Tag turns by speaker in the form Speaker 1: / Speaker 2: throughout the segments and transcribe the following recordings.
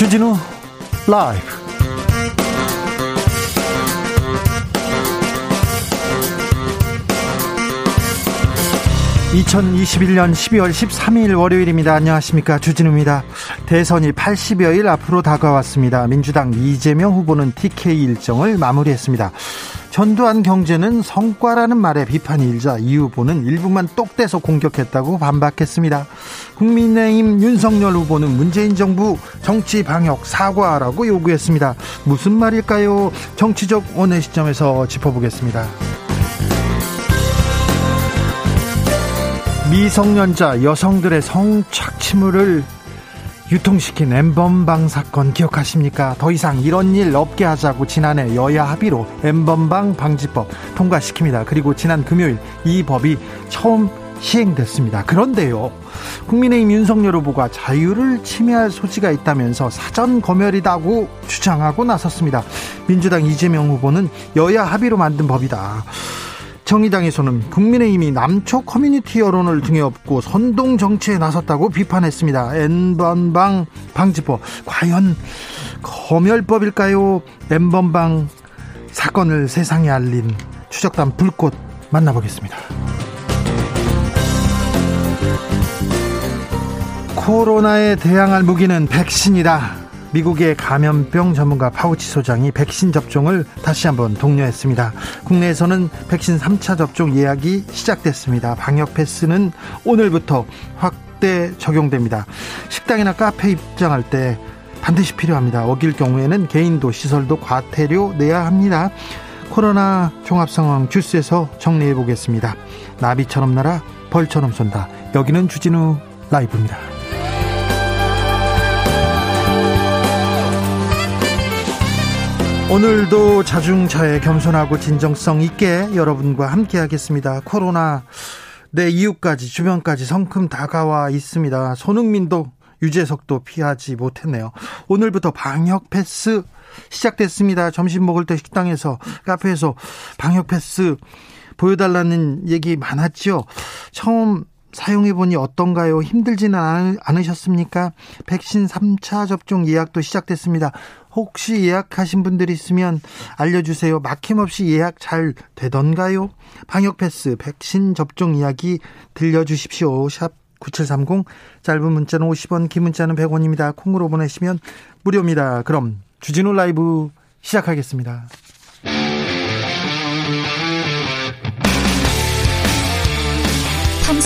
Speaker 1: 주진우 라이브. (2021년 12월 13일) 월요일입니다. 안녕하십니까. 주진우입니다. 대선이 80여일 앞으로 다가왔습니다. 민주당 이재명 후보는 TK 일정을 마무리했습니다. 전두환 경제는 성과라는 말에 비판이 일자 이 후보는 일부만 똑대서 공격했다고 반박했습니다. 국민의힘 윤석열 후보는 문재인 정부 정치 방역 사과라고 요구했습니다. 무슨 말일까요? 정치적 원의 시점에서 짚어보겠습니다. 미성년자 여성들의 성착취물을 유통시킨 엠번방 사건 기억하십니까? 더 이상 이런 일 없게 하자고 지난해 여야 합의로 엠번방 방지법 통과시킵니다. 그리고 지난 금요일 이 법이 처음 시행됐습니다. 그런데요, 국민의힘 윤석열 후보가 자유를 침해할 소지가 있다면서 사전 검열이다고 주장하고 나섰습니다. 민주당 이재명 후보는 여야 합의로 만든 법이다. 정의당에서는 국민의힘이 남초 커뮤니티 여론을 등에 업고 선동 정치에 나섰다고 비판했습니다. N번방 방지법 과연 검열법일까요? N번방 사건을 세상에 알린 추적단 불꽃 만나보겠습니다. 코로나에 대항할 무기는 백신이다. 미국의 감염병 전문가 파우치 소장이 백신 접종을 다시 한번 독려했습니다. 국내에서는 백신 3차 접종 예약이 시작됐습니다. 방역 패스는 오늘부터 확대 적용됩니다. 식당이나 카페 입장할 때 반드시 필요합니다. 어길 경우에는 개인도 시설도 과태료 내야 합니다. 코로나 종합 상황 주스에서 정리해 보겠습니다. 나비처럼 날아 벌처럼 쏜다. 여기는 주진우 라이브입니다. 오늘도 자중차에 겸손하고 진정성 있게 여러분과 함께 하겠습니다. 코로나 내 이웃까지 주변까지 성큼 다가와 있습니다. 손흥민도 유재석도 피하지 못했네요. 오늘부터 방역 패스 시작됐습니다. 점심 먹을 때 식당에서 카페에서 방역 패스 보여달라는 얘기 많았죠. 처음 사용해보니 어떤가요? 힘들지는 않으셨습니까? 백신 3차 접종 예약도 시작됐습니다. 혹시 예약하신 분들이 있으면 알려주세요. 막힘없이 예약 잘 되던가요? 방역 패스, 백신 접종 이야기 들려주십시오. 샵 9730, 짧은 문자는 50원, 긴 문자는 100원입니다. 콩으로 보내시면 무료입니다. 그럼 주진우 라이브 시작하겠습니다.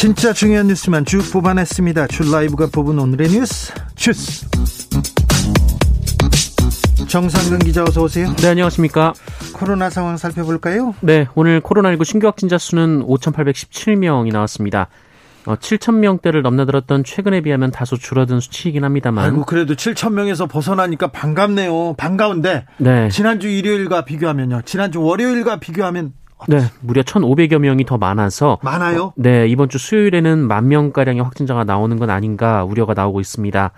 Speaker 1: 진짜 중요한 뉴스만 쭉 뽑아냈습니다. 줄 라이브가 뽑은 오늘의 뉴스 주스. 정상근 기자 어서 오세요.
Speaker 2: 네, 안녕하십니까.
Speaker 1: 코로나 상황 살펴볼까요?
Speaker 2: 네, 오늘 코로나19 신규 확진자 수는 5,817명이 나왔습니다. 어, 7,000명대를 넘나들었던 최근에 비하면 다소 줄어든 수치이긴 합니다만.
Speaker 1: 아이고, 그래도 7,000명에서 벗어나니까 반갑네요. 반가운데. 네. 지난주 일요일과 비교하면요. 지난주 월요일과 비교하면
Speaker 2: 네, 무려 1,500여 명이 더 많아서
Speaker 1: 많아요?
Speaker 2: 어, 네, 이번 주 수요일에는 만 명가량의 확진자가 나오는 건 아닌가 우려가 나오고 있습니다.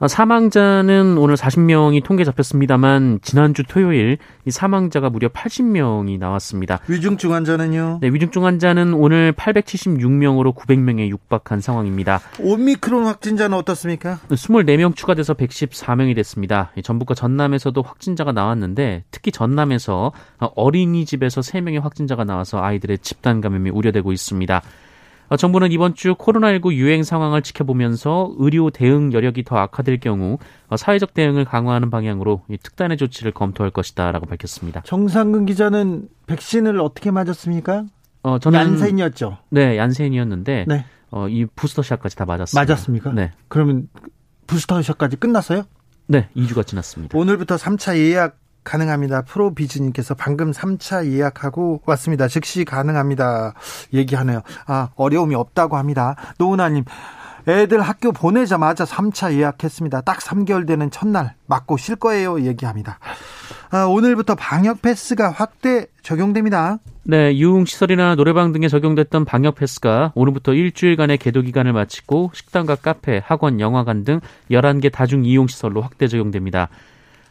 Speaker 2: 어, 사망자는 오늘 40명이 통계 잡혔습니다만 지난주 토요일 이 사망자가 무려 80명이 나왔습니다.
Speaker 1: 위중증 환자는요?
Speaker 2: 네, 위중증 환자는 오늘 876명으로 900명에 육박한 상황입니다.
Speaker 1: 오미크론 확진자는 어떻습니까?
Speaker 2: 24명 추가돼서 114명이 됐습니다. 전북과 전남에서도 확진자가 나왔는데 특히 전남에서 어린이집에서 3명의 확진자가 나와서 아이들의 집단 감염이 우려되고 있습니다. 어, 정부는 이번 주 코로나19 유행 상황을 지켜보면서 의료 대응 여력이 더 악화될 경우 어, 사회적 대응을 강화하는 방향으로 특단의 조치를 검토할 것이다라고 밝혔습니다.
Speaker 1: 정상근 기자는 백신을 어떻게 맞았습니까? 어, 저는 얀센이었죠.
Speaker 2: 네, 얀센이었는데 네. 어, 이 부스터샷까지 다 맞았습니다.
Speaker 1: 맞았습니까? 네. 그러면 부스터샷까지 끝났어요?
Speaker 2: 네, 2주가 지났습니다.
Speaker 1: 오늘부터 3차 예약 가능합니다. 프로비즈님께서 방금 3차 예약하고 왔습니다. 즉시 가능합니다. 얘기하네요. 아, 어려움이 없다고 합니다. 노은아님, 애들 학교 보내자마자 3차 예약했습니다. 딱 3개월 되는 첫날 맞고 쉴 거예요. 얘기합니다. 아, 오늘부터 방역 패스가 확대 적용됩니다.
Speaker 2: 네, 유흥시설이나 노래방 등에 적용됐던 방역 패스가 오늘부터 일주일간의 계도 기간을 마치고 식당과 카페, 학원, 영화관 등 11개 다중 이용시설로 확대 적용됩니다.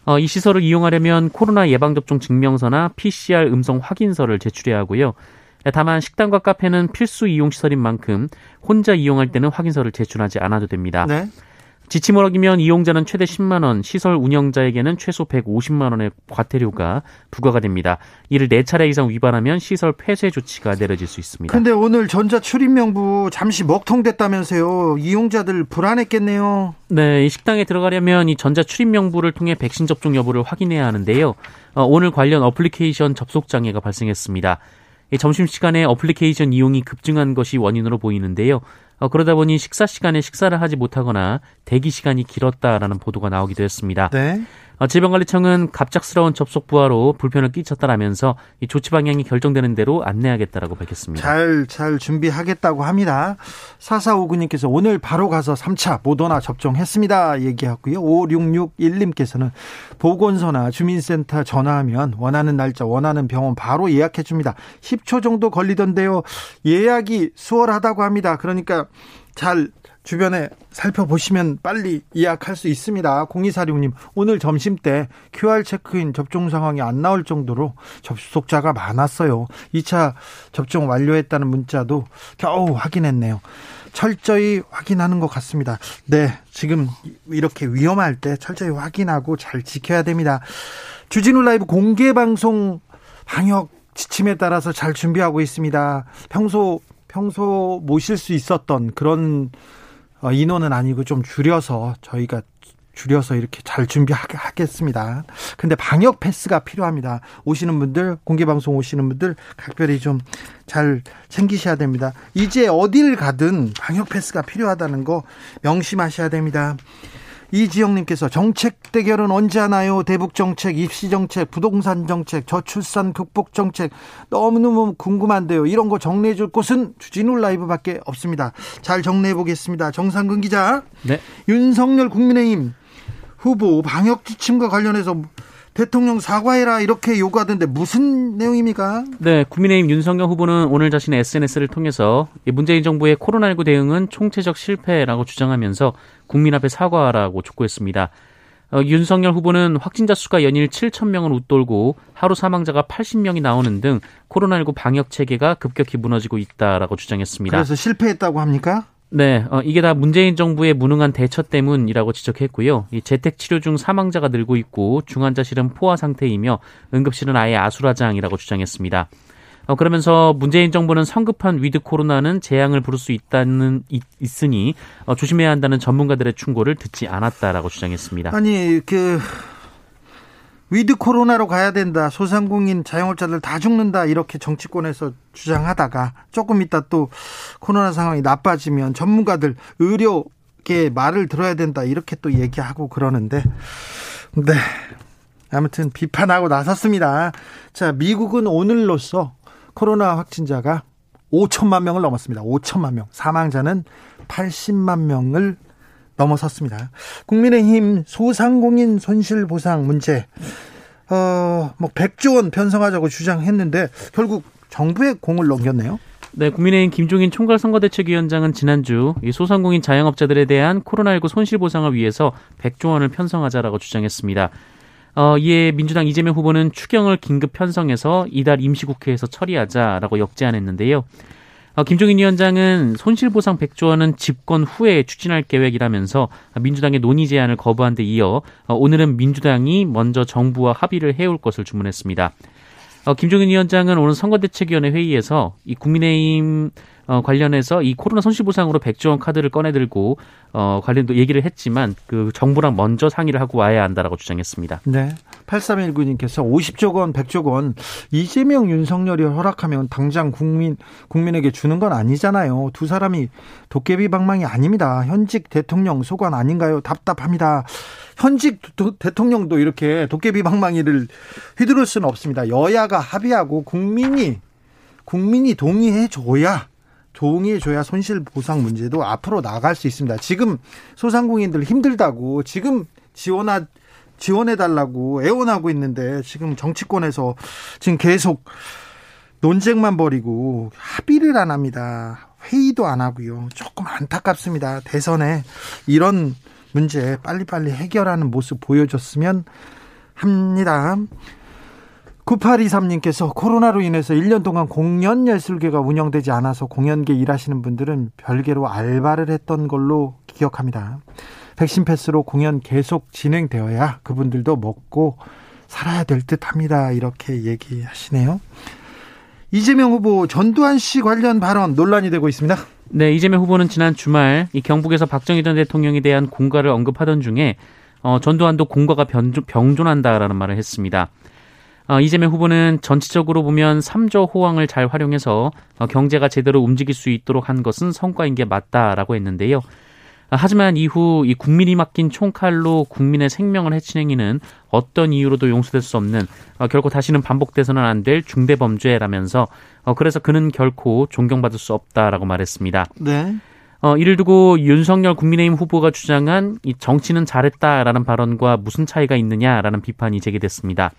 Speaker 2: 어, 이 시설을 이용하려면 코로나 예방접종 증명서나 PCR 음성 확인서를 제출해야 하고요. 다만 식당과 카페는 필수 이용 시설인 만큼 혼자 이용할 때는 확인서를 제출하지 않아도 됩니다. 네. 지침을 어기면 이용자는 최대 10만 원, 시설 운영자에게는 최소 150만 원의 과태료가 부과가 됩니다. 이를 4차례 이상 위반하면 시설 폐쇄 조치가 내려질 수 있습니다.
Speaker 1: 근데 오늘 전자 출입 명부 잠시 먹통됐다면서요. 이용자들 불안했겠네요.
Speaker 2: 네, 이 식당에 들어가려면 이 전자 출입 명부를 통해 백신 접종 여부를 확인해야 하는데요. 어, 오늘 관련 어플리케이션 접속 장애가 발생했습니다. 점심시간에 어플리케이션 이용이 급증한 것이 원인으로 보이는데요. 어, 그러다 보니 식사 시간에 식사를 하지 못하거나 대기 시간이 길었다라는 보도가 나오기도 했습니다. 네. 어, 질병관리청은 갑작스러운 접속 부하로 불편을 끼쳤다라면서 이 조치 방향이 결정되는 대로 안내하겠다라고 밝혔습니다.
Speaker 1: 잘, 잘 준비하겠다고 합니다. 4459님께서 오늘 바로 가서 3차 모더나 접종했습니다. 얘기하고요. 5661님께서는 보건소나 주민센터 전화하면 원하는 날짜, 원하는 병원 바로 예약해 줍니다. 10초 정도 걸리던데요. 예약이 수월하다고 합니다. 그러니까 잘 주변에 살펴보시면 빨리 예약할 수 있습니다. 0246님, 오늘 점심 때 QR 체크인 접종 상황이 안 나올 정도로 접속자가 많았어요. 2차 접종 완료했다는 문자도 겨우 확인했네요. 철저히 확인하는 것 같습니다. 네, 지금 이렇게 위험할 때 철저히 확인하고 잘 지켜야 됩니다. 주진우 라이브 공개 방송 방역 지침에 따라서 잘 준비하고 있습니다. 평소 평소 모실 수 있었던 그런 어, 인원은 아니고 좀 줄여서 저희가 줄여서 이렇게 잘 준비하겠습니다. 근데 방역 패스가 필요합니다. 오시는 분들, 공개 방송 오시는 분들 각별히 좀 잘 챙기셔야 됩니다. 이제 어딜 가든 방역 패스가 필요하다는 거 명심하셔야 됩니다. 이지영님께서 정책 대결은 언제 하나요? 대북 정책, 입시 정책, 부동산 정책, 저출산 극복 정책 너무너무 궁금한데요. 이런 거 정리해 줄 곳은 주진우 라이브밖에 없습니다. 잘 정리해 보겠습니다. 정상근 기자. 네. 윤석열 국민의힘 후보 방역 지침과 관련해서 대통령 사과해라 이렇게 요구하던데 무슨 내용입니까?
Speaker 2: 네, 국민의힘 윤석열 후보는 오늘 자신의 SNS를 통해서 문재인 정부의 코로나19 대응은 총체적 실패라고 주장하면서 국민 앞에 사과하라고 촉구했습니다. 어, 윤석열 후보는 확진자 수가 연일 7천 명을 웃돌고 하루 사망자가 80명이 나오는 등 코로나19 방역 체계가 급격히 무너지고 있다라고 주장했습니다.
Speaker 1: 그래서 실패했다고 합니까?
Speaker 2: 네, 어, 이게 다 문재인 정부의 무능한 대처 때문이라고 지적했고요. 이 재택 치료 중 사망자가 늘고 있고 중환자실은 포화 상태이며 응급실은 아예 아수라장이라고 주장했습니다. 어, 그러면서 문재인 정부는 성급한 위드 코로나는 재앙을 부를 수 있다는 있, 있으니 어, 조심해야 한다는 전문가들의 충고를 듣지 않았다라고 주장했습니다.
Speaker 1: 아니 그 위드 코로나로 가야 된다. 소상공인 자영업자들 다 죽는다. 이렇게 정치권에서 주장하다가 조금 있다 또 코로나 상황이 나빠지면 전문가들 의료계 말을 들어야 된다. 이렇게 또 얘기하고 그러는데 네. 아무튼 비판하고 나섰습니다. 자, 미국은 오늘로써 코로나 확진자가 5천만 명을 넘었습니다. 5천만 명. 사망자는 80만 명을 넘어섰습니다. 국민의힘 소상공인 손실보상 문제, 어, 뭐 100조 원 편성하자고 주장했는데 결국 정부에 공을 넘겼네요.
Speaker 2: 네, 국민의힘 김종인 총괄선거대책위원장은 지난주 이 소상공인 자영업자들에 대한 코로나19 손실보상을 위해서 100조 원을 편성하자라고 주장했습니다. 어, 이에 민주당 이재명 후보는 추경을 긴급 편성해서 이달 임시국회에서 처리하자라고 역제안했는데요. 어, 김종인 위원장은 손실보상 100조 원은 집권 후에 추진할 계획이라면서 민주당의 논의 제안을 거부한 데 이어 어, 오늘은 민주당이 먼저 정부와 합의를 해올 것을 주문했습니다. 어, 김종인 위원장은 오늘 선거대책위원회 회의에서 이 국민의힘 어, 관련해서 이 코로나 손실보상으로 백조원 카드를 꺼내들고 어, 관련도 얘기를 했지만 그 정부랑 먼저 상의를 하고 와야 한다라고 주장했습니다.
Speaker 1: 네. 8319님께서 50조 원, 100조 원 이재명 윤석열이 허락하면 당장 국민 국민에게 주는 건 아니잖아요. 두 사람이 도깨비 방망이 아닙니다. 현직 대통령 소관 아닌가요? 답답합니다. 현직 도, 대통령도 이렇게 도깨비 방망이를 휘두를 수는 없습니다. 여야가 합의하고 국민이 국민이 동의해 줘야 동의해줘야 손실 보상 문제도 앞으로 나갈 수 있습니다. 지금 소상공인들 힘들다고 지금 지원하 지원해달라고 애원하고 있는데 지금 정치권에서 지금 계속 논쟁만 벌이고 합의를 안 합니다. 회의도 안 하고요. 조금 안타깝습니다. 대선에 이런 문제 빨리빨리 해결하는 모습 보여줬으면 합니다. 9823님께서 코로나로 인해서 1년 동안 공연 예술계가 운영되지 않아서 공연계 일하시는 분들은 별개로 알바를 했던 걸로 기억합니다. 백신 패스로 공연 계속 진행되어야 그분들도 먹고 살아야 될 듯 합니다. 이렇게 얘기하시네요. 이재명 후보 전두환 씨 관련 발언 논란이 되고 있습니다.
Speaker 2: 네, 이재명 후보는 지난 주말 이 경북에서 박정희 전 대통령에 대한 공가를 언급하던 중에 어, 전두환도 공과가 병존, 병존한다라는 말을 했습니다. 어, 이재명 후보는 전체적으로 보면 3조 호황을 잘 활용해서 어, 경제가 제대로 움직일 수 있도록 한 것은 성과인 게 맞다라고 했는데요. 하지만 이후 이 국민이 맡긴 총칼로 국민의 생명을 해친 행위는 어떤 이유로도 용서될 수 없는 어, 결코 다시는 반복돼서는 안 될 중대 범죄라면서 어, 그래서 그는 결코 존경받을 수 없다라고 말했습니다.
Speaker 1: 네.
Speaker 2: 어, 이를 두고 윤석열 국민의힘 후보가 주장한 이 정치는 잘했다라는 발언과 무슨 차이가 있느냐라는 비판이 제기됐습니다.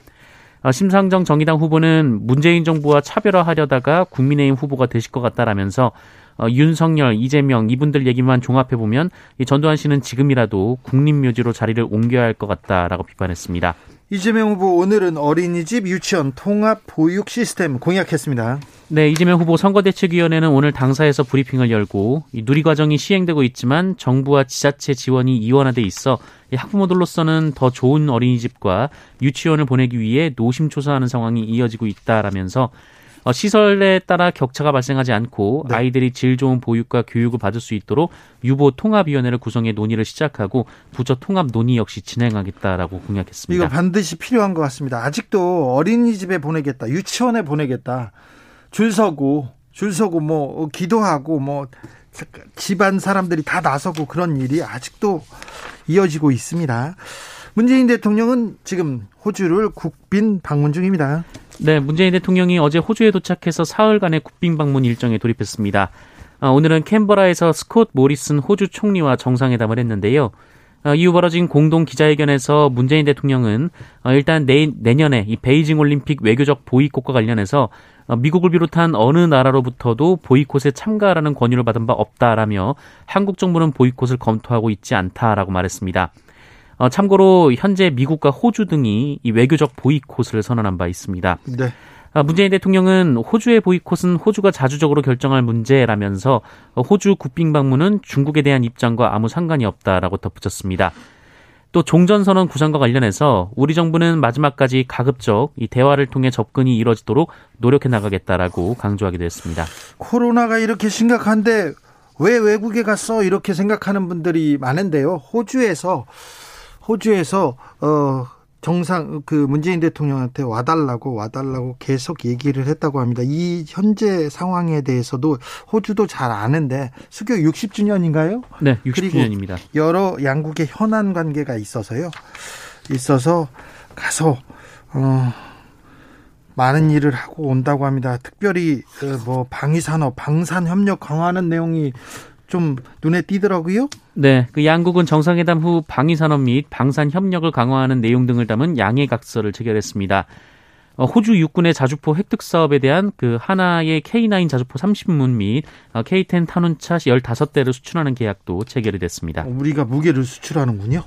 Speaker 2: 어, 심상정 정의당 후보는 문재인 정부와 차별화하려다가 국민의힘 후보가 되실 것 같다라면서 어, 윤석열, 이재명 이분들 얘기만 종합해 보면 이 전두환 씨는 지금이라도 국립묘지로 자리를 옮겨야 할 것 같다라고 비판했습니다.
Speaker 1: 이재명 후보 오늘은 어린이집 유치원 통합 보육 시스템 공약했습니다.
Speaker 2: 네, 이재명 후보 선거대책위원회는 오늘 당사에서 브리핑을 열고 누리 과정이 시행되고 있지만 정부와 지자체 지원이 이원화돼 있어 학부모들로서는 더 좋은 어린이집과 유치원을 보내기 위해 노심초사하는 상황이 이어지고 있다라면서 어, 시설에 따라 격차가 발생하지 않고 네. 아이들이 질 좋은 보육과 교육을 받을 수 있도록 유보 통합위원회를 구성해 논의를 시작하고 부처 통합 논의 역시 진행하겠다라고 공약했습니다.
Speaker 1: 이거 반드시 필요한 것 같습니다. 아직도 어린이집에 보내겠다, 유치원에 보내겠다, 줄 서고 줄 서고 뭐 기도하고 뭐 집안 사람들이 다 나서고 그런 일이 아직도 이어지고 있습니다. 문재인 대통령은 지금 호주를 국빈 방문 중입니다.
Speaker 2: 네, 문재인 대통령이 어제 호주에 도착해서 사흘간의 국빈 방문 일정에 돌입했습니다. 어, 오늘은 캔버라에서 스콧 모리슨 호주 총리와 정상회담을 했는데요. 어, 이후 벌어진 공동 기자회견에서 문재인 대통령은 어, 일단 내, 내년에 이 베이징 올림픽 외교적 보이콧과 관련해서 미국을 비롯한 어느 나라로부터도 보이콧에 참가하라는 권유를 받은 바 없다라며 한국 정부는 보이콧을 검토하고 있지 않다라고 말했습니다. 어, 참고로 현재 미국과 호주 등이 이 외교적 보이콧을 선언한 바 있습니다.
Speaker 1: 네.
Speaker 2: 아, 문재인 대통령은 호주의 보이콧은 호주가 자주적으로 결정할 문제라면서 호주 국빈 방문은 중국에 대한 입장과 아무 상관이 없다라고 덧붙였습니다. 또 종전선언 구상과 관련해서 우리 정부는 마지막까지 가급적 이 대화를 통해 접근이 이뤄지도록 노력해 나가겠다라고 강조하기도 했습니다.
Speaker 1: 코로나가 이렇게 심각한데 왜 외국에 갔어? 이렇게 생각하는 분들이 많은데요. 호주에서 호주에서 어 정상 그 문재인 대통령한테 와달라고 와달라고 계속 얘기를 했다고 합니다. 이 현재 상황에 대해서도 호주도 잘 아는데 수교 60주년인가요?
Speaker 2: 네, 60주년입니다.
Speaker 1: 여러 양국의 현안 관계가 있어서요. 있어서 가서 어 많은 일을 하고 온다고 합니다. 특별히 어, 뭐 방위 산업, 방산 협력 강화하는 내용이 좀 눈에 띄더라고요.
Speaker 2: 네, 그 양국은 정상회담 후 방위산업 및 방산 협력을 강화하는 내용 등을 담은 양해각서를 체결했습니다. 어, 호주 육군의 자주포 획득 사업에 대한 그 하나의 K9 자주포 30문 및 K10 어, 탄원차 15대를 수출하는 계약도 체결이 됐습니다.
Speaker 1: 우리가 무게를 수출하는군요.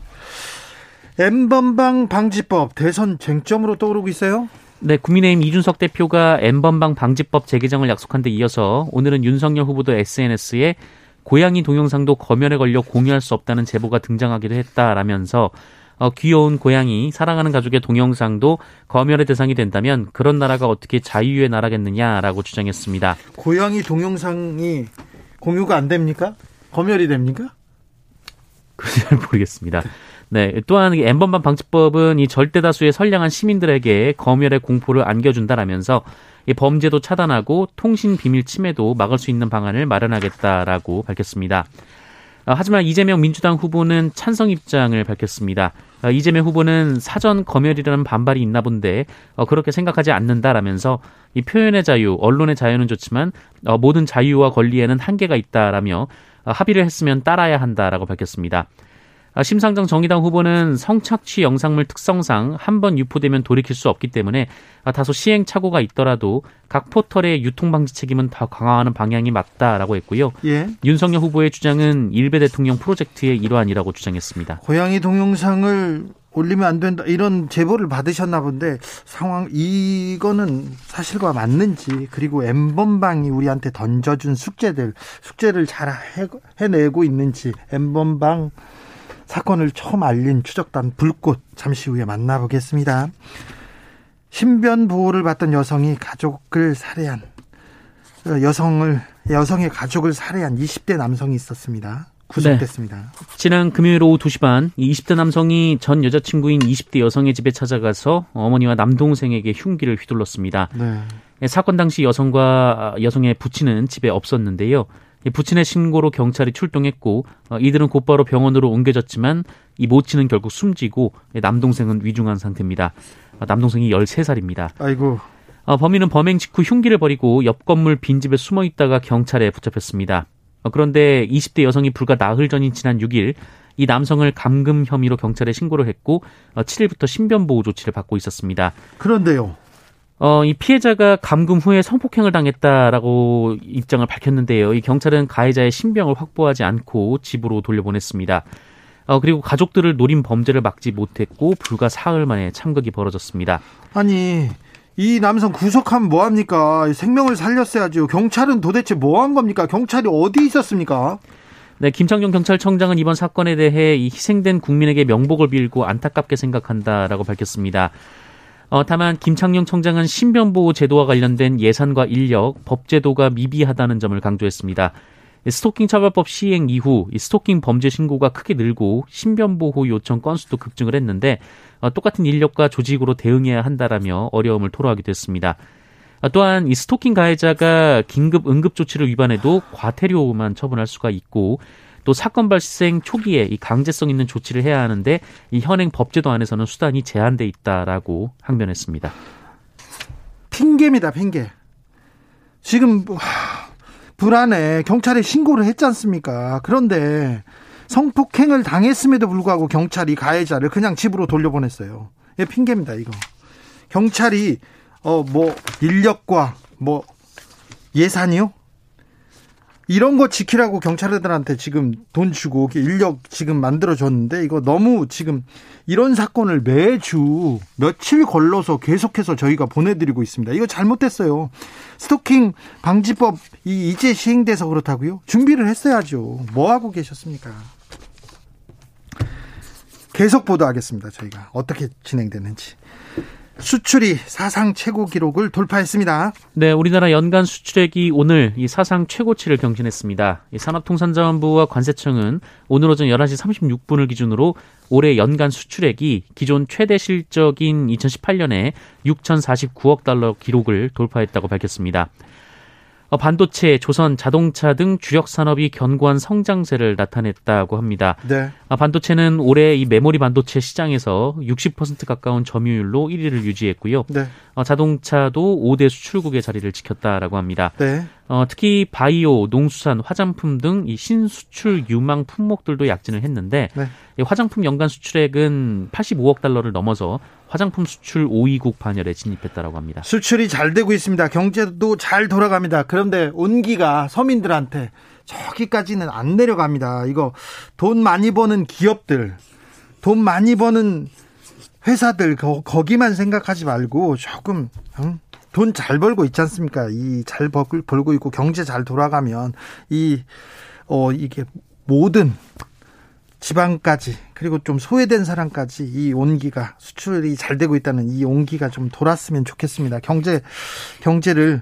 Speaker 1: N번방 방지법 대선 쟁점으로 떠오르고 있어요?
Speaker 2: 네, 국민의힘 이준석 대표가 N번방 방지법 재개정을 약속한 데 이어서 오늘은 윤석열 후보도 SNS에 고양이 동영상도 검열에 걸려 공유할 수 없다는 제보가 등장하기도 했다라면서 어, 귀여운 고양이, 사랑하는 가족의 동영상도 검열의 대상이 된다면 그런 나라가 어떻게 자유의 나라겠느냐라고 주장했습니다.
Speaker 1: 고양이 동영상이 공유가 안 됩니까? 검열이 됩니까?
Speaker 2: 그잘 모르겠습니다. 네, 또한 엠번방 방지법은 이 절대 다수의 선량한 시민들에게 검열의 공포를 안겨준다라면서 이 범죄도 차단하고 통신 비밀 침해도 막을 수 있는 방안을 마련하겠다라고 밝혔습니다. 어, 하지만 이재명 민주당 후보는 찬성 입장을 밝혔습니다. 어, 이재명 후보는 사전 검열이라는 반발이 있나 본데 어, 그렇게 생각하지 않는다라면서 이 표현의 자유, 언론의 자유는 좋지만 모든 자유와 권리에는 한계가 있다라며 합의를 했으면 따라야 한다라고 밝혔습니다. 아, 심상정 정의당 후보는 성착취 영상물 특성상 한 번 유포되면 돌이킬 수 없기 때문에 아, 다소 시행착오가 있더라도 각 포털의 유통방지 책임은 더 강화하는 방향이 맞다라고 했고요. 예. 윤석열 후보의 주장은 일베 대통령 프로젝트의 일환이라고 주장했습니다.
Speaker 1: 고양이 동영상을 올리면 안 된다 이런 제보를 받으셨나 본데 상황 이거는 사실과 맞는지 그리고 엠번방이 우리한테 던져준 숙제들 숙제를 잘 해내고 있는지 엠번방 사건을 처음 알린 추적단 불꽃 잠시 후에 만나보겠습니다. 신변 보호를 받던 여성이 가족을 살해한 어, 여성을 여성의 가족을 살해한 20대 남성이 있었습니다. 구속됐습니다. 네.
Speaker 2: 지난 금요일 오후 2시 반 20대 남성이 전 여자친구인 20대 여성의 집에 찾아가서 어머니와 남동생에게 흉기를 휘둘렀습니다. 네. 사건 당시 여성과 여성의 부친은 집에 없었는데요. 부친의 신고로 경찰이 출동했고 어, 이들은 곧바로 병원으로 옮겨졌지만 이 모친은 결국 숨지고 남동생은 위중한 상태입니다. 어, 남동생이 13살입니다.
Speaker 1: 아이고.
Speaker 2: 어, 범인은 범행 직후 흉기를 버리고 옆 건물 빈집에 숨어 있다가 경찰에 붙잡혔습니다. 그런데 20대 여성이 불과 나흘 전인 지난 6일 이 남성을 감금 혐의로 경찰에 신고를 했고 7일부터 신변 보호 조치를 받고 있었습니다.
Speaker 1: 그런데요.
Speaker 2: 어, 이 피해자가 감금 후에 성폭행을 당했다라고 입장을 밝혔는데요. 이 경찰은 가해자의 신병을 확보하지 않고 집으로 돌려보냈습니다. 어, 그리고 가족들을 노린 범죄를 막지 못했고 불과 사흘 만에 참극이 벌어졌습니다.
Speaker 1: 아니, 이 남성 구속하면 뭐합니까? 생명을 살렸어야죠. 경찰은 도대체 뭐 한 겁니까? 경찰이 어디 있었습니까?
Speaker 2: 네, 김창룡 경찰청장은 이번 사건에 대해 이 희생된 국민에게 명복을 빌고 안타깝게 생각한다라고 밝혔습니다. 어, 다만 김창룡 청장은 신변보호 제도와 관련된 예산과 인력, 법제도가 미비하다는 점을 강조했습니다. 스토킹 처벌법 시행 이후 스토킹 범죄 신고가 크게 늘고 신변보호 요청 건수도 급증을 했는데 어, 똑같은 인력과 조직으로 대응해야 한다라며 어려움을 토로하기도 했습니다. 어, 또한 이 스토킹 가해자가 긴급 응급 조치를 위반해도 과태료만 처분할 수가 있고 또 사건 발생 초기에 이 강제성 있는 조치를 해야 하는데 이 현행 법제도 안에서는 수단이 제한돼 있다라고 항변했습니다.
Speaker 1: 핑계입니다, 핑계. 지금 불안해 경찰에 신고를 했지 않습니까? 그런데 성폭행을 당했음에도 불구하고 경찰이 가해자를 그냥 집으로 돌려보냈어요. 예, 핑계입니다, 이거. 경찰이 어 뭐 인력과 뭐 예산이요? 이런 거 지키라고 경찰들한테 지금 돈 주고 인력 지금 만들어 줬는데 이거 너무 지금 이런 사건을 매주 며칠 걸러서 계속해서 저희가 보내드리고 있습니다. 이거 잘못됐어요. 스토킹 방지법 이 이제 시행돼서 그렇다고요? 준비를 했어야죠. 뭐 하고 계셨습니까? 계속 보도하겠습니다. 저희가 어떻게 진행되는지. 수출이 사상 최고 기록을 돌파했습니다.
Speaker 2: 네, 우리나라 연간 수출액이 오늘 이 사상 최고치를 경신했습니다. 이 산업통상자원부와 관세청은 오늘 오전 11시 36분을 기준으로 올해 연간 수출액이 기존 최대 실적인 2018년에 6,049억 달러 기록을 돌파했다고 밝혔습니다. 어, 반도체, 조선, 자동차 등 주력 산업이 견고한 성장세를 나타냈다고 합니다. 네. 아, 반도체는 올해 이 메모리 반도체 시장에서 60% 가까운 점유율로 1위를 유지했고요. 네. 어, 자동차도 5대 수출국의 자리를 지켰다라고 합니다. 네. 어, 특히 바이오, 농수산, 화장품 등 이 신수출 유망 품목들도 약진을 했는데 네. 화장품 연간 수출액은 85억 달러를 넘어서 화장품 수출 5위국 반열에 진입했다라고 합니다.
Speaker 1: 수출이 잘 되고 있습니다. 경제도 잘 돌아갑니다. 그런데 온기가 서민들한테 저기까지는 안 내려갑니다. 이거 돈 많이 버는 기업들, 돈 많이 버는 회사들 거, 기만 생각하지 말고 조금 응? 돈 잘 벌고 있지 않습니까? 이 잘 벌고 있고 경제 잘 돌아가면 이 어 이게 모든 지방까지 그리고 좀 소외된 사람까지 이 온기가 수출이 잘 되고 있다는 이 온기가 좀 돌았으면 좋겠습니다. 경제 경제를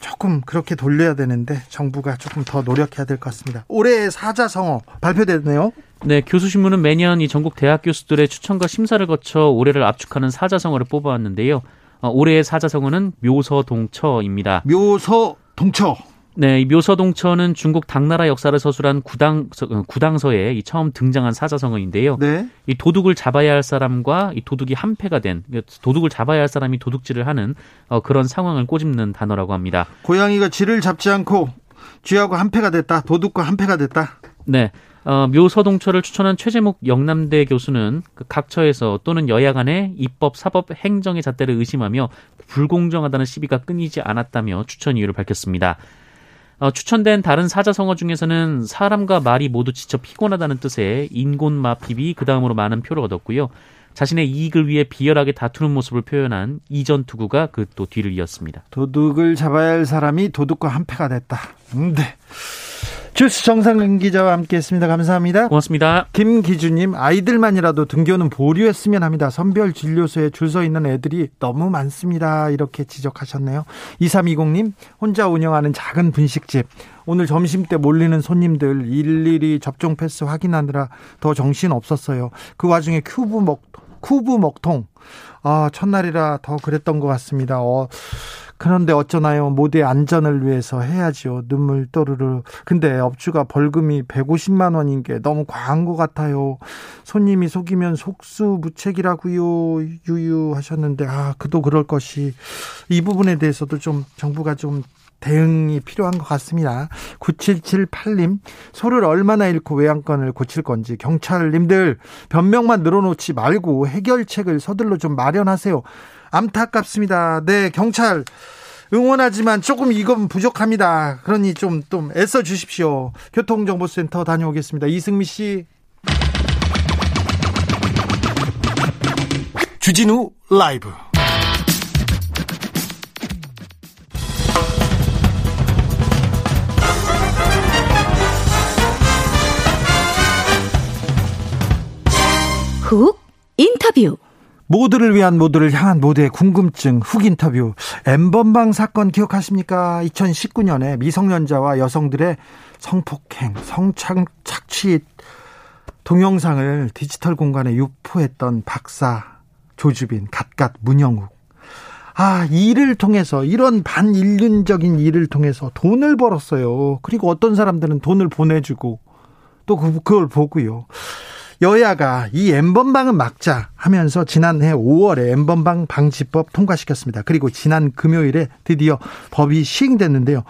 Speaker 1: 조금 그렇게 돌려야 되는데 정부가 조금 더 노력해야 될 것 같습니다. 올해 사자성어 발표됐네요.
Speaker 2: 네, 교수신문은 매년 이 전국 대학 교수들의 추천과 심사를 거쳐 올해를 압축하는 사자성어를 뽑아왔는데요. 어, 올해의 사자성어는 묘서동처입니다.
Speaker 1: 묘서동처.
Speaker 2: 네, 이 묘서동처는 중국 당나라 역사를 서술한 구당 어, 구당서에 이 처음 등장한 사자성어인데요. 네. 이 도둑을 잡아야 할 사람과 이 도둑이 한패가 된 도둑을 잡아야 할 사람이 도둑질을 하는 어, 그런 상황을 꼬집는 단어라고 합니다.
Speaker 1: 고양이가 쥐를 잡지 않고 쥐하고 한패가 됐다. 도둑과 한패가 됐다.
Speaker 2: 네. 어, 묘서동철을 추천한 최재목 영남대 교수는 그 각처에서 또는 여야 간의 입법, 사법, 행정의 잣대를 의심하며 불공정하다는 시비가 끊이지 않았다며 추천 이유를 밝혔습니다. 어, 추천된 다른 사자성어 중에서는 사람과 말이 모두 지쳐 피곤하다는 뜻의 인곤마핍이 그 다음으로 많은 표를 얻었고요. 자신의 이익을 위해 비열하게 다투는 모습을 표현한 이전 투구가 그 또 뒤를 이었습니다.
Speaker 1: 도둑을 잡아야 할 사람이 도둑과 한패가 됐다. 음, 네. 주스 정상근 기자와 함께했습니다. 감사합니다.
Speaker 2: 고맙습니다.
Speaker 1: 김기주님 아이들만이라도 등교는 보류했으면 합니다. 선별 진료소에 줄 서 있는 애들이 너무 많습니다. 이렇게 지적하셨네요. 2320님 혼자 운영하는 작은 분식집 오늘 점심 때 몰리는 손님들 일일이 접종 패스 확인하느라 더 정신 없었어요. 그 와중에 큐브 먹 COOV 먹통 아 첫날이라 더 그랬던 것 같습니다. 어. 그런데 어쩌나요? 모두의 안전을 위해서 해야지요. 눈물 또르르. 근데 업주가 벌금이 150만 원인 게 너무 과한 것 같아요. 손님이 속이면 속수무책이라고요. 유유하셨는데 아 그도 그럴 것이 이 부분에 대해서도 좀 정부가 좀 대응이 필요한 것 같습니다. 9778님, 소를 얼마나 잃고 외양권을 고칠 건지 경찰님들 변명만 늘어놓지 말고 해결책을 서둘러 좀 마련하세요. 안타깝습니다. 네, 경찰 응원하지만 조금 이건 부족합니다. 그러니 좀, 좀 애써 주십시오. 교통정보센터 다녀오겠습니다. 이승미 씨. 주진우 라이브.
Speaker 3: 훅 인터뷰.
Speaker 1: 모두를 위한 모두를 향한 모두의 궁금증 훅 인터뷰 엠번방 사건 기억하십니까? 2019년에 미성년자와 여성들의 성폭행, 성착취 동영상을 디지털 공간에 유포했던 박사 조주빈, 갓갓 문영욱. 아, 일을 통해서 이런 반인륜적인 일을 통해서 돈을 벌었어요. 그리고 어떤 사람들은 돈을 보내주고 또 그, 그걸 보고요. 여야가 이 엠번방은 막자 하면서 지난해 5월에 엠번방 방지법 통과시켰습니다. 그리고 지난 금요일에 드디어 법이 시행됐는데요.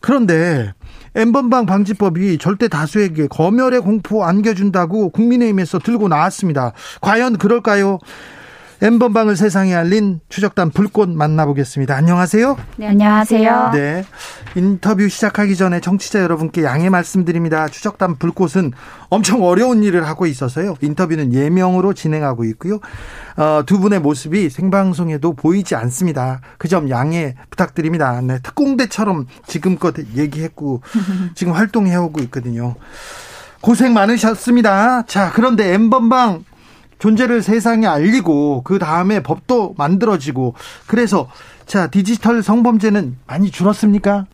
Speaker 1: 그런데 엠번방 방지법이 절대 다수에게 검열의 공포 안겨준다고 국민의힘에서 들고 나왔습니다. 과연 그럴까요? 엠번방을 세상에 알린 추적단 불꽃 만나보겠습니다. 안녕하세요.
Speaker 4: 네, 안녕하세요.
Speaker 1: 네. 인터뷰 시작하기 전에 정치자 여러분께 양해 말씀드립니다. 추적단 불꽃은 엄청 어려운 일을 하고 있어서요. 인터뷰는 예명으로 진행하고 있고요. 어, 두 분의 모습이 생방송에도 보이지 않습니다. 그 점 양해 부탁드립니다. 네. 특공대처럼 지금껏 얘기했고 지금 활동해오고 있거든요. 고생 많으셨습니다. 자, 그런데 엠번방 존재를 세상에 알리고 그 다음에 법도 만들어지고 그래서 자 디지털 성범죄는 많이 줄었습니까?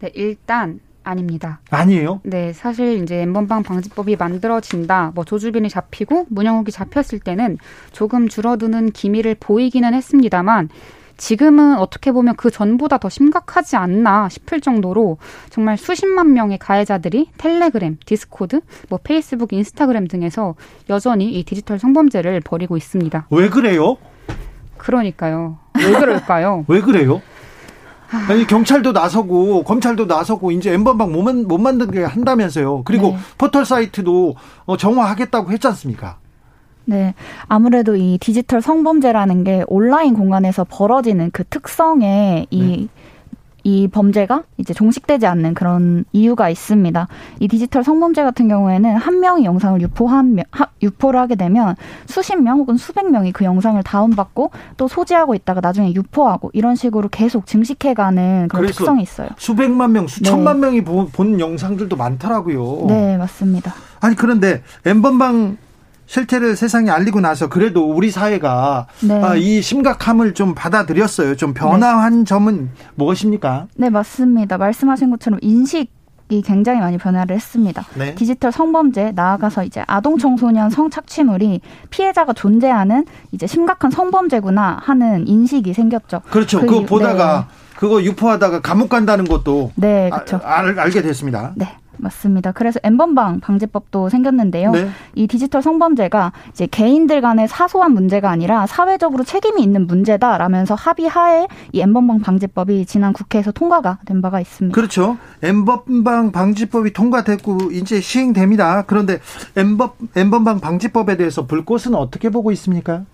Speaker 4: 네, 일단 아닙니다.
Speaker 1: 아니에요?
Speaker 4: 네, 사실 이제 엠번방 방지법이 만들어진다, 뭐 조주빈이 잡히고 문영욱이 잡혔을 때는 조금 줄어드는 기미를 보이기는 했습니다만 지금은 어떻게 보면 그 전보다 더 심각하지 않나 싶을 정도로 정말 수십만 명의 가해자들이 텔레그램, 디스코드, 뭐 페이스북, 인스타그램 등에서 여전히 이 디지털 성범죄를 벌이고 있습니다.
Speaker 1: 왜 그래요?
Speaker 4: 그러니까요. 왜 그럴까요?
Speaker 1: 왜 그래요? 아니 경찰도 나서고 검찰도 나서고 이제 N번방 못, 만, 못 만들게 한다면서요. 그리고 네. 포털 사이트도 어, 정화하겠다고 했지 않습니까?
Speaker 5: 네. 아무래도 이 디지털 성범죄라는 게 온라인 공간에서 벌어지는 그 특성에 이 네. 이 범죄가 이제 종식되지 않는 그런 이유가 있습니다. 이 디지털 성범죄 같은 경우에는 한 명이 영상을 유포한 유포를 하게 되면 수십 명 혹은 수백 명이 그 영상을 다운받고 또 소지하고 있다가 나중에 유포하고 이런 식으로 계속 증식해가는 그런 특성이 있어요.
Speaker 1: 수백만 명, 수천만 네. 명이 본, 본 영상들도 많더라고요.
Speaker 5: 네, 맞습니다.
Speaker 1: 아니 그런데 엠번방 실태를 세상에 알리고 나서 그래도 우리 사회가 네. 아, 이 심각함을 좀 받아들였어요. 좀 변화한 네. 점은 무엇입니까?
Speaker 5: 네, 맞습니다. 말씀하신 것처럼 인식 이 굉장히 많이 변화를 했습니다. 네. 디지털 성범죄 나아가서 이제 아동 청소년 성착취물이 피해자가 존재하는 이제 심각한 성범죄구나 하는 인식이 생겼죠.
Speaker 1: 그렇죠. 그, 거 보다가 네. 그거 유포하다가 감옥 간다는 것도 네, 그렇죠. 아, 알, 알게 됐습니다.
Speaker 5: 네. 맞습니다. 그래서 엠번방 방지법도 생겼는데요.
Speaker 1: 네.
Speaker 5: 이 디지털 성범죄가 이제 개인들 간의 사소한 문제가 아니라 사회적으로 책임이 있는 문제다라면서 합의하에 이 엠번방 방지법이 지난 국회에서 통과가 된 바가 있습니다.
Speaker 1: 그렇죠. 엠번방 방지법이 통과됐고 이제 시행됩니다. 그런데 엠번 엠번방 방지법에 대해서 불꽃은 어떻게 보고 있습니까?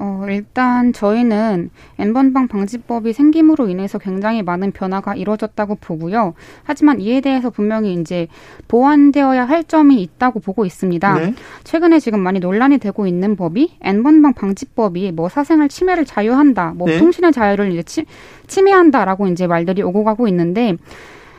Speaker 4: 어, 일단 저희는 N번방 방지법이 생김으로 인해서 굉장히 많은 변화가 이루어졌다고 보고요. 하지만 이에 대해서 분명히 이제 보완되어야 할 점이 있다고 보고 있습니다.
Speaker 1: 네.
Speaker 4: 최근에 지금 많이 논란이 되고 있는 법이 N번방 방지법이 뭐 사생활 침해를 자유한다, 뭐
Speaker 1: 네.
Speaker 4: 통신의 자유를 이제 치, 침해한다라고 이제 말들이 오고 가고 있는데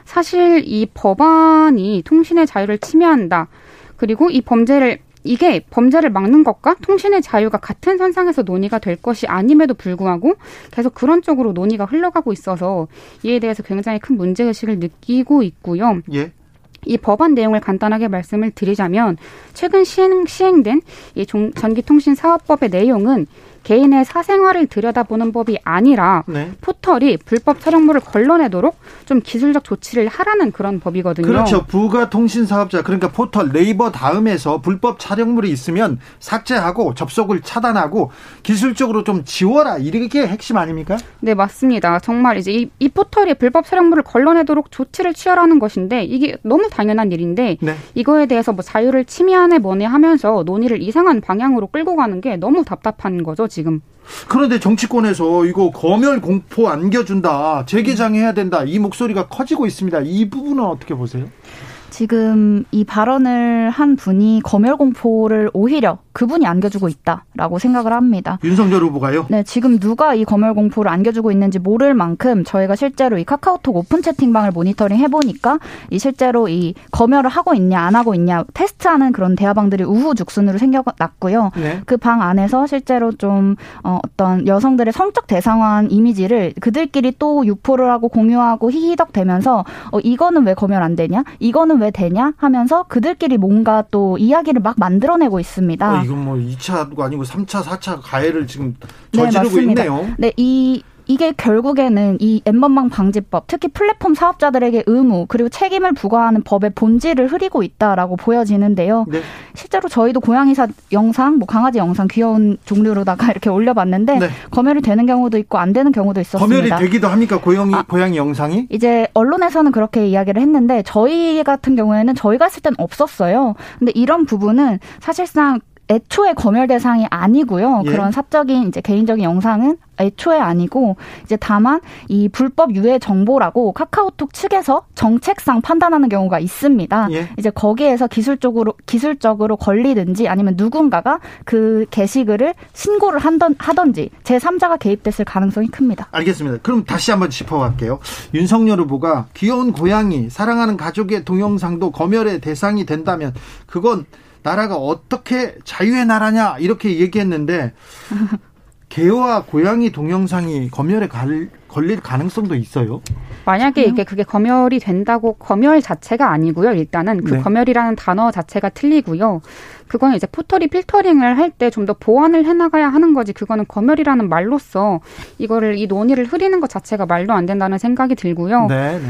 Speaker 4: 사실 이 법안이 통신의 자유를 침해한다. 그리고 이 범죄를 이게 범죄를 막는 것과 통신의 자유가 같은 선상에서 논의가 될 것이 아님에도 불구하고 계속 그런 쪽으로 논의가 흘러가고 있어서 이에 대해서 굉장히 큰 문제의식을 느끼고 있고요.
Speaker 1: 예.
Speaker 4: 이 법안 내용을 간단하게 말씀을 드리자면 최근 시행, 시행된 이 종- 전기통신사업법의 내용은 개인의 사생활을 들여다보는 법이 아니라
Speaker 1: 네.
Speaker 4: 포털이 불법 촬영물을 걸러내도록 좀 기술적 조치를 하라는 그런 법이거든요.
Speaker 1: 그렇죠. 부가 통신 사업자 그러니까 포털 네이버 다음에서 불법 촬영물이 있으면 삭제하고 접속을 차단하고 기술적으로 좀 지워라 이게 핵심 아닙니까?
Speaker 4: 네, 맞습니다. 정말 이제 이, 이 포털이 불법 촬영물을 걸러내도록 조치를 취하라는 것인데 이게 너무 당연한 일인데
Speaker 1: 네.
Speaker 4: 이거에 대해서 뭐 자유를 침해하네 뭐네 하면서 논의를 이상한 방향으로 끌고 가는 게 너무 답답한 거죠, 지금.
Speaker 1: 그런데 정치권에서 이거 검열 공포 안겨준다 재개장해야 된다 이 목소리가 커지고 있습니다. 이 부분은 어떻게 보세요?
Speaker 5: 지금 이 발언을 한 분이 검열 공포를 오히려 그분이 안겨주고 있다라고 생각을 합니다.
Speaker 1: 윤석열 후보가요.
Speaker 5: 네, 지금 누가 이 검열 공포를 안겨주고 있는지 모를 만큼 저희가 실제로 이 카카오톡 오픈 채팅방을 모니터링 해보니까 이 실제로 이 검열을 하고 있냐 안 하고 있냐 테스트하는 그런 대화방들이 우후죽순으로 생겨났고요.
Speaker 1: 네.
Speaker 5: 그방 안에서 실제로 좀 어, 어떤 여성들의 성적 대상화한 이미지를 그들끼리 또 유포를 하고 공유하고 히히덕대면서 어, 이거는 왜 검열 안 되냐? 이거는 왜 되냐? 하면서 그들끼리 뭔가 또 이야기를 막 만들어내고 있습니다.
Speaker 1: 어, 이건 뭐 2차도 아니고 3차, 4차 가해를 지금
Speaker 5: 네,
Speaker 1: 저지르고
Speaker 5: 맞습니다.
Speaker 1: 있네요.
Speaker 5: 네, 이 이게 결국에는 이 엠번방 방지법, 특히 플랫폼 사업자들에게 의무 그리고 책임을 부과하는 법의 본질을 흐리고 있다라고 보여지는데요.
Speaker 1: 네.
Speaker 5: 실제로 저희도 고양이사 영상, 뭐 강아지 영상 귀여운 종류로다가 이렇게 올려봤는데
Speaker 1: 네.
Speaker 5: 검열이 되는 경우도 있고 안 되는 경우도 있었습니다.
Speaker 1: 검열이 되기도 합니까? 고양이
Speaker 5: 아.
Speaker 1: 고양이 영상이?
Speaker 5: 이제 언론에서는 그렇게 이야기를 했는데 저희 같은 경우에는 저희가 했을 땐 없었어요. 근데 이런 부분은 사실상 애초에 검열 대상이 아니고요.
Speaker 1: 예.
Speaker 5: 그런 사적인 이제 개인적인 영상은 애초에 아니고 이제 다만 이 불법 유해 정보라고 카카오톡 측에서 정책상 판단하는 경우가 있습니다.
Speaker 1: 예.
Speaker 5: 이제 거기에서 기술적으로 기술적으로 걸리든지 아니면 누군가가 그 게시글을 신고를 한던 하던지 제 3자가 개입됐을 가능성이 큽니다.
Speaker 1: 알겠습니다. 그럼 다시 한번 짚어갈게요. 윤석열 후보가 귀여운 고양이, 사랑하는 가족의 동영상도 검열의 대상이 된다면 그건 나라가 어떻게 자유의 나라냐 이렇게 얘기했는데 개와 고양이 동영상이 검열에 갈- 걸릴 가능성도 있어요.
Speaker 4: 만약에 이게 그게 검열이 된다고 검열 자체가 아니고요. 일단은 그
Speaker 1: 네.
Speaker 4: 검열이라는 단어 자체가 틀리고요. 그거는 이제 포털이 필터링을 할 때 좀 더 보완을 해나가야 하는 거지. 그거는 검열이라는 말로써 이거를 이 논의를 흐리는 것 자체가 말도 안 된다는 생각이 들고요.
Speaker 1: 네, 네.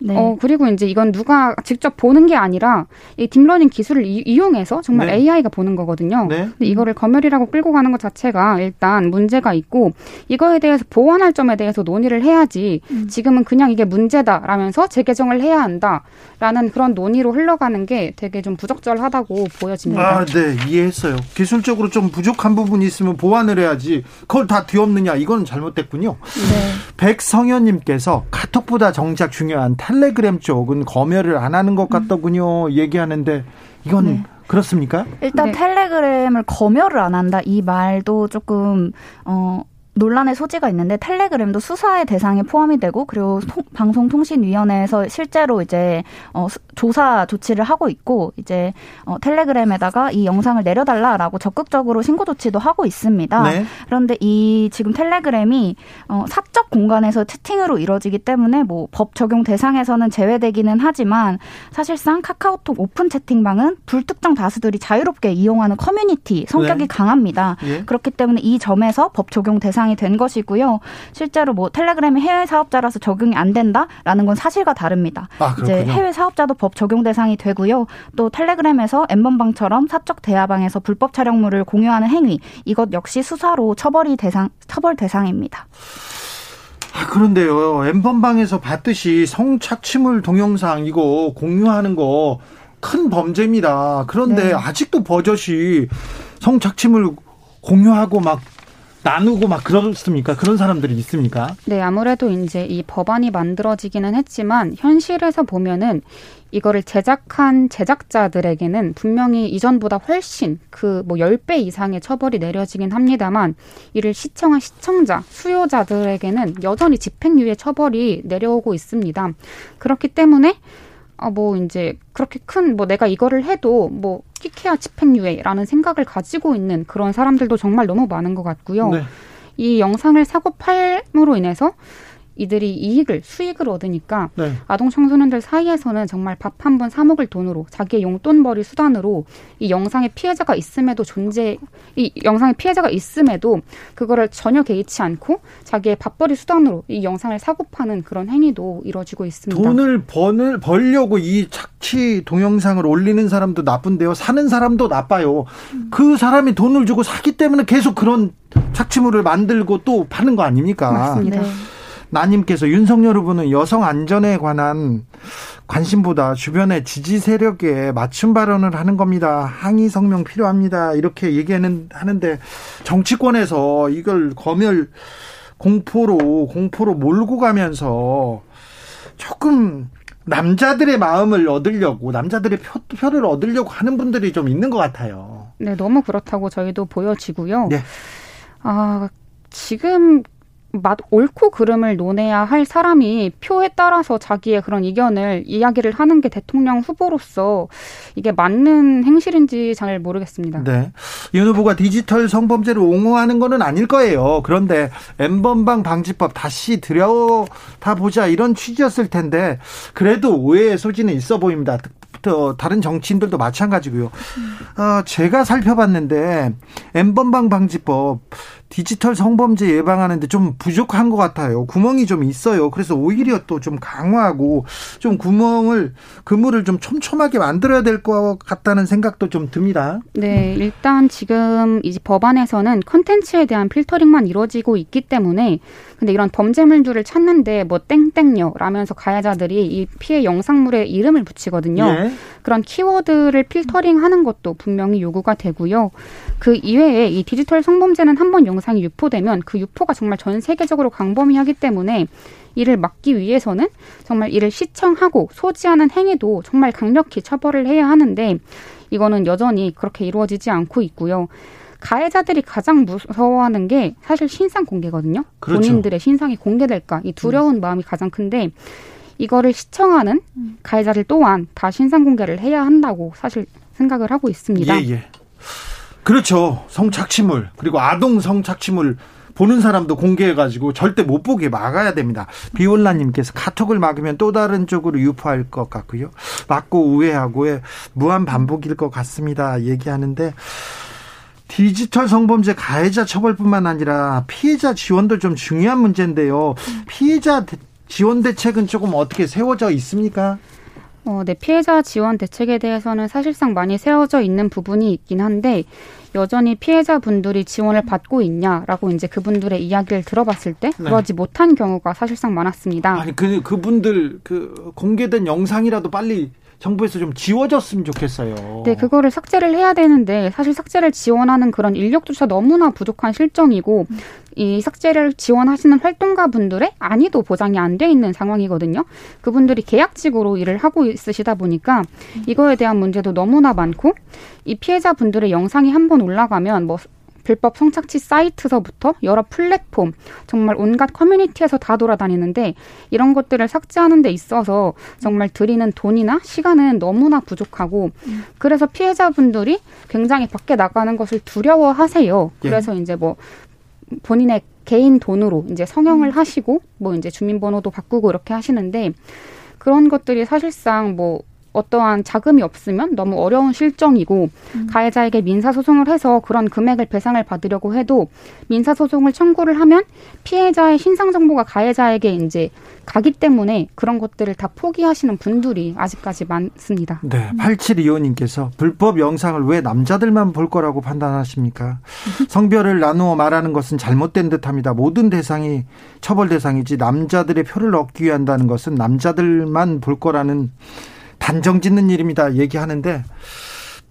Speaker 5: 네.
Speaker 4: 어, 그리고 이제 이건 누가 직접 보는 게 아니라 이 딥러닝 기술을 이, 이용해서 정말
Speaker 1: 네.
Speaker 4: AI가 보는 거거든요.
Speaker 1: 네.
Speaker 4: 근데 이거를 검열이라고 끌고 가는 것 자체가 일단 문제가 있고 이거에 대해서 보완할 점에 대해서 논의를 해야지 지금은 그냥 이게 문제다라면서 재개정을 해야 한다라는 그런 논의로 흘러가는 게 되게 좀 부적절하다고 보여집니다.
Speaker 1: 아, 네, 이해했어요. 기술적으로 좀 부족한 부분이 있으면 보완을 해야지. 그걸 다 뒤엎느냐? 이건 잘못됐군요.
Speaker 5: 네.
Speaker 1: 백성현님께서 카톡보다 정작 중요한 텔레그램 쪽은 검열을 안 하는 것 같더군요. 얘기하는데 이건
Speaker 5: 네.
Speaker 1: 그렇습니까?
Speaker 5: 일단
Speaker 4: 네.
Speaker 5: 텔레그램을 검열을 안 한다 이 말도 조금 어 논란의 소지가 있는데 텔레그램도 수사의 대상에 포함이 되고 그리고 통- 방송통신위원회에서 실제로 이제 어, 수- 조사 조치를 하고 있고 이제 어, 텔레그램에다가 이 영상을 내려달라라고 적극적으로 신고 조치도 하고 있습니다.
Speaker 1: 네.
Speaker 5: 그런데 이 지금 텔레그램이 어, 사적 공간에서 채팅으로 이루어지기 때문에 뭐 법 적용 대상에서는 제외되기는 하지만 사실상 카카오톡 오픈 채팅방은 불특정 다수들이 자유롭게 이용하는 커뮤니티 성격이
Speaker 1: 네.
Speaker 5: 강합니다.
Speaker 1: 예.
Speaker 5: 그렇기 때문에 이 점에서 법 적용 대상 대상이 된 것이고요. 실제로 뭐 텔레그램이 해외 사업자라서 적용이 안 된다라는 건 사실과 다릅니다.
Speaker 1: 아,
Speaker 5: 이제 해외 사업자도 법 적용 대상이 되고요. 또 텔레그램에서 N번방처럼 사적 대화방에서 불법 촬영물을 공유하는 행위 이것 역시 수사로 처벌이 대상 처벌 대상입니다.
Speaker 1: 아, 그런데요, 엠번방에서 봤듯이 성착취물 동영상 이거 공유하는 거 큰 범죄입니다. 그런데 네. 아직도 버젓이 성착취물 공유하고 막 나누고 막 그렇습니까? 그런 사람들이 있습니까?
Speaker 4: 네, 아무래도 이제 이 법안이 만들어지기는 했지만 현실에서 보면은 이거를 제작한 제작자들에게는 분명히 이전보다 훨씬 그뭐 10배 이상의 처벌이 내려지긴 합니다만 이를 시청한 시청자, 수요자들에게는 여전히 집행유예 처벌이 내려오고 있습니다. 그렇기 때문에 아, 뭐, 이제, 그렇게 큰, 뭐, 내가 이거를 해도, 뭐, 끼케야 집행유예라는 생각을 가지고 있는 그런 사람들도 정말 너무 많은 것 같고요. 네. 이 영상을 사고 팔므로 인해서 이들이 이익을 수익을 얻으니까 네. 아동 청소년들 사이에서는 정말 밥 한 번 사 먹을 돈으로 자기의 용돈벌이 수단으로 이 영상에 피해자가 있음에도 존재 이 영상에 피해자가 있음에도 그거를 전혀 개의치 않고 자기의 밥벌이 수단으로 이 영상을 사고 파는 그런 행위도 이루어지고 있습니다.
Speaker 1: 돈을 버는 벌려고 이 착취 동영상을 올리는 사람도 나쁜데요. 사는 사람도 나빠요. 그 사람이 돈을 주고 사기 때문에 계속 그런 착취물을 만들고 또 파는 거 아닙니까?
Speaker 4: 맞습니다. 네.
Speaker 1: 나님께서 윤석열 후보는 여성 안전에 관한 관심보다 주변의 지지 세력에 맞춤 발언을 하는 겁니다. 항의 성명 필요합니다. 이렇게 얘기하는 하는데 정치권에서 이걸 검열 공포로 공포로 몰고 가면서 조금 남자들의 마음을 얻으려고 남자들의 표, 표를 얻으려고 하는 분들이 좀 있는 것 같아요.
Speaker 4: 네, 너무 그렇다고 저희도 보여지고요. 네. 아 지금 맞, 옳고 그름을 논해야 할 사람이 표에 따라서 자기의 그런 의견을 이야기를 하는 게 대통령 후보로서 이게 맞는 행실인지 잘 모르겠습니다.
Speaker 1: 네. 윤 후보가 디지털 성범죄를 옹호하는 거는 아닐 거예요. 그런데 엠번방 방지법 다시 들여다 보자 이런 취지였을 텐데 그래도 오해의 소지는 있어 보입니다. 또 다른 정치인들도 마찬가지고요. 어, 제가 살펴봤는데 엠번방 방지법 디지털 성범죄 예방하는데 좀 부족한 것 같아요. 구멍이 좀 있어요. 그래서 오히려 또 좀 강화하고 좀 구멍을 그물을 좀 촘촘하게 만들어야 될 것 같다는 생각도 좀 듭니다.
Speaker 4: 네, 일단 지금 이 법안에서는 컨텐츠에 대한 필터링만 이루어지고 있기 때문에 근데 이런 범죄물들을 찾는데 뭐 땡땡요 라면서 가해자들이 이 피해 영상물에 이름을 붙이거든요. 예. 그런 키워드를 필터링하는 것도 분명히 요구가 되고요. 그 이외에 이 디지털 성범죄는 한번 영상이 유포되면 그 유포가 정말 전 세계적으로 광범위하기 때문에 이를 막기 위해서는 정말 이를 시청하고 소지하는 행위도 정말 강력히 처벌을 해야 하는데 이거는 여전히 그렇게 이루어지지 않고 있고요. 가해자들이 가장 무서워하는 게 사실 신상 공개거든요. 그렇죠. 본인들의 신상이 공개될까 이 두려운 음. 마음이 가장 큰데 이거를 시청하는 음. 가해자들 또한 다 신상 공개를 해야 한다고 사실 생각을 하고 있습니다.
Speaker 1: 예, 예. 그렇죠. 성착취물 그리고 아동 성착취물 보는 사람도 공개해가지고 절대 못 보게 막아야 됩니다. 비올라님께서 카톡을 막으면 또 다른 쪽으로 유포할 것 같고요. 막고 우회하고의 무한 반복일 것 같습니다. 얘기하는데 디지털 성범죄 가해자 처벌뿐만 아니라 피해자 지원도 좀 중요한 문제인데요. 피해자 지원 대책은 조금 어떻게 세워져 있습니까?
Speaker 4: 어, 네, 피해자 지원 대책에 대해서는 사실상 많이 세워져 있는 부분이 있긴 한데 여전히 피해자분들이 지원을 받고 있냐라고 이제 그분들의 이야기를 들어봤을 때 네. 그러지 못한 경우가 사실상 많았습니다.
Speaker 1: 아니 그 그분들 그 공개된 영상이라도 빨리 정부에서 좀 지워졌으면 좋겠어요.
Speaker 4: 네, 그거를 삭제를 해야 되는데 사실 삭제를 지원하는 그런 인력조차 너무나 부족한 실정이고 음. 이 삭제를 지원하시는 활동가 분들의 안위도 보장이 안 돼 있는 상황이거든요. 그분들이 계약직으로 일을 하고 있으시다 보니까 이거에 대한 문제도 너무나 많고 이 피해자 분들의 영상이 한 번 올라가면 뭐 불법 성착취 사이트서부터 여러 플랫폼 정말 온갖 커뮤니티에서 다 돌아다니는데 이런 것들을 삭제하는 데 있어서 정말 들이는 돈이나 시간은 너무나 부족하고 그래서 피해자분들이 굉장히 밖에 나가는 것을 두려워하세요. 예. 그래서 예. 이제 뭐 본인의 개인 돈으로 이제 성형을 하시고 뭐 이제 주민번호도 바꾸고 이렇게 하시는데 그런 것들이 사실상 뭐 어떠한 자금이 없으면 너무 어려운 실정이고 음. 가해자에게 민사 소송을 해서 그런 금액을 배상을 받으려고 해도 민사 소송을 청구를 하면 피해자의 신상 정보가 가해자에게 이제 가기 때문에 그런 것들을 다 포기하시는 분들이 아직까지 많습니다.
Speaker 1: 네, 8725님께서 불법 영상을 왜 남자들만 볼 거라고 판단하십니까? 성별을 나누어 말하는 것은 잘못된 듯 합니다. 모든 대상이 처벌 대상이지 남자들의 표를 얻기 위한다는 것은 남자들만 볼 거라는 단정 짓는 일입니다. 얘기하는데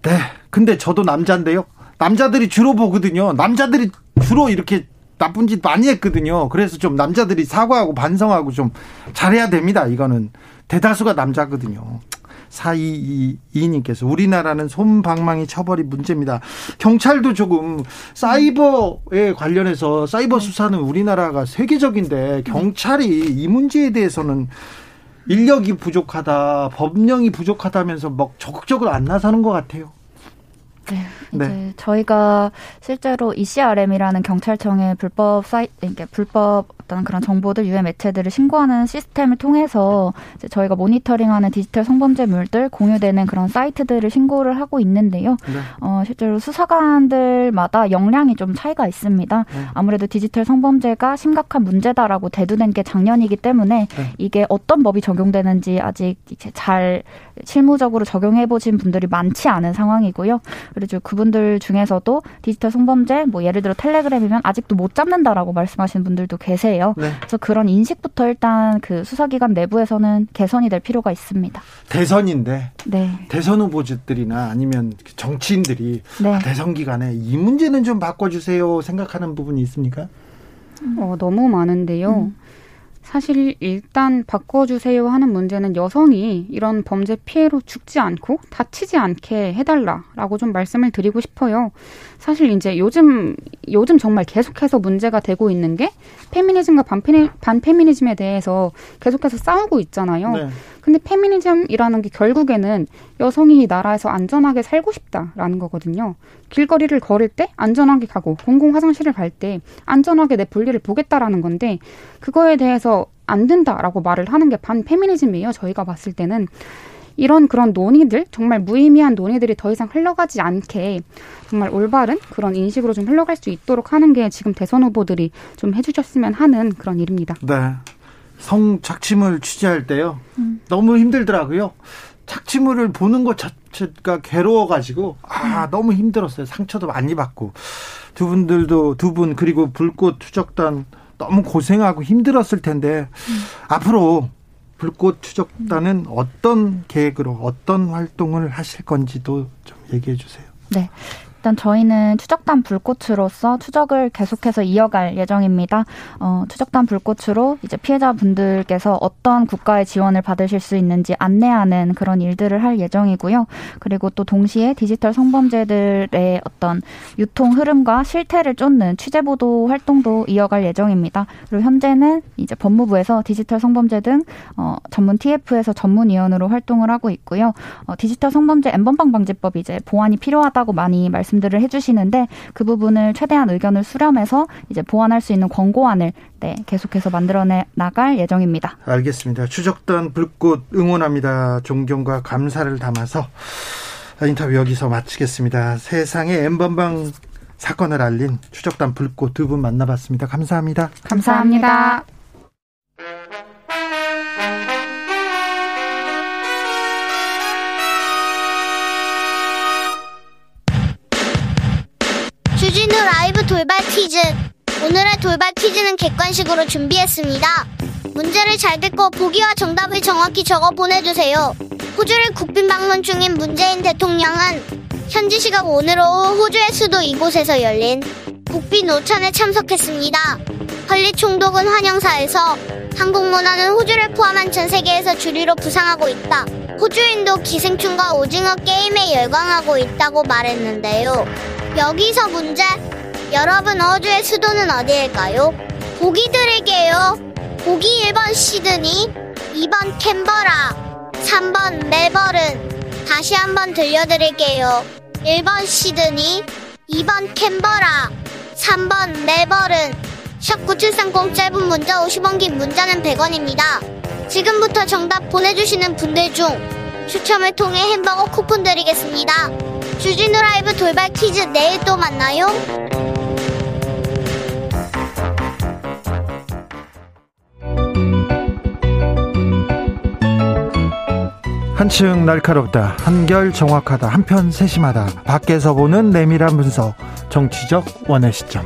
Speaker 1: 네. 근데 저도 남자인데요. 남자들이 주로 보거든요. 남자들이 주로 이렇게 나쁜 짓 많이 했거든요. 그래서 좀 남자들이 사과하고 반성하고 좀 잘해야 됩니다. 이거는 대다수가 남자거든요. 4222님께서 우리나라는 솜방망이 처벌이 문제입니다. 경찰도 조금 사이버에 관련해서 사이버 수사는 우리나라가 세계적인데 경찰이 이 문제에 대해서는 인력이 부족하다, 법령이 부족하다면서 막 적극적으로 안 나서는 것 같아요.
Speaker 5: 네, 이제 네. 저희가 실제로 ECRM이라는 경찰청의 불법 사이, 이게 불법 어떤 그런 정보들 유해 매체들을 신고하는 시스템을 통해서 이제 저희가 모니터링하는 디지털 성범죄물들 공유되는 그런 사이트들을 신고를 하고 있는데요. 네. 어, 실제로 수사관들마다 역량이 좀 차이가 있습니다. 네. 아무래도 디지털 성범죄가 심각한 문제다라고 대두된 게 작년이기 때문에 네. 이게 어떤 법이 적용되는지 아직 잘 실무적으로 적용해 보신 분들이 많지 않은 상황이고요. 그리고 그분들 중에서도 디지털 성범죄 뭐 예를 들어 텔레그램이면 아직도 못 잡는다라고 말씀하시는 분들도 계세요. 네. 그래서 그런 인식부터 일단 그 수사기관 내부에서는 개선이 될 필요가 있습니다.
Speaker 1: 대선인데 네. 대선 후보들이나 아니면 정치인들이 네. 아, 대선 기간에 이 문제는 좀 바꿔주세요 생각하는 부분이 있습니까?
Speaker 4: 어, 너무 많은데요. 음. 사실 일단 바꿔주세요 하는 문제는 여성이 이런 범죄 피해로 죽지 않고 다치지 않게 해달라라고 좀 말씀을 드리고 싶어요. 사실 이제 요즘 요즘 정말 계속해서 문제가 되고 있는 게 페미니즘과 반페미, 반페미니즘에 대해서 계속해서 싸우고 있잖아요. 네. 근데 페미니즘이라는 게 결국에는 여성이 나라에서 안전하게 살고 싶다라는 거거든요. 길거리를 걸을 때 안전하게 가고 공공 화장실을 갈 때 안전하게 내 볼일을 보겠다라는 건데 그거에 대해서 안 된다라고 말을 하는 게 반페미니즘이에요. 저희가 봤을 때는 이런 그런 논의들 정말 무의미한 논의들이 더 이상 흘러가지 않게 정말 올바른 그런 인식으로 좀 흘러갈 수 있도록 하는 게 지금 대선 후보들이 좀 해주셨으면 하는 그런 일입니다.
Speaker 1: 네. 성 착취물 취재할 때요. 음. 너무 힘들더라고요. 착취물을 보는 것 자체가 괴로워가지고 아 음. 너무 힘들었어요. 상처도 많이 받고 두 분들도 두 분 그리고 불꽃 추적단 너무 고생하고 힘들었을 텐데 음. 앞으로 불꽃 추적단은 어떤 계획으로 어떤 활동을 하실 건지도 좀 얘기해 주세요.
Speaker 5: 네. 일단 저희는 추적단 불꽃으로서 추적을 계속해서 이어갈 예정입니다. 어, 추적단 불꽃으로 이제 피해자분들께서 어떤 국가의 지원을 받으실 수 있는지 안내하는 그런 일들을 할 예정이고요. 그리고 또 동시에 디지털 성범죄들의 어떤 유통 흐름과 실태를 쫓는 취재 보도 활동도 이어갈 예정입니다. 그리고 현재는 이제 법무부에서 디지털 성범죄 등 어, 전문 TF에서 전문위원으로 활동을 하고 있고요. 어, 디지털 성범죄 엠번방 방지법 이제 보완이 필요하다고 많이 말씀. 말씀들을 해주시는데 그 부분을 최대한 의견을 수렴해서 이제 보완할 수 있는 권고안을 네, 계속해서 만들어 나갈 예정입니다.
Speaker 1: 알겠습니다. 추적단 불꽃 응원합니다. 존경과 감사를 담아서 인터뷰 여기서 마치겠습니다. 세상의 엠번방 사건을 알린 추적단 불꽃 두 분 만나봤습니다. 감사합니다.
Speaker 4: 감사합니다.
Speaker 6: 돌발 퀴즈. 오늘의 돌발 퀴즈는 객관식으로 준비했습니다. 문제를 잘 듣고 보기와 정답을 정확히 적어 보내주세요. 호주를 국빈 방문 중인 문재인 대통령은 현지 시각 오늘 오후 호주의 수도 이곳에서 열린 국빈 오찬에 참석했습니다. 헐리 총독은 환영사에서 한국 문화는 호주를 포함한 전 세계에서 주류로 부상하고 있다. 호주인도 기생충과 오징어 게임에 열광하고 있다고 말했는데요. 여기서 문제. 여러분 어주의 수도는 어디일까요? 보기 드릴게요. 보기 1번 시드니, 2번 캔버라, 3번 멜버른. 다시 한번 들려드릴게요. 1번 시드니, 2번 캔버라, 3번 멜버른. 샵9730 짧은 문자 50원 긴 문자는 100원입니다. 지금부터 정답 보내주시는 분들 중 추첨을 통해 햄버거 쿠폰 드리겠습니다. 주진우 라이브 돌발 퀴즈 내일 또 만나요.
Speaker 1: 한층 날카롭다 한결 정확하다 한편 세심하다 밖에서 보는 내밀한 분석 정치적 원의 시점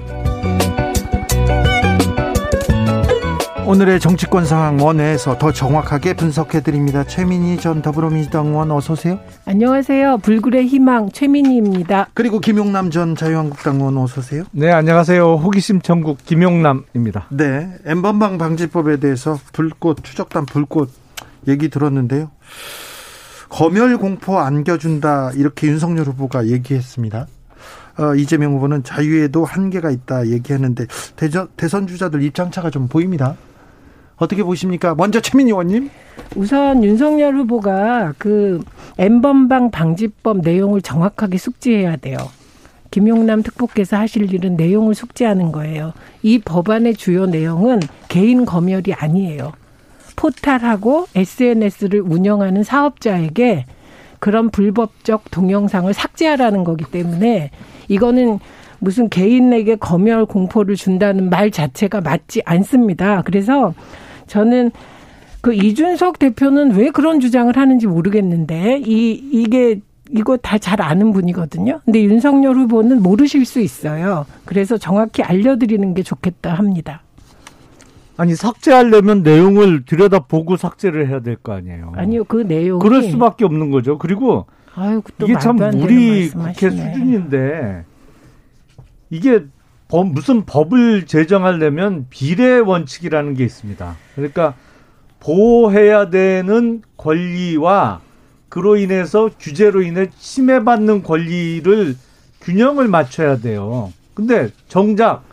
Speaker 1: 오늘의 정치권 상황 원회에서 더 정확하게 분석해 드립니다. 최민희 전 더불어민주당 의원 어서 오세요.
Speaker 7: 안녕하세요. 불굴의 희망 최민희입니다.
Speaker 1: 그리고 김용남 전 자유한국당 의원 어서 오세요.
Speaker 8: 네, 안녕하세요. 호기심 천국 김용남입니다.
Speaker 1: 네, 엠번방 방지법에 대해서 불꽃 추적단 불꽃 얘기 들었는데요. 검열 공포 안겨준다 이렇게 윤석열 후보가 얘기했습니다. 어, 이재명 후보는 자유에도 한계가 있다 얘기하는데 대전, 대선 주자들 입장차가 좀 보입니다. 어떻게 보십니까? 먼저 최민희 의원님.
Speaker 7: 우선 윤석열 후보가 그 엠번방 방지법 내용을 정확하게 숙지해야 돼요. 김용남 특보께서 하실 일은 내용을 숙지하는 거예요. 이 법안의 주요 내용은 개인 검열이 아니에요. 포탈하고 SNS를 운영하는 사업자에게 그런 불법적 동영상을 삭제하라는 거기 때문에 이거는 무슨 개인에게 검열 공포를 준다는 말 자체가 맞지 않습니다. 그래서 저는 그 이준석 대표는 왜 그런 주장을 하는지 모르겠는데 이 이게 이거 다 잘 아는 분이거든요. 근데 윤석열 후보는 모르실 수 있어요. 그래서 정확히 알려드리는 게 좋겠다 합니다.
Speaker 8: 아니 삭제하려면 내용을 들여다보고 삭제를 해야 될 거 아니에요.
Speaker 7: 아니요, 그 내용이
Speaker 8: 그럴 수밖에 없는 거죠. 그리고
Speaker 7: 아유,
Speaker 8: 이게 참 우리 국회 수준인데 이게 법, 무슨 법을 제정하려면 비례 원칙이라는 게 있습니다. 그러니까 보호해야 되는 권리와 그로 인해서 규제로 인해 침해받는 권리를 균형을 맞춰야 돼요. 근데 정작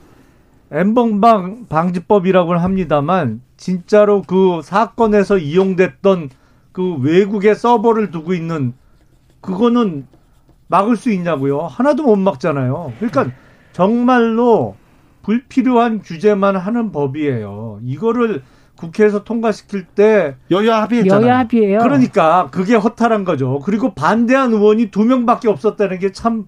Speaker 8: 엠번방 방지법이라고는 합니다만 진짜로 그 사건에서 이용됐던 그 외국의 서버를 두고 있는 그거는 막을 수 있냐고요? 하나도 못 막잖아요. 그러니까 정말로 불필요한 규제만 하는 법이에요. 이거를 국회에서 통과시킬 때
Speaker 1: 여야 합의했잖아요.
Speaker 7: 여야 합의예요.
Speaker 8: 그러니까 그게 허탈한 거죠. 그리고 반대한 의원이 두 명밖에 없었다는 게 참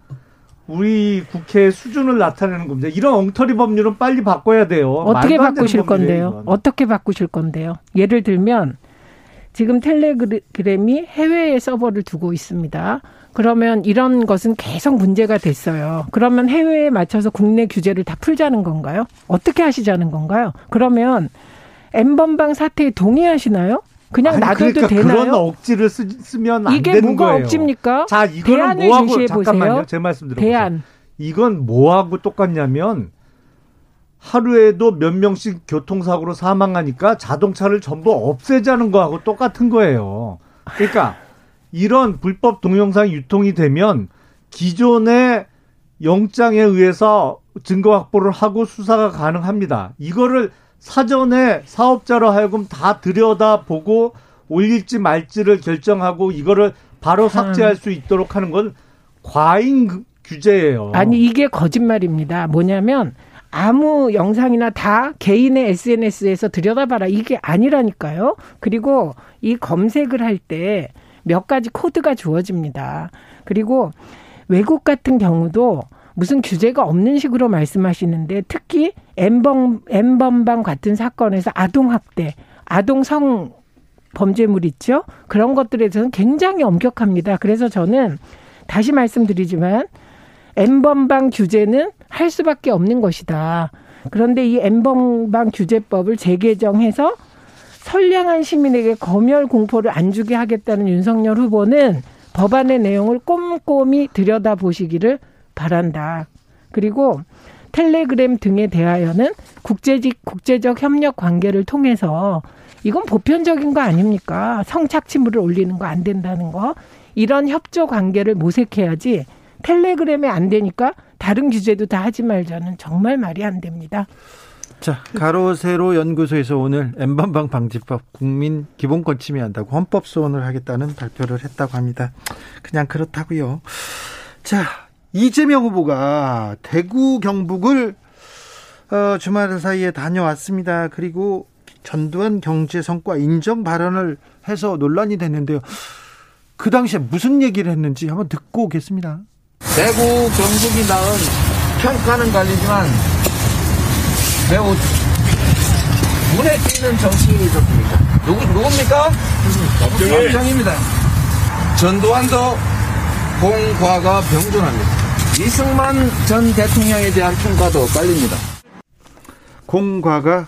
Speaker 8: 우리 국회의 수준을 나타내는 겁니다. 이런 엉터리 법률은 빨리 바꿔야 돼요.
Speaker 7: 어떻게 바꾸실 건데요?
Speaker 8: 이건.
Speaker 7: 어떻게 바꾸실 건데요? 예를 들면 지금 텔레그램이 해외에 서버를 두고 있습니다. 그러면 이런 것은 계속 문제가 됐어요. 그러면 해외에 맞춰서 국내 규제를 다 풀자는 건가요? 어떻게 하시자는 건가요? 그러면 엠번방 사태에 동의하시나요? 그냥
Speaker 8: 아니,
Speaker 7: 놔둬도
Speaker 8: 그러니까
Speaker 7: 되나요?
Speaker 8: 그런 억지를 쓰, 쓰면 안
Speaker 7: 이게
Speaker 8: 되는
Speaker 7: 뭐가
Speaker 8: 거예요.
Speaker 7: 억지입니까?
Speaker 8: 자, 이거는 뭐하고
Speaker 7: 제시해
Speaker 8: 잠깐만요.
Speaker 7: 보세요.
Speaker 8: 제 말씀 들어보세요.
Speaker 7: 대안.
Speaker 8: 이건 뭐하고 똑같냐면 하루에도 몇 명씩 교통사고로 사망하니까 자동차를 전부 없애자는 거하고 똑같은 거예요. 그러니까 이런 불법 동영상 유통이 되면 기존의 영장에 의해서 증거 확보를 하고 수사가 가능합니다. 이거를 사전에 사업자로 하여금 다 들여다보고 올릴지 말지를 결정하고 이거를 바로 삭제할 수 있도록 하는 건 과잉 그- 규제예요.
Speaker 7: 아니 이게 거짓말입니다. 뭐냐면 아무 영상이나 다 개인의 SNS에서 들여다봐라 이게 아니라니까요. 그리고 이 검색을 할 때 몇 가지 코드가 주어집니다. 그리고 외국 같은 경우도 무슨 규제가 없는 식으로 말씀하시는데 특히 엠번 엠번방 같은 사건에서 아동 학대, 아동 성 범죄물 있죠? 그런 것들에 대해서는 굉장히 엄격합니다. 그래서 저는 다시 말씀드리지만 엠번방 규제는 할 수밖에 없는 것이다. 그런데 이 엠번방 규제법을 재개정해서 선량한 시민에게 검열 공포를 안 주게 하겠다는 윤석열 후보는 법안의 내용을 꼼꼼히 들여다보시기를 바란다. 그리고 텔레그램 등에 대하여는 국제직, 국제적 협력 관계를 통해서 이건 보편적인 거 아닙니까? 성착취물을 올리는 거 안 된다는 거. 이런 협조 관계를 모색해야지 텔레그램에 안 되니까 다른 규제도 다 하지 말자는 정말 말이 안 됩니다.
Speaker 1: 자, 가로세로 연구소에서 오늘 엠번방 방지법 국민 기본권 침해한다고 헌법 소원을 하겠다는 발표를 했다고 합니다. 그냥 그렇다고요. 자, 이재명 후보가 대구 경북을 어, 주말 사이에 다녀왔습니다. 그리고 전두환 경제 성과 인정 발언을 해서 논란이 됐는데요. 그 당시에 무슨 얘기를 했는지 한번 듣고 오겠습니다.
Speaker 9: 대구 경북이 낳은 평가는 갈리지만 매우 눈에 띄는 정치적입니다. 누구 누굽니까? 박정희입니다. 전두환도 공과가 병존합니다. 이승만 전 대통령에 대한 평가도 깔립니다.
Speaker 1: 공과가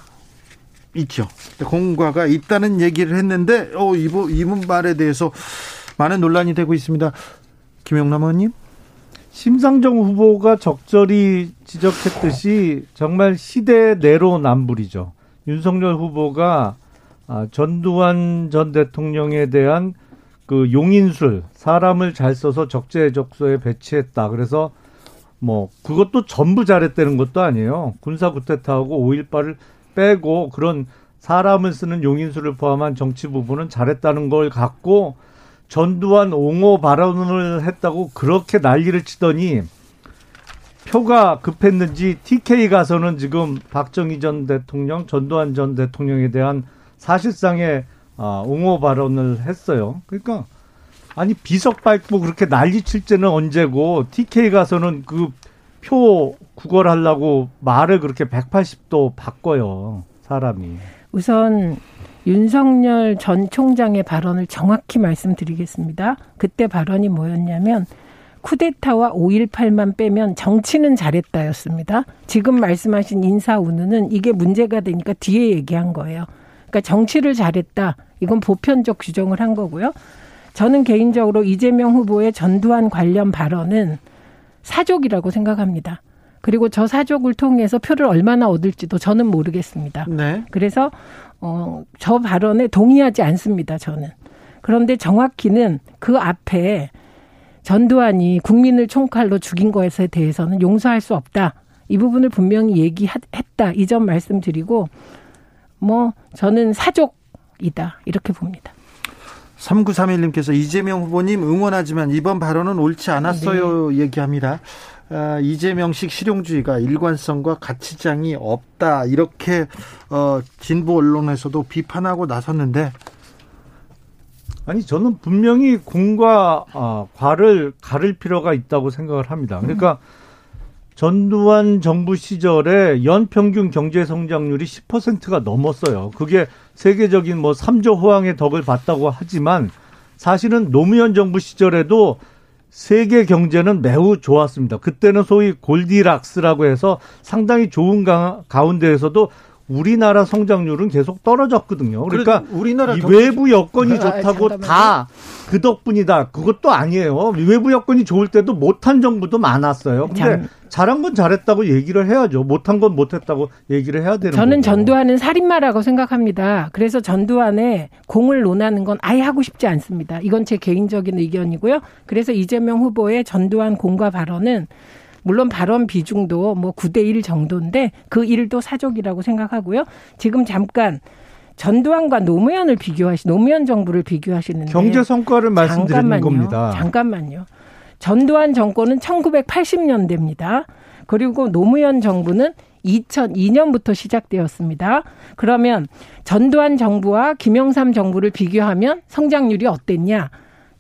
Speaker 1: 있죠. 공과가 있다는 얘기를 했는데 어 이분 이분 말에 대해서 많은 논란이 되고 있습니다. 김영남 의원님.
Speaker 8: 심상정 후보가 적절히 지적했듯이 정말 시대 내로남불이죠. 윤석열 후보가 아, 전두환 전 대통령에 대한 그 용인술 사람을 잘 써서 적재적소에 배치했다. 그래서 뭐 그것도 전부 잘했다는 것도 아니에요. 군사 구태타하고 5.18을 빼고 그런 사람을 쓰는 용인술을 포함한 정치 부분은 잘했다는 걸 갖고 전두환 옹호 발언을 했다고 그렇게 난리를 치더니 표가 급했는지 TK 가서는 지금 박정희 전 대통령, 전두환 전 대통령에 대한 사실상의 아, 옹호 발언을 했어요. 그러니까 아니 비석 밟고 그렇게 난리 칠 때는 언제고 TK 가서는 그 표 구걸하려고 말을 그렇게 180도 바꿔요. 사람이.
Speaker 7: 우선 윤석열 전 총장의 발언을 정확히 말씀드리겠습니다. 그때 발언이 뭐였냐면 쿠데타와 5.18만 빼면 정치는 잘했다였습니다. 지금 말씀하신 인사 운운은 이게 문제가 되니까 뒤에 얘기한 거예요. 그러니까 정치를 잘했다. 이건 보편적 규정을 한 거고요. 저는 개인적으로 이재명 후보의 전두환 관련 발언은 사족이라고 생각합니다. 그리고 저 사족을 통해서 표를 얼마나 얻을지도 저는 모르겠습니다.
Speaker 1: 네.
Speaker 7: 그래서 어, 저 발언에 동의하지 않습니다. 저는. 그런데 정확히는 그 앞에 전두환이 국민을 총칼로 죽인 것에 대해서는 용서할 수 없다. 이 부분을 분명히 얘기했다. 이 점 말씀드리고 뭐 저는 사족이다. 이렇게 봅니다.
Speaker 1: 3931님께서 이재명 후보님 응원하지만 이번 발언은 옳지 않았어요
Speaker 7: 네.
Speaker 1: 얘기합니다. 아, 이재명식 실용주의가 일관성과 가치장이 없다 이렇게 어, 진보 언론에서도 비판하고 나섰는데
Speaker 8: 아니 저는 분명히 공과 아, 과를 가를 필요가 있다고 생각을 합니다. 그러니까 전두환 정부 시절에 연평균 경제 성장률이 10%가 넘었어요. 그게 세계적인 뭐 3조 호황의 덕을 봤다고 하지만 사실은 노무현 정부 시절에도 세계 경제는 매우 좋았습니다. 그때는 소위 골디락스라고 해서 상당히 좋은 가, 가운데에서도 우리나라 성장률은 계속 떨어졌거든요. 그러니까
Speaker 1: 우리나라
Speaker 8: 이
Speaker 1: 더-
Speaker 8: 외부 여건이
Speaker 7: 아,
Speaker 8: 좋다고
Speaker 7: 잠깐만요.
Speaker 8: 다그 덕분이다. 그것도 아니에요. 외부 여건이 좋을 때도 못한 정부도 많았어요. 근데
Speaker 7: 참.
Speaker 8: 잘한 건 잘했다고 얘기를 해야죠. 못한 건 못했다고 얘기를 해야 되는
Speaker 7: 저는
Speaker 8: 거고.
Speaker 7: 전두환은 살인마라고 생각합니다. 그래서 전두환의 공을 논하는 건 아예 하고 싶지 않습니다. 이건 제 개인적인 의견이고요. 그래서 이재명 후보의 전두환 공과 발언은 물론 발언 비중도 뭐 9대 1 정도인데 그 일도 사족이라고 생각하고요. 지금 잠깐 전두환과 노무현을 비교하시 노무현 정부를 비교하시는데
Speaker 8: 경제 성과를 말씀드리는. 겁니다.
Speaker 7: 잠깐만요. 전두환 정권은 1980년대입니다. 그리고 노무현 정부는 2002년부터 시작되었습니다. 그러면 전두환 정부와 김영삼 정부를 비교하면 성장률이 어땠냐?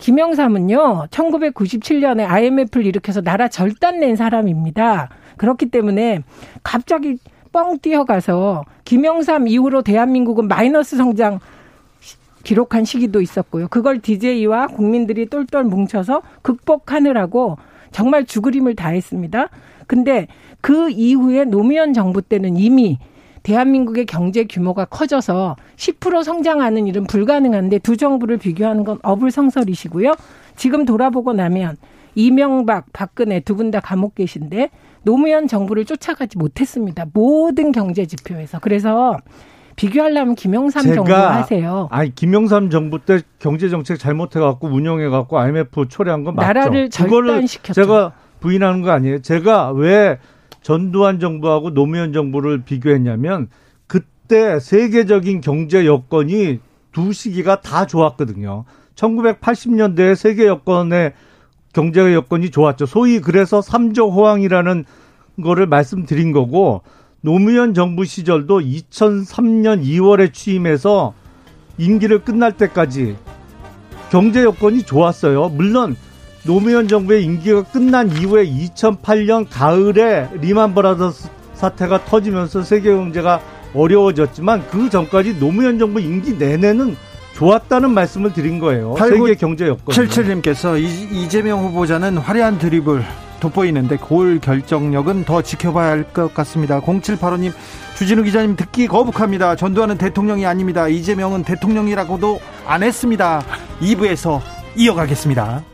Speaker 7: 김영삼은요, 1997년에 IMF를 일으켜서 나라 절단 낸 사람입니다. 그렇기 때문에 갑자기 뻥 뛰어가서 김영삼 이후로 대한민국은 마이너스 성장 시- 기록한 시기도 있었고요. 그걸 DJ와 국민들이 똘똘 뭉쳐서 극복하느라고 정말 죽으림을 다했습니다. 근데 그 이후에 노무현 정부 때는 이미 대한민국의 경제 규모가 커져서 10% 성장하는 일은 불가능한데 두 정부를 비교하는 건 어불성설이시고요. 지금 돌아보고 나면 이명박, 박근혜 두 분 다 감옥 계신데 노무현 정부를 쫓아가지 못했습니다. 모든 경제 지표에서. 그래서 비교하려면 김영삼 정부 하세요.
Speaker 8: 아니 김영삼 정부 때 경제 정책 잘못해 갖고 운영해 갖고 IMF 초래한 건 맞죠.
Speaker 7: 나라를 절단시켰죠.
Speaker 8: 제가 부인하는 거 아니에요. 제가 왜 전두환 정부하고 노무현 정부를 비교했냐면 그때 세계적인 경제 여건이 두 시기가 다 좋았거든요. 1980년대에 세계 여건의 경제 여건이 좋았죠. 소위 그래서 삼조 호황이라는 거를 말씀드린 거고 노무현 정부 시절도 2003년 2월에 취임해서 임기를 끝날 때까지 경제 여건이 좋았어요. 물론 노무현 정부의 임기가 끝난 이후에 2008년 가을에 리만 브라더스 사태가 터지면서 세계 경제가 어려워졌지만 그 전까지 노무현 정부 임기 내내는 좋았다는 말씀을 드린 거예요. 세계 경제 여건.
Speaker 1: 77님께서 이재명 후보자는 화려한 드립을 돋보이는데 골 결정력은 더 지켜봐야 할 것 같습니다. 0785님 주진우 기자님 듣기 거북합니다. 전두환은 대통령이 아닙니다. 이재명은 대통령이라고도 안 했습니다. 2부에서 이어가겠습니다.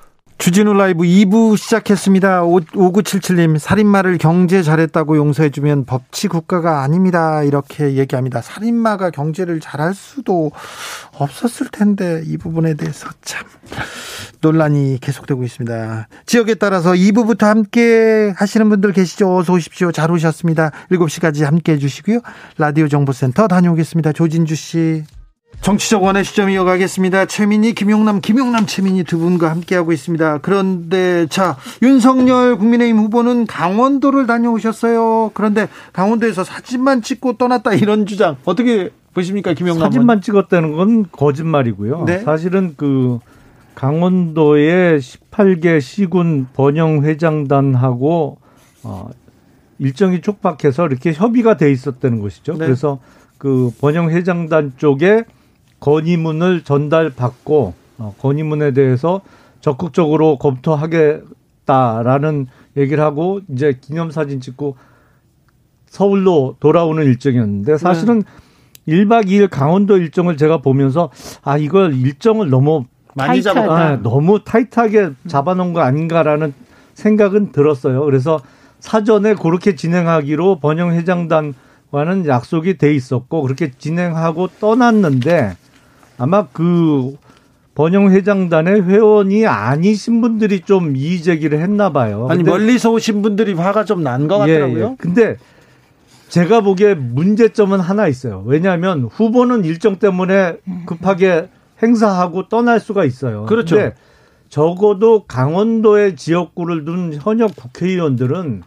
Speaker 1: 주진우 라이브 2부 시작했습니다. 5977님, 살인마를 경제 잘했다고 용서해주면 법치 국가가 아닙니다. 이렇게 얘기합니다. 살인마가 경제를 잘할 수도 없었을 텐데, 이 부분에 대해서 참 논란이 계속되고 있습니다. 지역에 따라서 2부부터 함께 하시는 분들 계시죠? 어서 오십시오. 잘 오셨습니다. 7시까지 함께 해주시고요. 라디오 정보센터 다녀오겠습니다. 조진주 씨. 정치적 원의 시점 이어가겠습니다. 최민희, 김용남, 김용남, 최민희 두 분과 함께하고 있습니다. 그런데 자 윤석열 국민의힘 후보는 강원도를 다녀오셨어요. 그런데 강원도에서 사진만 찍고 떠났다 이런 주장 어떻게 보십니까, 김용남?
Speaker 8: 사진만 찍었다는 건 거짓말이고요. 네? 사실은 그 강원도의 18개 시군 번영 회장단하고 어, 일정이 촉박해서 이렇게 협의가 돼 있었다는 것이죠. 네. 그래서 그 번영 회장단 쪽에 건의문을 전달받고 어, 건의문에 대해서 적극적으로 검토하겠다라는 얘기를 하고 이제 기념사진 찍고 서울로 돌아오는 일정이었는데 사실은 네. 1박 2일 강원도 일정을 제가 보면서 아 이걸 일정을 너무
Speaker 1: 많이 잡아 아,
Speaker 8: 너무 타이트하게 잡아놓은 거 아닌가라는 생각은 들었어요. 그래서 사전에 그렇게 진행하기로 번영 회장단과는 약속이 돼 있었고 그렇게 진행하고 떠났는데 아마 그 번영 회장단의 회원이 아니신 분들이 좀 이의 제기를 했나 봐요.
Speaker 1: 아니 멀리서 오신 분들이 화가 좀 난 것 같더라고요. 예, 예.
Speaker 8: 근데 제가 보기에 문제점은 하나 있어요. 왜냐하면 후보는 일정 때문에 급하게 행사하고 떠날 수가 있어요.
Speaker 1: 그렇죠. 근데
Speaker 8: 적어도 강원도의 지역구를 둔 현역 국회의원들은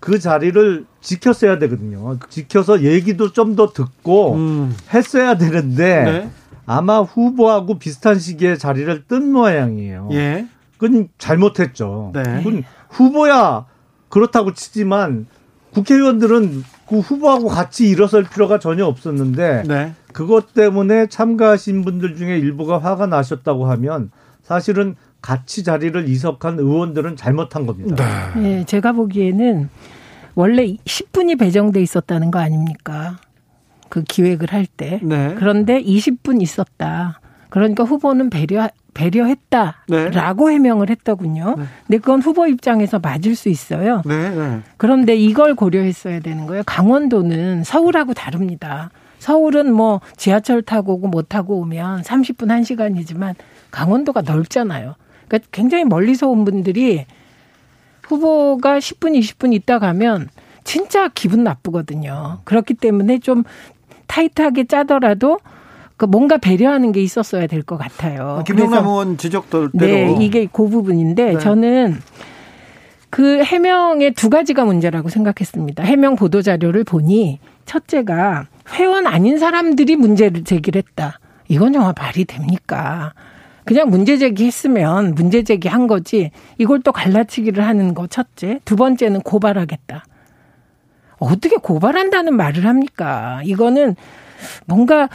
Speaker 8: 그 자리를 지켰어야 되거든요. 지켜서 얘기도 좀 더 듣고 음. 했어야 되는데 네. 아마 후보하고 비슷한 시기에 자리를 뜬 모양이에요.
Speaker 1: 예.
Speaker 8: 그건 잘못했죠.
Speaker 1: 네.
Speaker 8: 그건 후보야 그렇다고 치지만 국회의원들은 그 후보하고 같이 일어설 필요가 전혀 없었는데
Speaker 1: 네.
Speaker 8: 그것 때문에 참가하신 분들 중에 일부가 화가 나셨다고 하면 사실은 같이 자리를 이석한 의원들은 잘못한 겁니다.
Speaker 7: 네. 네 제가 보기에는 원래 10분이 배정돼 있었다는 거 아닙니까? 그 기획을 할 때.
Speaker 1: 네.
Speaker 7: 그런데 20분 있었다. 그러니까 후보는 배려 배려했다라고
Speaker 1: 네.
Speaker 7: 해명을 했더군요. 네. 근데 그건 후보 입장에서 맞을 수 있어요.
Speaker 1: 네, 네.
Speaker 7: 그런데 이걸 고려했어야 되는 거예요. 강원도는 서울하고 다릅니다. 서울은 뭐 지하철 타고 오고 못 타고 오면 30분 1시간이지만 강원도가 넓잖아요. 그러니까 굉장히 멀리서 온 분들이 후보가 10분 20분 있다 가면 진짜 기분 나쁘거든요. 그렇기 때문에 좀 타이트하게 짜더라도 그 뭔가 배려하는 게 있었어야 될 것 같아요.
Speaker 1: 아, 김영남 의원 지적도
Speaker 7: 네, 이게 그 부분인데 네. 저는 그 해명의 두 가지가 문제라고 생각했습니다. 해명 보도 자료를 보니 첫째가 회원 아닌 사람들이 문제를 제기를 했다. 이건 정말 말이 됩니까? 그냥 문제 제기했으면 문제 제기한 거지 이걸 또 갈라치기를 하는 거 첫째. 두 번째는 고발하겠다. 어떻게 고발한다는 말을 합니까? 이거는 뭔가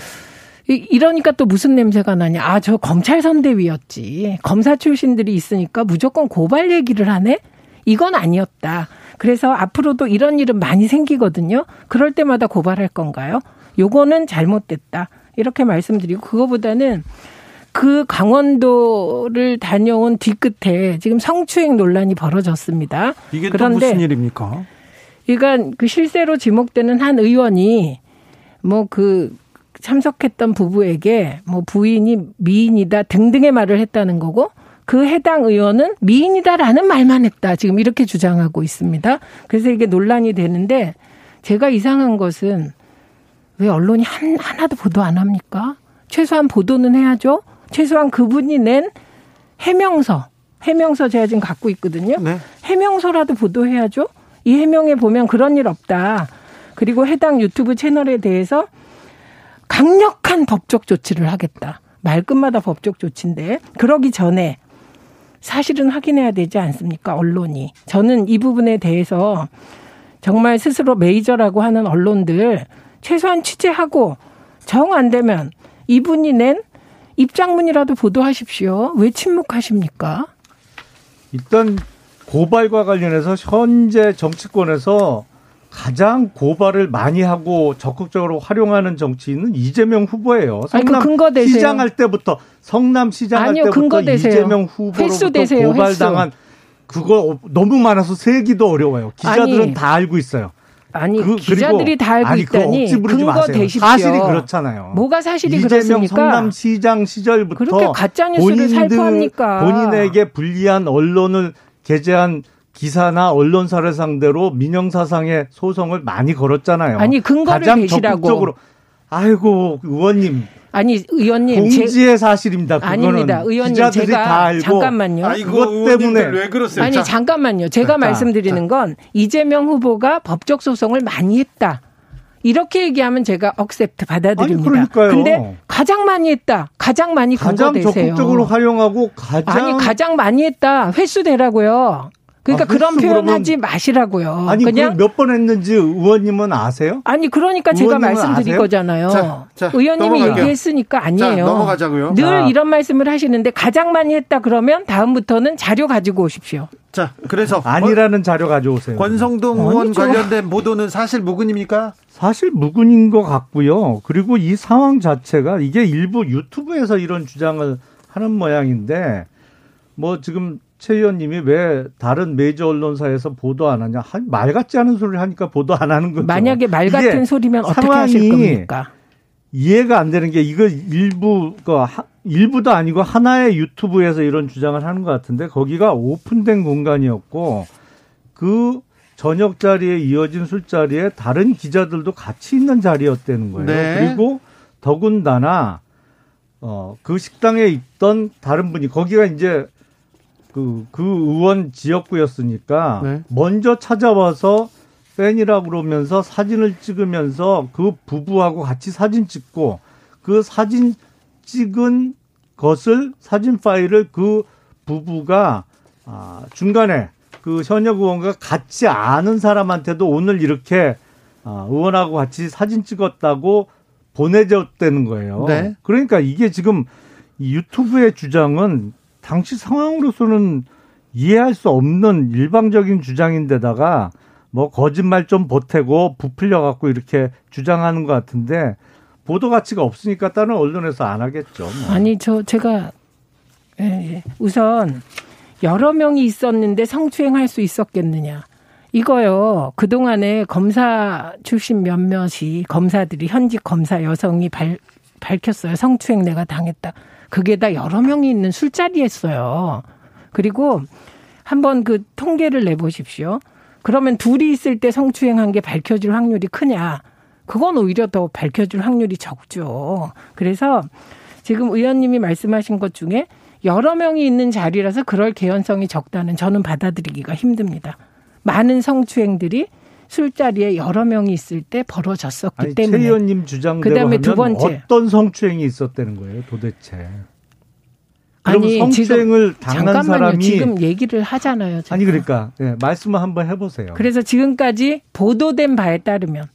Speaker 7: 이러니까 또 무슨 냄새가 나냐. 아, 저 검찰 선대위였지. 검사 출신들이 있으니까 무조건 고발 얘기를 하네? 이건 아니었다. 그래서 앞으로도 이런 일은 많이 생기거든요. 그럴 때마다 고발할 건가요? 요거는 잘못됐다. 이렇게 말씀드리고, 그거보다는 그 강원도를 다녀온 뒤끝에 지금 성추행 논란이 벌어졌습니다.
Speaker 1: 이게 그런데 무슨 일입니까?
Speaker 7: 그러니까 그 실세로 지목되는 한 의원이 뭐 그 참석했던 부부에게 뭐 부인이 미인이다 등등의 말을 했다는 거고 그 해당 의원은 미인이다라는 말만 했다. 지금 이렇게 주장하고 있습니다. 그래서 이게 논란이 되는데 제가 이상한 것은 왜 언론이 한, 하나도 보도 안 합니까? 최소한 보도는 해야죠. 최소한 그분이 낸 해명서, 해명서 제가 지금 갖고 있거든요.
Speaker 1: 네.
Speaker 7: 해명서라도 보도해야죠. 이 해명에 보면 그런 일 없다. 그리고 해당 유튜브 채널에 대해서 강력한 법적 조치를 하겠다. 말끝마다 법적 조치인데 그러기 전에 사실은 확인해야 되지 않습니까? 언론이. 저는 이 부분에 대해서 정말 스스로 메이저라고 하는 언론들 최소한 취재하고 정 안 되면 이분이 낸 입장문이라도 보도하십시오. 왜 침묵하십니까?
Speaker 8: 일단 고발과 관련해서 현재 정치권에서 가장 고발을 많이 하고 적극적으로 활용하는 정치인은 이재명 후보예요.
Speaker 7: 아니, 그
Speaker 8: 성남
Speaker 7: 근거 대세요.
Speaker 8: 시장 할 때부터 성남 시장 할
Speaker 7: 아니요,
Speaker 8: 때부터. 이재명
Speaker 7: 횟수
Speaker 8: 후보로부터
Speaker 7: 대세요,
Speaker 8: 고발당한 그거 너무 많아서 세기도 어려워요. 기자들은
Speaker 7: 아니,
Speaker 8: 다 알고 있어요.
Speaker 7: 아니
Speaker 8: 그-
Speaker 7: 기자들이 다 알고
Speaker 8: 아니,
Speaker 7: 있다니 근거. 대십시오.
Speaker 8: 사실이 그렇잖아요.
Speaker 7: 뭐가 사실이
Speaker 8: 이재명
Speaker 7: 그렇습니까?
Speaker 8: 성남시장 시절부터
Speaker 7: 그렇게 가짜 뉴스를 살포합니까?
Speaker 8: 본인에게 불리한 언론을 게재한 기사나 언론사를 상대로 민영 사상의 소송을 많이 걸었잖아요.
Speaker 7: 아니, 근거를
Speaker 8: 가장
Speaker 7: 대시라고.
Speaker 8: 적극적으로 아이고 의원님
Speaker 7: 아니 의원님 제-
Speaker 8: 공지의 사실입니다. 그거는
Speaker 7: 아닙니다. 의원님
Speaker 8: 기자들이
Speaker 7: 제가
Speaker 8: 다 알고
Speaker 7: 잠깐만요.
Speaker 1: 아이고
Speaker 8: 그것 때문에
Speaker 1: 왜 그러세요?
Speaker 7: 아니
Speaker 1: 자,
Speaker 7: 잠깐만요. 제가
Speaker 8: 자,
Speaker 7: 말씀드리는 건 이재명 후보가 법적 소송을 많이 했다. 이렇게 얘기하면 제가 accept 받아들입니다.
Speaker 8: 아니, 그러니까요.
Speaker 7: 근데 가장 많이 했다. 가장 많이 근거
Speaker 8: 가장
Speaker 7: 되세요.
Speaker 8: 적극적으로 활용하고 가장
Speaker 7: 아니 가장 많이 했다. 횟수 대라고요. 그러니까
Speaker 8: 아,
Speaker 7: 그런 표현하지 마시라고요.
Speaker 8: 아니
Speaker 7: 그냥
Speaker 8: 몇 번 했는지 의원님은 아세요?
Speaker 7: 아니 그러니까 제가 말씀드릴
Speaker 8: 아세요?
Speaker 7: 거잖아요.
Speaker 1: 자, 자,
Speaker 7: 의원님이
Speaker 1: 넘어갈게요.
Speaker 7: 얘기했으니까 아니에요.
Speaker 1: 자, 넘어가자고요.
Speaker 7: 늘
Speaker 8: 자.
Speaker 7: 이런 말씀을 하시는데 가장 많이 했다 그러면 다음부터는 자료 가지고 오십시오.
Speaker 1: 자, 그래서
Speaker 8: 아니라는 자료 가져오세요.
Speaker 1: 권성동 의원
Speaker 7: 아니죠.
Speaker 1: 관련된 보도는 사실 무근입니까?
Speaker 8: 사실 무근인 것 같고요. 그리고 이 상황 자체가 이게 일부 유튜브에서 이런 주장을 하는 모양인데 뭐 지금 최 의원님이 왜 다른 메이저 언론사에서 보도 안 하냐 한- 말 같지 않은 소리를 하니까 보도 안 하는 거죠.
Speaker 7: 만약에 말 같은 소리면 어떻게 하실
Speaker 8: 상황이
Speaker 7: 겁니까?
Speaker 8: 이해가 안 되는 게 이거 일부 그 하- 일부도 아니고 하나의 유튜브에서 이런 주장을 하는 것 같은데 거기가 오픈된 공간이었고 그 저녁 자리에 이어진 술자리에 다른 기자들도 같이 있는 자리였다는 거예요.
Speaker 1: 네.
Speaker 8: 그리고 더군다나 어 그 식당에 있던 다른 분이 거기가 이제 그, 그 의원 지역구였으니까
Speaker 1: 네.
Speaker 8: 먼저 찾아와서 팬이라고 그러면서 사진을 찍으면서 그 부부하고 같이 사진 찍고 그 사진 찍은 것을 사진 파일을 그 부부가 아, 중간에 그 현역 의원과 같이 아는 사람한테도 오늘 이렇게 아, 의원하고 같이 사진 찍었다고 보내줬다는 거예요.
Speaker 1: 네.
Speaker 8: 그러니까 이게 지금 이 유튜브의 주장은 당시 상황으로서는 이해할 수 없는 일방적인 주장인데다가 뭐 거짓말 좀 보태고 부풀려 갖고 이렇게 주장하는 것 같은데 보도 가치가 없으니까 다른 언론에서 안 하겠죠. 뭐.
Speaker 7: 아니 저 제가 예, 예. 우선 여러 명이 있었는데 성추행할 수 있었겠느냐. 이거요. 그동안에 검사 출신 몇몇이 검사들이 현직 검사 여성이 발, 밝혔어요. 성추행 내가 당했다. 그게 다 여러 명이 있는 술자리였어요. 그리고 한번 그 통계를 내보십시오. 그러면 둘이 있을 때 성추행한 게 밝혀질 확률이 크냐? 그건 오히려 더 밝혀질 확률이 적죠. 그래서 지금 의원님이 말씀하신 것 중에 여러 명이 있는 자리라서 그럴 개연성이 적다는 저는 받아들이기가 힘듭니다. 많은 성추행들이 술자리에 여러 명이 있을 때 벌어졌었기
Speaker 8: 아니, 최
Speaker 7: 때문에.
Speaker 8: 의원님 주장대로
Speaker 7: 그다음에 두 번째.
Speaker 8: 어떤 성추행이 있었다는 거예요, 도대체.
Speaker 7: 아니,
Speaker 8: 성추행을 당한
Speaker 7: 잠깐만요.
Speaker 8: 사람이
Speaker 7: 지금 얘기를 하잖아요. 제가.
Speaker 8: 아니 그러니까 예, 말씀을 한번 해보세요.
Speaker 7: 그래서 지금까지 보도된 바에 따르면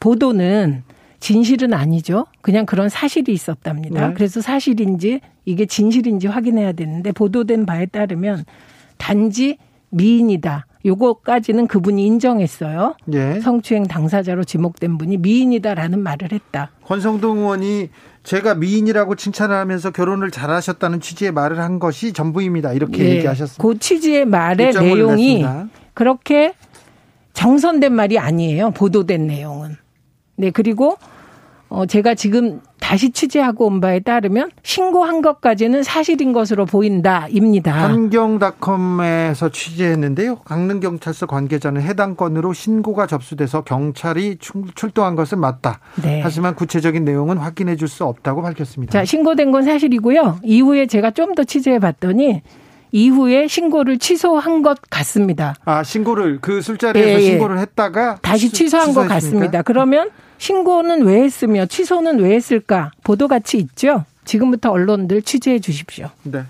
Speaker 7: 보도는 진실은 아니죠. 그냥 그런 사실이 있었답니다.
Speaker 8: 네.
Speaker 7: 그래서 사실인지 이게 진실인지 확인해야 되는데 보도된 바에 따르면 단지 미인이다. 요거까지는 그분이 인정했어요.
Speaker 1: 예.
Speaker 7: 성추행 당사자로 지목된 분이 미인이다라는 말을 했다.
Speaker 1: 권성동 의원이 제가 미인이라고 칭찬을 하면서 결혼을 잘하셨다는 취지의 말을 한 것이 전부입니다. 이렇게
Speaker 7: 예.
Speaker 1: 얘기하셨습니다.
Speaker 7: 그 취지의 말의 내용이
Speaker 1: 냈습니다.
Speaker 7: 그렇게 정선된 말이 아니에요. 보도된 내용은. 네, 그리고 어 제가 지금 다시 취재하고 온 바에 따르면 신고한 것까지는 사실인 것으로 보인다입니다.
Speaker 1: 환경닷컴에서 취재했는데요. 강릉경찰서 관계자는 해당 건으로 신고가 접수돼서 경찰이 출동한 것은 맞다. 네. 하지만 구체적인 내용은 확인해 줄 수 없다고 밝혔습니다.
Speaker 7: 자, 신고된 건 사실이고요. 이후에 제가 좀 더 취재해 봤더니 이후에 신고를 취소한 것 같습니다.
Speaker 1: 아, 신고를 그 술자리에서 예, 예. 신고를 했다가
Speaker 7: 다시 취소한 것 같습니다. 그러면 신고는 왜 했으며 취소는 왜 했을까? 보도 가치 있죠? 지금부터 언론들 취재해 주십시오.
Speaker 1: 네.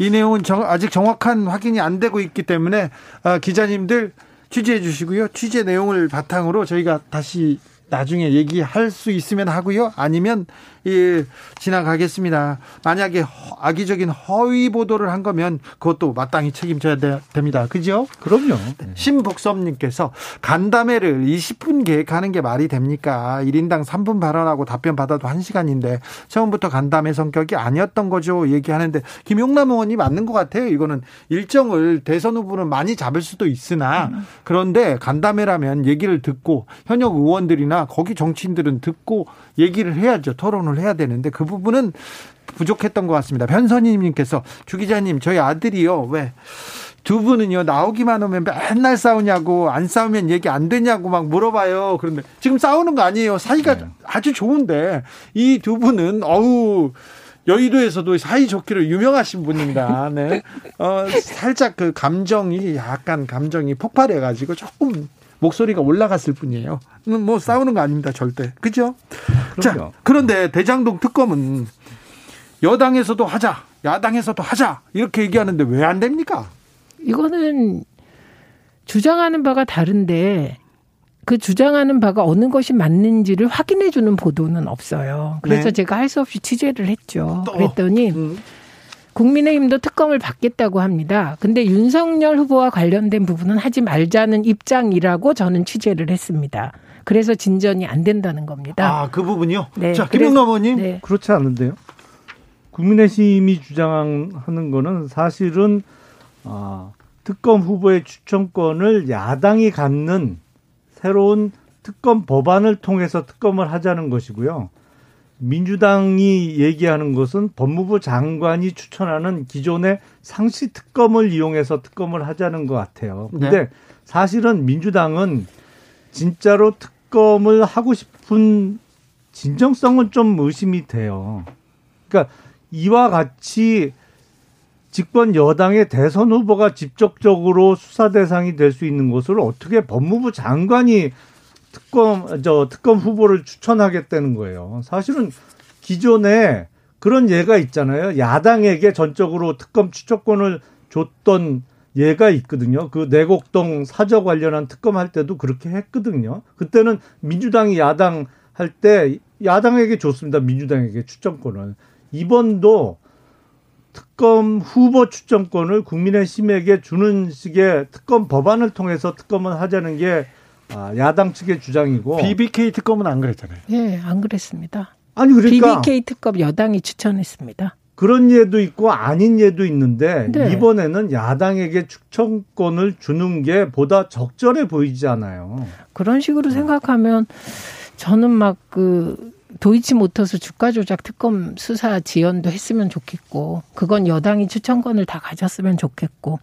Speaker 1: 이 내용은 정, 아직 정확한 확인이 안 되고 있기 때문에 아, 기자님들 취재해 주시고요. 취재 내용을 바탕으로 저희가 다시 나중에 얘기할 수 있으면 하고요. 아니면 예, 지나가겠습니다. 만약에 악의적인 허위 보도를 한 거면 그것도 마땅히 책임져야 되, 됩니다. 그죠?
Speaker 8: 그럼요.
Speaker 1: 네. 신복섭님께서 간담회를 20분 계획하는 게 말이 됩니까? 1인당 3분 발언하고 답변 받아도 1시간인데 처음부터 간담회 성격이 아니었던 거죠. 얘기하는데 김용남 의원이 맞는 것 같아요. 이거는 일정을 대선 후보는 많이 잡을 수도 있으나 그런데 간담회라면 얘기를 듣고 현역 의원들이나 거기 정치인들은 듣고 얘기를 해야죠. 토론을 해야 되는데 그 부분은 부족했던 것 같습니다. 변선희님께서 주 기자님 저희 아들이요 왜 두 분은요 나오기만 하면 맨날 싸우냐고 안 싸우면 얘기 안 되냐고 막 물어봐요. 그런데 지금 싸우는 거 아니에요. 사이가 네. 아주 좋은데 이 두 분은 어우 여의도에서도 사이 좋기로 유명하신 분입니다. 네. 어, 살짝 그 감정이 약간 감정이 폭발해가지고 조금 목소리가 올라갔을 뿐이에요. 뭐 싸우는 거 아닙니다, 절대. 그죠? 자, 그런데 대장동 특검은 여당에서도 하자, 야당에서도 하자 이렇게 얘기하는데 왜 안 됩니까?
Speaker 7: 이거는 주장하는 바가 다른데 그 주장하는 바가 어느 것이 맞는지를 확인해 주는 보도는 없어요. 그래서 네. 제가 할 수 없이 취재를 했죠. 그랬더니 음. 국민의힘도 특검을 받겠다고 합니다. 근데 윤석열 후보와 관련된 부분은 하지 말자는 입장이라고 저는 취재를 했습니다. 그래서 진전이 안 된다는 겁니다.
Speaker 1: 아, 그 부분이요? 네. 자, 김용남 의원님. 네.
Speaker 8: 그렇지 않은데요. 국민의힘이 주장하는 거는 사실은 아, 특검 후보의 추천권을 야당이 갖는 새로운 특검 법안을 통해서 특검을 하자는 것이고요. 민주당이 얘기하는 것은 법무부 장관이 추천하는 기존의 상시 특검을 이용해서 특검을 하자는 것 같아요. 근데 네. 사실은 민주당은 진짜로 특 검을 하고 싶은 진정성은 좀 의심이 돼요. 그러니까 이와 같이 집권 여당의 대선 후보가 직접적으로 수사 대상이 될 수 있는 것을 어떻게 법무부 장관이 특검 저 특검 후보를 추천하겠다는 거예요. 사실은 기존에 그런 예가 있잖아요. 야당에게 전적으로 특검 추천권을 줬던 예가 있거든요. 그 내곡동 사저 관련한 특검 할 때도 그렇게 했거든요. 그때는 민주당이 야당 할 때 야당에게 줬습니다. 민주당에게 추천권을. 이번도 특검 후보 추천권을 국민의힘에게 주는 식의 특검 법안을 통해서 특검을 하자는 게 아, 야당 측의 주장이고
Speaker 1: BBK 특검은 안 그랬잖아요.
Speaker 7: 예, 안 그랬습니다. 아니 그러니까 BBK 특검 여당이 추천했습니다.
Speaker 8: 그런 예도 있고 아닌 예도 있는데 네. 이번에는 야당에게 추천권을 주는 게 보다 적절해 보이지 않아요.
Speaker 7: 그런 식으로 생각하면 저는 막 그 도이치모터스 주가 조작 특검 수사 지연도 했으면 좋겠고 그건 여당이 추천권을 다 가졌으면 좋겠고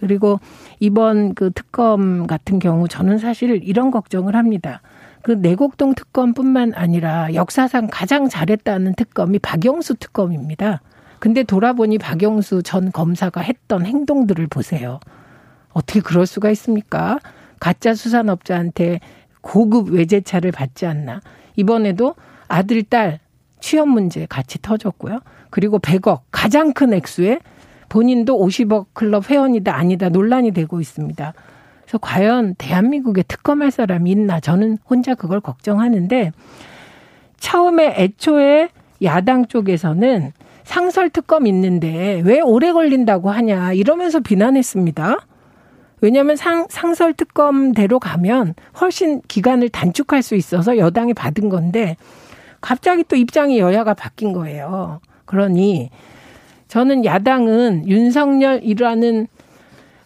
Speaker 7: 그리고 이번 그 특검 같은 경우 저는 사실 이런 걱정을 합니다. 그 내곡동 특검뿐만 아니라 역사상 가장 잘했다는 특검이 박영수 특검입니다. 근데 돌아보니 박영수 전 검사가 했던 행동들을 보세요. 어떻게 그럴 수가 있습니까? 가짜 수산업자한테 고급 외제차를 받지 않나. 이번에도 아들, 딸 취업 문제 같이 터졌고요. 그리고 100억 가장 큰 액수에 본인도 50억 클럽 회원이다 아니다 논란이 되고 있습니다. 그래서 과연 대한민국에 특검할 사람이 있나 저는 혼자 그걸 걱정하는데 처음에 애초에 야당 쪽에서는 상설 특검 있는데 왜 오래 걸린다고 하냐 이러면서 비난했습니다. 왜냐하면 상, 상설 특검대로 가면 훨씬 기간을 단축할 수 있어서 여당이 받은 건데 갑자기 또 입장이 여야가 바뀐 거예요. 그러니 저는 야당은 윤석열이라는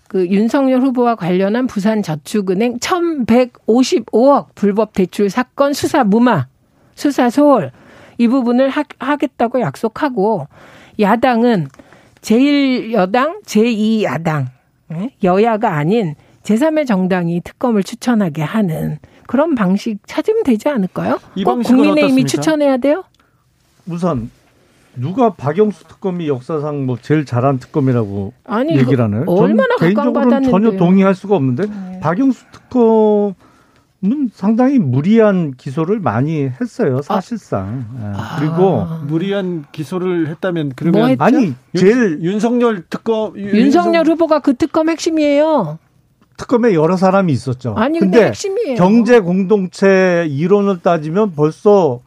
Speaker 7: 그 윤석열 후보와 관련한 부산 저축은행 1155억 불법 대출 사건 수사 무마, 수사 소홀, 이 부분을 하, 하겠다고 약속하고 야당은 제1여당, 제2야당, 예? 여야가 아닌 제3의 정당이 특검을 추천하게 하는 그런 방식 찾으면 되지 않을까요? 이꼭 국민의힘이
Speaker 10: 어떻습니까?
Speaker 7: 추천해야 돼요?
Speaker 8: 우선 누가 박영수 특검이 역사상 뭐 제일 잘한 특검이라고
Speaker 7: 아니,
Speaker 8: 얘기를
Speaker 7: 그
Speaker 8: 하나요?
Speaker 7: 얼마나 각광받았는데요.
Speaker 8: 전혀 동의할 수가 없는데 박영수 특검은 상당히 무리한 기소를 많이 했어요 사실상 예. 그리고
Speaker 10: 무리한 기소를 했다면 그러면
Speaker 7: 뭐?
Speaker 8: 아니
Speaker 10: 윤-
Speaker 8: 제일
Speaker 10: 윤석열 특검 윤-
Speaker 7: 윤석열
Speaker 10: 윤석-
Speaker 7: 후보가 그 특검 핵심이에요.
Speaker 8: 특검에 여러 사람이 있었죠.
Speaker 7: 아니 근데, 핵심이에요.
Speaker 8: 경제 공동체 이론을 따지면 벌써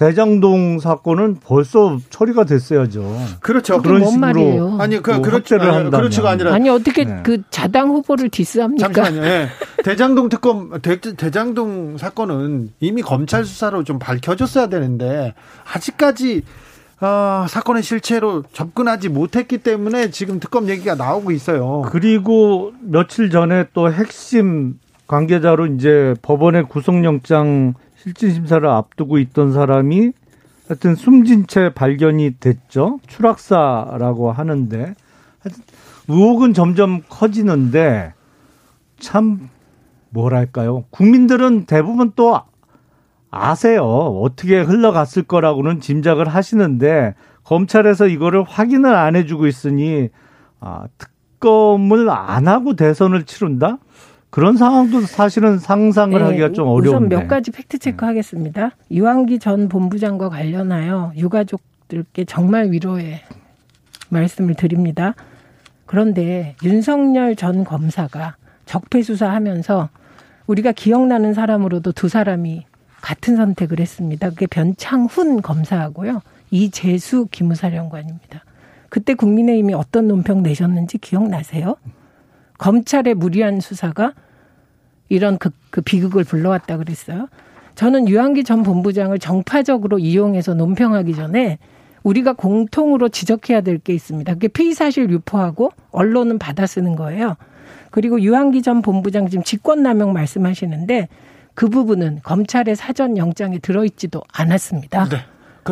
Speaker 8: 대장동 사건은 벌써 처리가 됐어야죠.
Speaker 1: 그렇죠.
Speaker 8: 그런
Speaker 7: 뭔
Speaker 8: 식으로
Speaker 7: 말이에요?
Speaker 1: 아니 그
Speaker 8: 뭐
Speaker 1: 그렇죠.
Speaker 8: 한다면.
Speaker 1: 그렇지가 아니라
Speaker 7: 아니 어떻게
Speaker 8: 네.
Speaker 7: 그 자당 후보를 디스합니까?
Speaker 1: 잠시만요. 예. 대장동 특검 대, 대장동 사건은 이미 검찰 수사로 좀 밝혀졌어야 되는데 아직까지 어, 사건의 실체로 접근하지 못했기 때문에 지금 특검 얘기가 나오고 있어요.
Speaker 8: 그리고 며칠 전에 또 핵심 관계자로 이제 법원의 구속영장 실질 심사를 앞두고 있던 사람이 하여튼 숨진 채 발견이 됐죠. 추락사라고 하는데 하여튼 의혹은 점점 커지는데 참 뭐랄까요? 국민들은 대부분 또 아세요. 어떻게 흘러갔을 거라고는 짐작을 하시는데 검찰에서 이거를 확인을 안 해주고 있으니 아, 특검을 안 하고 대선을 치른다? 그런 상황도 사실은 상상을
Speaker 7: 네,
Speaker 8: 하기가 좀
Speaker 7: 우선
Speaker 8: 어려운데.
Speaker 7: 몇 가지 팩트 체크하겠습니다. 이완기 전 본부장과 관련하여 유가족들께 정말 위로의 말씀을 드립니다. 그런데 윤석열 전 검사가 적폐 수사하면서 우리가 기억나는 사람으로도 두 사람이 같은 선택을 했습니다. 그게 변창훈 검사하고요. 이재수 기무사령관입니다. 그때 국민의힘이 어떤 논평 내셨는지 기억나세요? 검찰의 무리한 수사가 이런 그, 그 비극을 불러왔다 그랬어요. 저는 유한기 전 본부장을 정파적으로 이용해서 논평하기 전에 우리가 공통으로 지적해야 될 게 있습니다. 그게 피의 사실 유포하고 언론은 받아쓰는 거예요. 그리고 유한기 전 본부장 지금 직권남용 말씀하시는데 그 부분은 검찰의 사전 영장에 들어있지도 않았습니다.
Speaker 1: 네.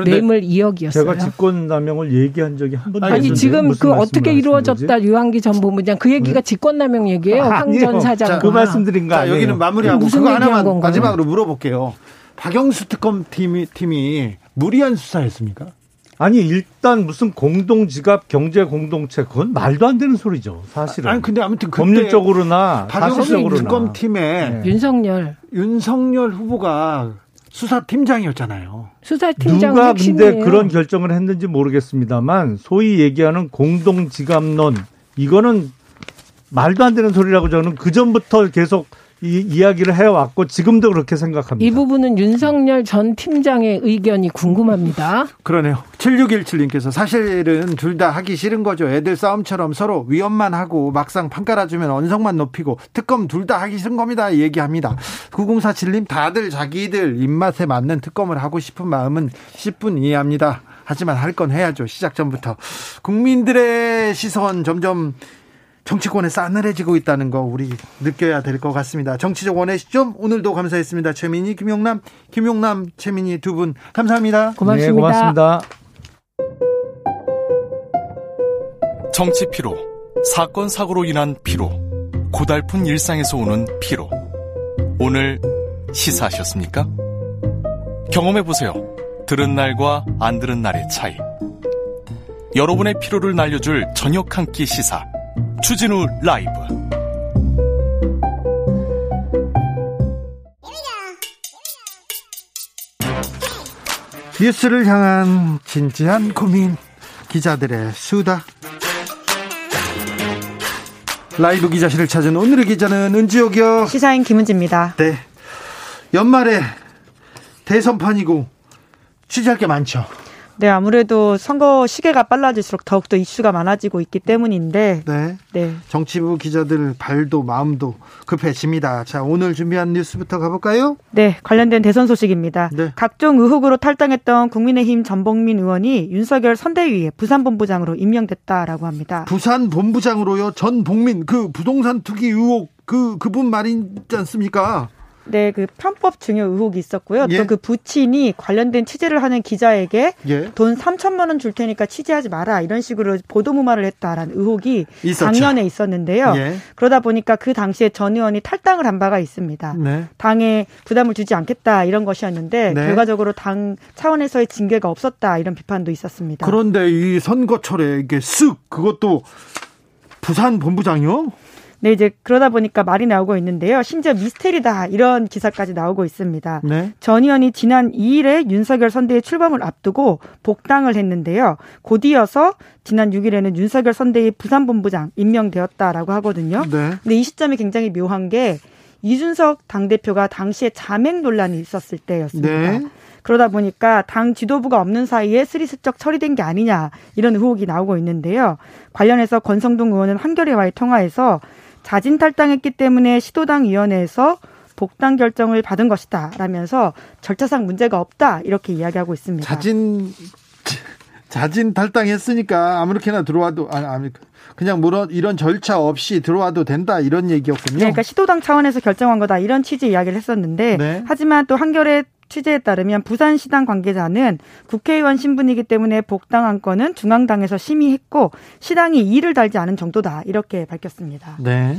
Speaker 7: 뇌물 2억이었어요.
Speaker 8: 제가 직권남용을 얘기한 적이 한 번도
Speaker 10: 아니,
Speaker 8: 없는데
Speaker 7: 아니 지금 그 어떻게 이루어졌다
Speaker 8: 거지?
Speaker 7: 유한기 전 본부장 그 얘기가 직권남용 얘기예요.
Speaker 8: 아니요.
Speaker 7: 황전 사장.
Speaker 8: 그 말씀드린 거.
Speaker 1: 여기는 마무리하고
Speaker 7: 무슨
Speaker 1: 그거 하나만
Speaker 7: 건가요?
Speaker 1: 마지막으로 물어볼게요. 박영수 특검 팀이 팀이 무리한 수사였습니까?
Speaker 8: 아니 일단 무슨 공동지갑 경제 공동체 그건 말도 안 되는 소리죠. 사실은.
Speaker 1: 아니 근데 아무튼 그때
Speaker 8: 법률적으로나
Speaker 1: 박영수
Speaker 8: 사실적으로나.
Speaker 1: 특검 팀에
Speaker 8: 네.
Speaker 7: 윤석열
Speaker 1: 윤석열 후보가 수사팀장이었잖아요.
Speaker 7: 수사팀장
Speaker 8: 누가
Speaker 7: 핵심이에요.
Speaker 8: 근데 그런 결정을 했는지 모르겠습니다만 소위 얘기하는 공동지갑론 이거는 말도 안 되는 소리라고 저는 그 전부터 계속 이 이야기를 해왔고 지금도 그렇게 생각합니다.
Speaker 7: 이 부분은 윤석열 전 팀장의 의견이 궁금합니다.
Speaker 1: 그러네요. 7617님께서 사실은 둘 다 하기 싫은 거죠. 애들 싸움처럼 서로 위험만 하고 막상 판 깔아주면 언성만 높이고 특검 둘 다 하기 싫은 겁니다. 얘기합니다. 9047님 다들 자기들 입맛에 맞는 특검을 하고 싶은 마음은 10분 이해합니다. 하지만 할 건 해야죠. 시작 전부터. 국민들의 시선 점점 정치권에 싸늘해지고 있다는 거 우리 느껴야 될 것 같습니다. 정치적 원의 시점 오늘도 감사했습니다. 최민희, 김용남, 김용남, 최민희 두 분 감사합니다.
Speaker 7: 고맙습니다.
Speaker 8: 네, 고맙습니다.
Speaker 11: 정치 피로, 사건 사고로 인한 피로, 고달픈 일상에서 오는 피로. 오늘 시사하셨습니까? 경험해 보세요. 들은 날과 안 들은 날의 차이. 여러분의 피로를 날려줄 저녁 한 끼 시사. 추진우 라이브.
Speaker 1: 뉴스를 향한 진지한 고민 기자들의 수다 라이브 기자실을 찾은 오늘의 기자는 은지옥이요
Speaker 12: 시사인 김은지입니다.
Speaker 1: 네 연말에 대선판이고 취재할 게 많죠
Speaker 12: 네, 아무래도 선거 시계가 빨라질수록 더욱더 이슈가 많아지고 있기 때문인데,
Speaker 1: 네
Speaker 12: 네.
Speaker 1: 정치부 기자들 발도 마음도 급해집니다 자 오늘 준비한 뉴스부터 가볼까요
Speaker 12: 네, 관련된 대선 소식입니다.
Speaker 1: 네.
Speaker 12: 각종 의혹으로 탈당했던 국민의힘 전봉민 의원이 윤석열 선대위에 부산본부장으로 임명됐다라고 합니다.
Speaker 1: 부산 본부장으로요 전 복민 그 부동산 투기 의혹 그 그분 말이지 않습니까
Speaker 12: 네, 그 편법 증여 의혹이 있었고요.
Speaker 1: 예.
Speaker 12: 또그 부친이 관련된 취재를 하는 기자에게
Speaker 1: 예.
Speaker 12: 돈 3천만 원 줄 테니까 취재하지 마라 이런 식으로 보도 무마를 했다라는 의혹이
Speaker 1: 있었죠.
Speaker 12: 작년에 있었는데요.
Speaker 1: 예.
Speaker 12: 그러다 보니까 그 당시에 전 의원이 탈당을 한 바가 있습니다.
Speaker 1: 네.
Speaker 12: 당에 부담을 주지 않겠다 이런 것이었는데
Speaker 1: 네.
Speaker 12: 결과적으로 당 차원에서의 징계가 없었다 이런 비판도 있었습니다.
Speaker 1: 그런데 이 선거철에 이게 쓱 그것도 부산 본부장이요?
Speaker 12: 네, 이제 그러다 보니까 말이 나오고 있는데요. 심지어 미스테리다 이런 기사까지 나오고 있습니다.
Speaker 1: 네.
Speaker 12: 전 의원이 지난 2일에 윤석열 선대위 출범을 앞두고 복당을 했는데요. 곧 이어서 지난 6일에는 윤석열 선대위 부산본부장 임명되었다라고 하거든요.
Speaker 1: 네.
Speaker 12: 근데 이 시점이 굉장히 묘한 게 이준석 당대표가 당시에 자맹 논란이 있었을 때였습니다.
Speaker 1: 네.
Speaker 12: 그러다 보니까 당 지도부가 없는 사이에 스리슬쩍 처리된 게 아니냐 이런 의혹이 나오고 있는데요. 관련해서 권성동 의원은 한겨레와의 통화에서 자진 탈당했기 때문에 시도당 위원회에서 복당 결정을 받은 것이다 라면서 절차상 문제가 없다 이렇게 이야기하고 있습니다.
Speaker 1: 자진 자진 탈당했으니까 아무렇게나 들어와도 아니 아니 그냥 뭐 이런 절차 없이 들어와도 된다 이런 얘기였군요.
Speaker 12: 네, 그러니까 시도당 차원에서 결정한 거다 이런 취지 이야기를 했었는데
Speaker 1: 네.
Speaker 12: 하지만 또 한겨레 취재에 따르면 부산시당 관계자는 국회의원 신분이기 때문에 복당한 건은 중앙당에서 심의했고 시당이 이의를 달지 않은 정도다 이렇게 밝혔습니다.
Speaker 1: 네.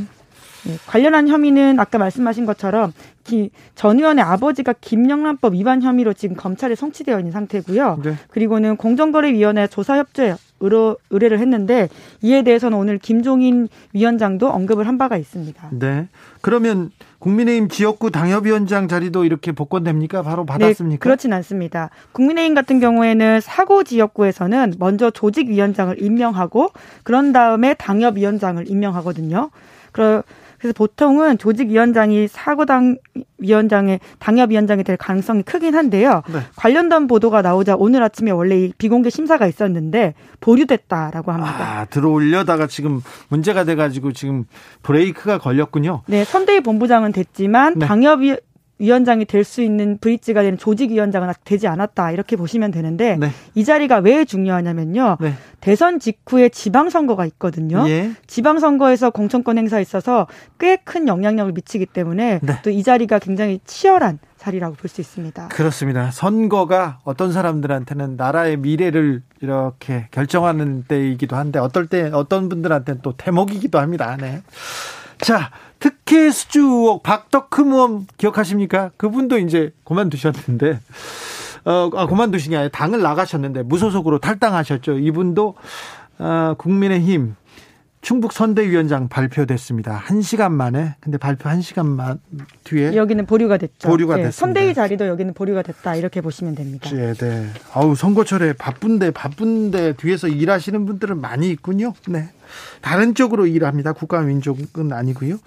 Speaker 12: 네, 관련한 혐의는 아까 말씀하신 것처럼 기, 전 의원의 아버지가 김영란법 위반 혐의로 지금 검찰에 송치되어 있는 상태고요.
Speaker 1: 네.
Speaker 12: 그리고는 공정거래위원회 조사 협조에 의뢰, 의뢰를 했는데 이에 대해서는 오늘 김종인 위원장도 언급을 한 바가 있습니다.
Speaker 1: 네. 그러면 국민의힘 지역구 당협위원장 자리도 이렇게 복권됩니까? 바로 받았습니까?
Speaker 12: 네, 그렇진 않습니다. 국민의힘 같은 경우에는 사고 지역구에서는 먼저 조직위원장을 임명하고 그런 다음에 당협위원장을 임명하거든요. 그러, 그래서 보통은 조직위원장이 사고당 위원장의 당협위원장이 될 가능성이 크긴 한데요.
Speaker 1: 네.
Speaker 12: 관련된 보도가 나오자 오늘 아침에 원래 이 비공개 심사가 있었는데 보류됐다라고 합니다.
Speaker 1: 아, 들어올려다가 지금 문제가 돼가지고 지금 브레이크가 걸렸군요.
Speaker 12: 네, 선대위 본부장은 됐지만
Speaker 1: 네.
Speaker 12: 당협위 위원장이 될 수 있는 브릿지가 되는 조직위원장은 되지 않았다 이렇게 보시면 되는데
Speaker 1: 네.
Speaker 12: 이 자리가 왜 중요하냐면요
Speaker 1: 네.
Speaker 12: 대선 직후에 지방선거가 있거든요
Speaker 1: 예.
Speaker 12: 지방선거에서 공천권 행사에 있어서 꽤 큰 영향력을 미치기 때문에
Speaker 1: 네.
Speaker 12: 또이 자리가 굉장히 치열한 자리라고 볼 수 있습니다.
Speaker 1: 그렇습니다. 선거가 어떤 사람들한테는 나라의 미래를 이렇게 결정하는 때이기도 한데 어떨 때 어떤 분들한테는 또 대목이기도 합니다. 네. 자, 특혜 수주 의혹 박덕흠 의원 기억하십니까? 그분도 이제 그만두셨는데 어, 아, 그만두신 게 아니라 당을 나가셨는데 무소속으로 탈당하셨죠. 이분도 어, 국민의힘 충북 선대위원장 발표됐습니다. 한 시간 만에. 근데 발표 한 시간 만 뒤에
Speaker 12: 여기는 보류가 됐죠.
Speaker 1: 보류가
Speaker 12: 네,
Speaker 1: 됐습니다.
Speaker 12: 선대위 자리도 여기는 보류가 됐다 이렇게 보시면 됩니다.
Speaker 1: 네, 네. 아우 선거철에 바쁜데 바쁜데 뒤에서 일하시는 분들은 많이 있군요. 네. 다른 쪽으로 일합니다. 국가 민족은 아니고요.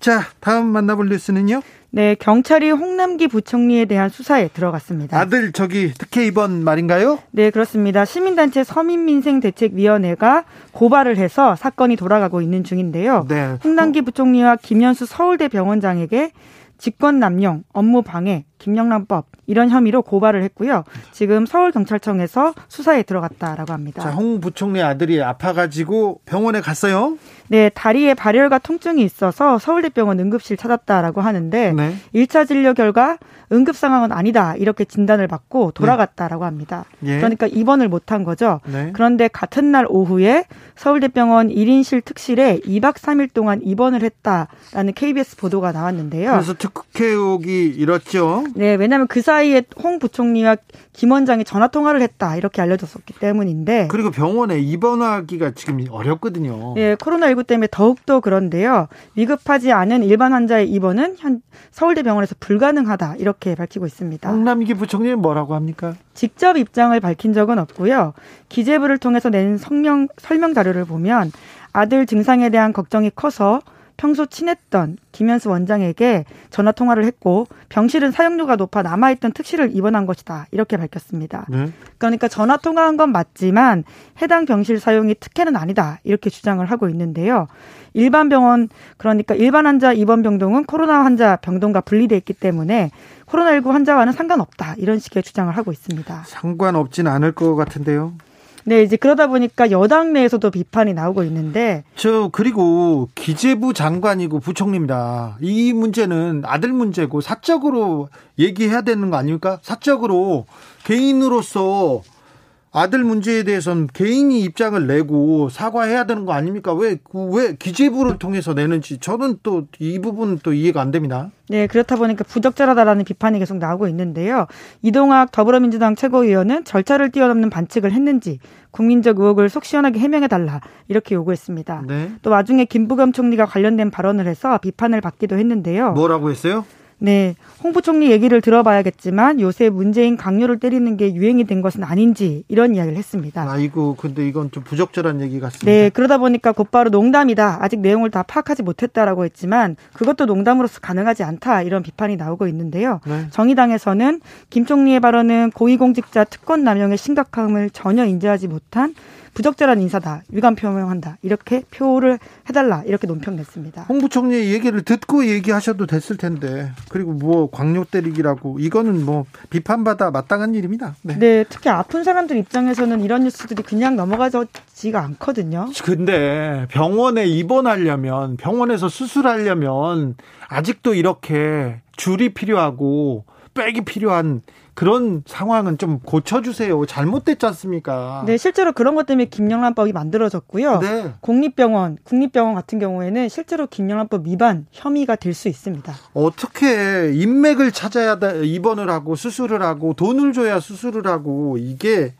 Speaker 1: 자, 다음 만나볼 뉴스는요.
Speaker 12: 네, 경찰이 홍남기 부총리에 대한 수사에 들어갔습니다.
Speaker 1: 아들 저기 특혜 입원 말인가요?
Speaker 12: 네, 그렇습니다. 시민단체 서민민생대책위원회가 고발을 해서 사건이 돌아가고 있는 중인데요.
Speaker 1: 네.
Speaker 12: 홍남기 부총리와 김현수 서울대 병원장에게 직권 남용, 업무 방해, 김영란법 이런 혐의로 고발을 했고요. 지금 서울 경찰청에서 수사에 들어갔다라고 합니다.
Speaker 1: 자, 홍 부총리 아들이 아파가지고 병원에 갔어요.
Speaker 12: 네, 다리에 발열과 통증이 있어서 서울대병원 응급실 찾았다라고 하는데
Speaker 1: 네.
Speaker 12: 일 1차 진료 결과 응급 상황은 아니다 이렇게 진단을 받고 돌아갔다라고 합니다.
Speaker 1: 예.
Speaker 12: 그러니까 입원을 못한 거죠.
Speaker 1: 네.
Speaker 12: 그런데 같은 날 오후에 서울대병원 1인실 특실에 2박 3일 동안 입원을 했다라는 KBS 보도가 나왔는데요.
Speaker 1: 그래서 특혜 의혹이 일었죠.
Speaker 12: 네, 왜냐하면 그 사이에 홍 부총리와 김 원장이 전화 통화를 했다 이렇게 알려졌었기 때문인데.
Speaker 1: 그리고 병원에 입원하기가 지금 어렵거든요.
Speaker 12: 네, 코로나 19 때문에 더욱더 그런데요. 위급하지 않은 일반 환자의 입원은 현 서울대병원에서 불가능하다 이렇게 밝히고 있습니다.
Speaker 1: 홍남기 부총리는 뭐라고 합니까?
Speaker 12: 직접 입장을 밝힌 적은 없고요. 기재부를 통해서 낸 성명, 설명 자료를 보면 아들 증상에 대한 걱정이 커서 평소 친했던 김현수 원장에게 전화 통화를 했고 병실은 사용료가 높아 남아있던 특실을 입원한 것이다 이렇게 밝혔습니다.
Speaker 1: 네.
Speaker 12: 그러니까 전화 통화한 건 맞지만 해당 병실 사용이 특혜는 아니다 이렇게 주장을 하고 있는데요. 일반 병원 그러니까 일반 환자 입원 병동은 코로나 환자 병동과 분리돼 있기 때문에 코로나19 환자와는 상관없다 이런 식의 주장을 하고 있습니다.
Speaker 1: 상관없진 않을 것 같은데요.
Speaker 12: 네, 이제 그러다 보니까 여당 내에서도 비판이 나오고 있는데
Speaker 1: 저 그리고 기재부 장관이고 부총리입니다. 이 문제는 아들 문제고 사적으로 얘기해야 되는 거 아닙니까? 사적으로 개인으로서 아들 문제에 대해서는 개인이 입장을 내고 사과해야 되는 거 아닙니까? 왜, 왜 기재부를 통해서 내는지 저는 또 이 부분 또 이해가 안 됩니다.
Speaker 12: 네, 그렇다 보니까 부적절하다라는 비판이 계속 나오고 있는데요. 이동학 더불어민주당 최고위원은 절차를 뛰어넘는 반칙을 했는지 국민적 의혹을 속 시원하게 해명해달라 이렇게 요구했습니다.
Speaker 1: 네.
Speaker 12: 또 와중에 김부겸 총리가 관련된 발언을 해서 비판을 받기도 했는데요.
Speaker 1: 뭐라고 했어요?
Speaker 12: 네, 홍 부총리 얘기를 들어봐야겠지만 요새 문재인 강요를 때리는 게 유행이 된 것은 아닌지 이런 이야기를 했습니다.
Speaker 1: 아이고, 근데 이건 좀 부적절한 얘기 같습니다.
Speaker 12: 네, 그러다 보니까 곧바로 농담이다. 아직 내용을 다 파악하지 못했다라고 했지만 그것도 농담으로서 가능하지 않다. 이런 비판이 나오고 있는데요.
Speaker 1: 네.
Speaker 12: 정의당에서는 김 총리의 발언은 고위공직자 특권 남용의 심각함을 전혀 인지하지 못한 부적절한 인사다. 유감 표명한다. 이렇게 표를 해달라. 이렇게 논평 냈습니다.
Speaker 1: 홍 부총리 얘기를 듣고 얘기하셔도 됐을 텐데 그리고 뭐 광요 때리기라고 이거는 뭐 비판받아 마땅한 일입니다. 네.
Speaker 12: 네, 특히 아픈 사람들 입장에서는 이런 뉴스들이 그냥 넘어가지가 않거든요.
Speaker 1: 근데 병원에 입원하려면 병원에서 수술하려면 아직도 이렇게 줄이 필요하고 백이 필요한 그런 상황은 좀 고쳐주세요. 잘못됐지 않습니까?
Speaker 12: 네, 실제로 그런 것 때문에 김영란법이 만들어졌고요.
Speaker 1: 네.
Speaker 12: 공립병원, 국립병원 같은 경우에는 실제로 김영란법 위반 혐의가 될 수 있습니다.
Speaker 1: 어떻게 인맥을 찾아야 돼, 입원을 하고 수술을 하고 돈을 줘야 수술을 하고 이게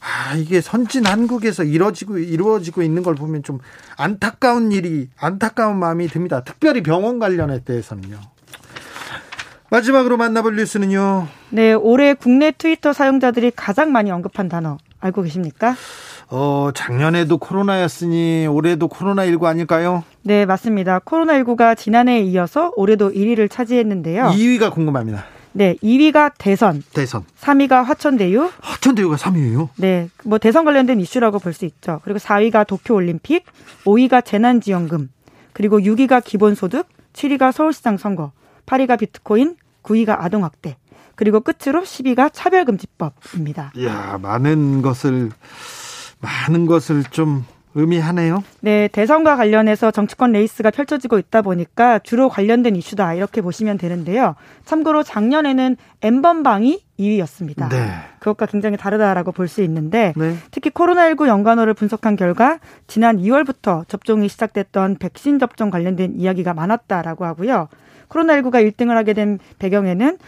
Speaker 1: 아, 이게 선진 한국에서 이루어지고 이루어지고 있는 걸 보면 좀 안타까운 일이 안타까운 마음이 듭니다. 특별히 병원 관련에 대해서는요. 마지막으로 만나볼 뉴스는요.
Speaker 12: 네, 올해 국내 트위터 사용자들이 가장 많이 언급한 단어 알고 계십니까?
Speaker 1: 어, 작년에도 코로나였으니 올해도 코로나19 아닐까요?
Speaker 12: 네, 맞습니다. 코로나19가 지난해에 이어서 올해도 1위를 차지했는데요.
Speaker 1: 2위가 궁금합니다.
Speaker 12: 네, 2위가 대선.
Speaker 1: 대선.
Speaker 12: 3위가 화천대유.
Speaker 1: 화천대유가 3위예요?
Speaker 12: 네, 뭐 대선 관련된 이슈라고 볼 수 있죠. 그리고 4위가 도쿄올림픽, 5위가 재난지원금, 그리고 6위가 기본소득, 7위가 서울시장 선거, 8위가 비트코인, 9위가 아동학대, 그리고 끝으로 10위가 차별금지법입니다.
Speaker 1: 이야, 많은 것을, 많은 것을 좀 의미하네요.
Speaker 12: 네, 대선과 관련해서 정치권 레이스가 펼쳐지고 있다 보니까 주로 관련된 이슈다 이렇게 보시면 되는데요. 참고로 작년에는 엠번방이 2위였습니다.
Speaker 1: 네.
Speaker 12: 그것과 굉장히 다르다라고 볼 수 있는데
Speaker 1: 네.
Speaker 12: 특히 코로나19 연관어를 분석한 결과 지난 2월부터 접종이 시작됐던 백신 접종 관련된 이야기가 많았다라고 하고요. 코로나19가 1등을 하게 된 배경에는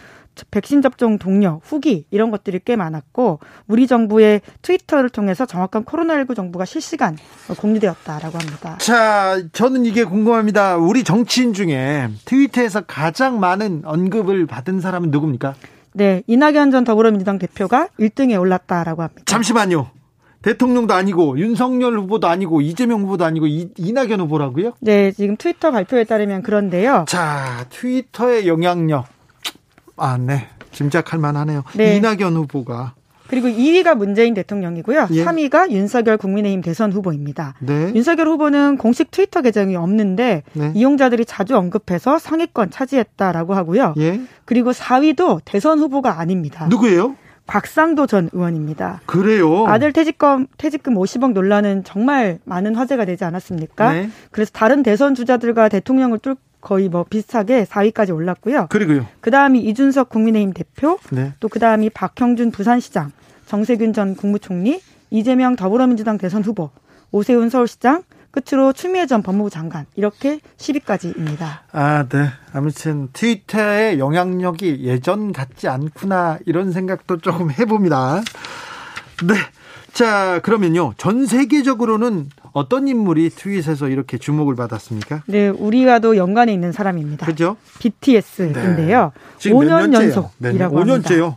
Speaker 12: 백신 접종 동료, 후기 이런 것들이 꽤 많았고 우리 정부의 트위터를 통해서 정확한 코로나19 정보가 실시간 공유되었다라고 합니다.
Speaker 1: 자, 저는 이게 궁금합니다. 우리 정치인 중에 트위터에서 가장 많은 언급을 받은 사람은 누굽니까?
Speaker 12: 네, 이낙연 전 더불어민주당 대표가 1등에 올랐다라고 합니다.
Speaker 1: 잠시만요. 대통령도 아니고 윤석열 후보도 아니고 이재명 후보도 아니고 이, 이낙연 후보라고요?
Speaker 12: 네, 지금 트위터 발표에 따르면 그런데요.
Speaker 1: 자, 트위터의 영향력. 아, 네. 짐작할 만하네요.
Speaker 12: 네.
Speaker 1: 이낙연 후보가
Speaker 12: 그리고 2위가 문재인 대통령이고요.
Speaker 1: 예.
Speaker 12: 3위가 윤석열 국민의힘 대선 후보입니다.
Speaker 1: 네.
Speaker 12: 윤석열 후보는 공식 트위터 계정이 없는데
Speaker 1: 네.
Speaker 12: 이용자들이 자주 언급해서 상위권 차지했다라고 하고요.
Speaker 1: 예.
Speaker 12: 그리고 4위도 대선 후보가 아닙니다.
Speaker 1: 누구예요?
Speaker 12: 곽상도 전 의원입니다.
Speaker 1: 그래요.
Speaker 12: 아들 퇴직금 퇴직금 50억 논란은 정말 많은 화제가 되지 않았습니까?
Speaker 1: 네.
Speaker 12: 그래서 다른 대선 주자들과 대통령을 뚫 거의 뭐 비슷하게 4위까지 올랐고요.
Speaker 1: 그리고요.
Speaker 12: 그 다음이 이준석 국민의힘 대표,
Speaker 1: 네.
Speaker 12: 또그 다음이 박형준 부산시장, 정세균 전 국무총리, 이재명 더불어민주당 대선 후보, 오세훈 서울시장, 끝으로 추미애 전 법무부 장관 이렇게 10위까지입니다.
Speaker 1: 아, 네. 아무튼 트위터의 영향력이 예전 같지 않구나 이런 생각도 조금 해봅니다. 네. 자, 그러면요. 전 세계적으로는 어떤 인물이 트윗에서 이렇게 주목을 받았습니까?
Speaker 12: 네, 우리가도 연관에 있는 사람입니다.
Speaker 1: 그죠?
Speaker 12: BTS인데요.
Speaker 1: 네. 지금 몇
Speaker 12: 5년
Speaker 1: 년째요?
Speaker 12: 연속이라고
Speaker 1: 네,
Speaker 12: 합니다.
Speaker 1: 5년째요.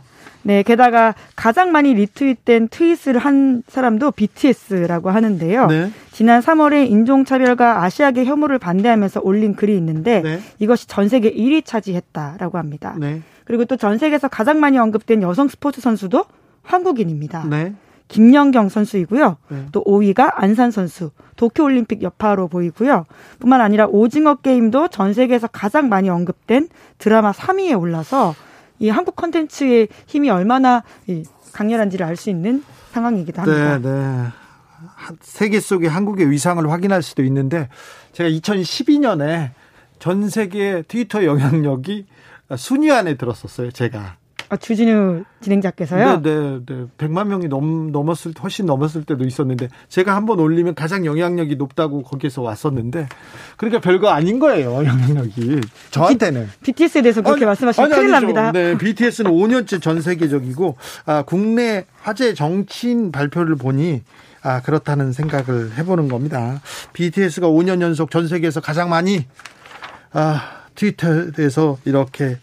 Speaker 12: 네, 게다가 가장 많이 리트윗된 트윗을 한 사람도 BTS라고 하는데요.
Speaker 1: 네.
Speaker 12: 지난 3월에 인종차별과 아시아계 혐오를 반대하면서 올린 글이 있는데
Speaker 1: 네.
Speaker 12: 이것이 전 세계 1위 차지했다라고 합니다.
Speaker 1: 네.
Speaker 12: 그리고 또 전 세계에서 가장 많이 언급된 여성 스포츠 선수도 한국인입니다.
Speaker 1: 네.
Speaker 12: 김연경 선수이고요.
Speaker 1: 네.
Speaker 12: 또 5위가 안산 선수, 도쿄올림픽 여파로 보이고요. 뿐만 아니라 오징어 게임도 전 세계에서 가장 많이 언급된 드라마 3위에 올라서 이 한국 컨텐츠의 힘이 얼마나 이 강렬한지를 알 수 있는 상황이기도 합니다.
Speaker 1: 네, 네. 세계 속에 한국의 위상을 확인할 수도 있는데 제가 2012년에 전 세계 트위터 영향력이 순위 안에 들었었어요, 제가.
Speaker 12: 아, 주진우 진행자께서요?
Speaker 1: 네, 네, 네. 100만 명이 넘, 넘었을, 훨씬 넘었을 때도 있었는데, 제가 한번 올리면 가장 영향력이 높다고 거기에서 왔었는데, 그러니까 별거 아닌 거예요, 영향력이. 저한테는.
Speaker 12: BTS에 대해서 그렇게
Speaker 1: 아니,
Speaker 12: 말씀하시면
Speaker 1: 아니,
Speaker 12: 큰일
Speaker 1: 아니죠.
Speaker 12: 납니다.
Speaker 1: 네, BTS는 5년째 전 세계적이고, 아, 국내 화제 정치인 발표를 보니, 아, 그렇다는 생각을 해보는 겁니다. BTS가 5년 연속 전 세계에서 가장 많이, 아, 트위터에서 이렇게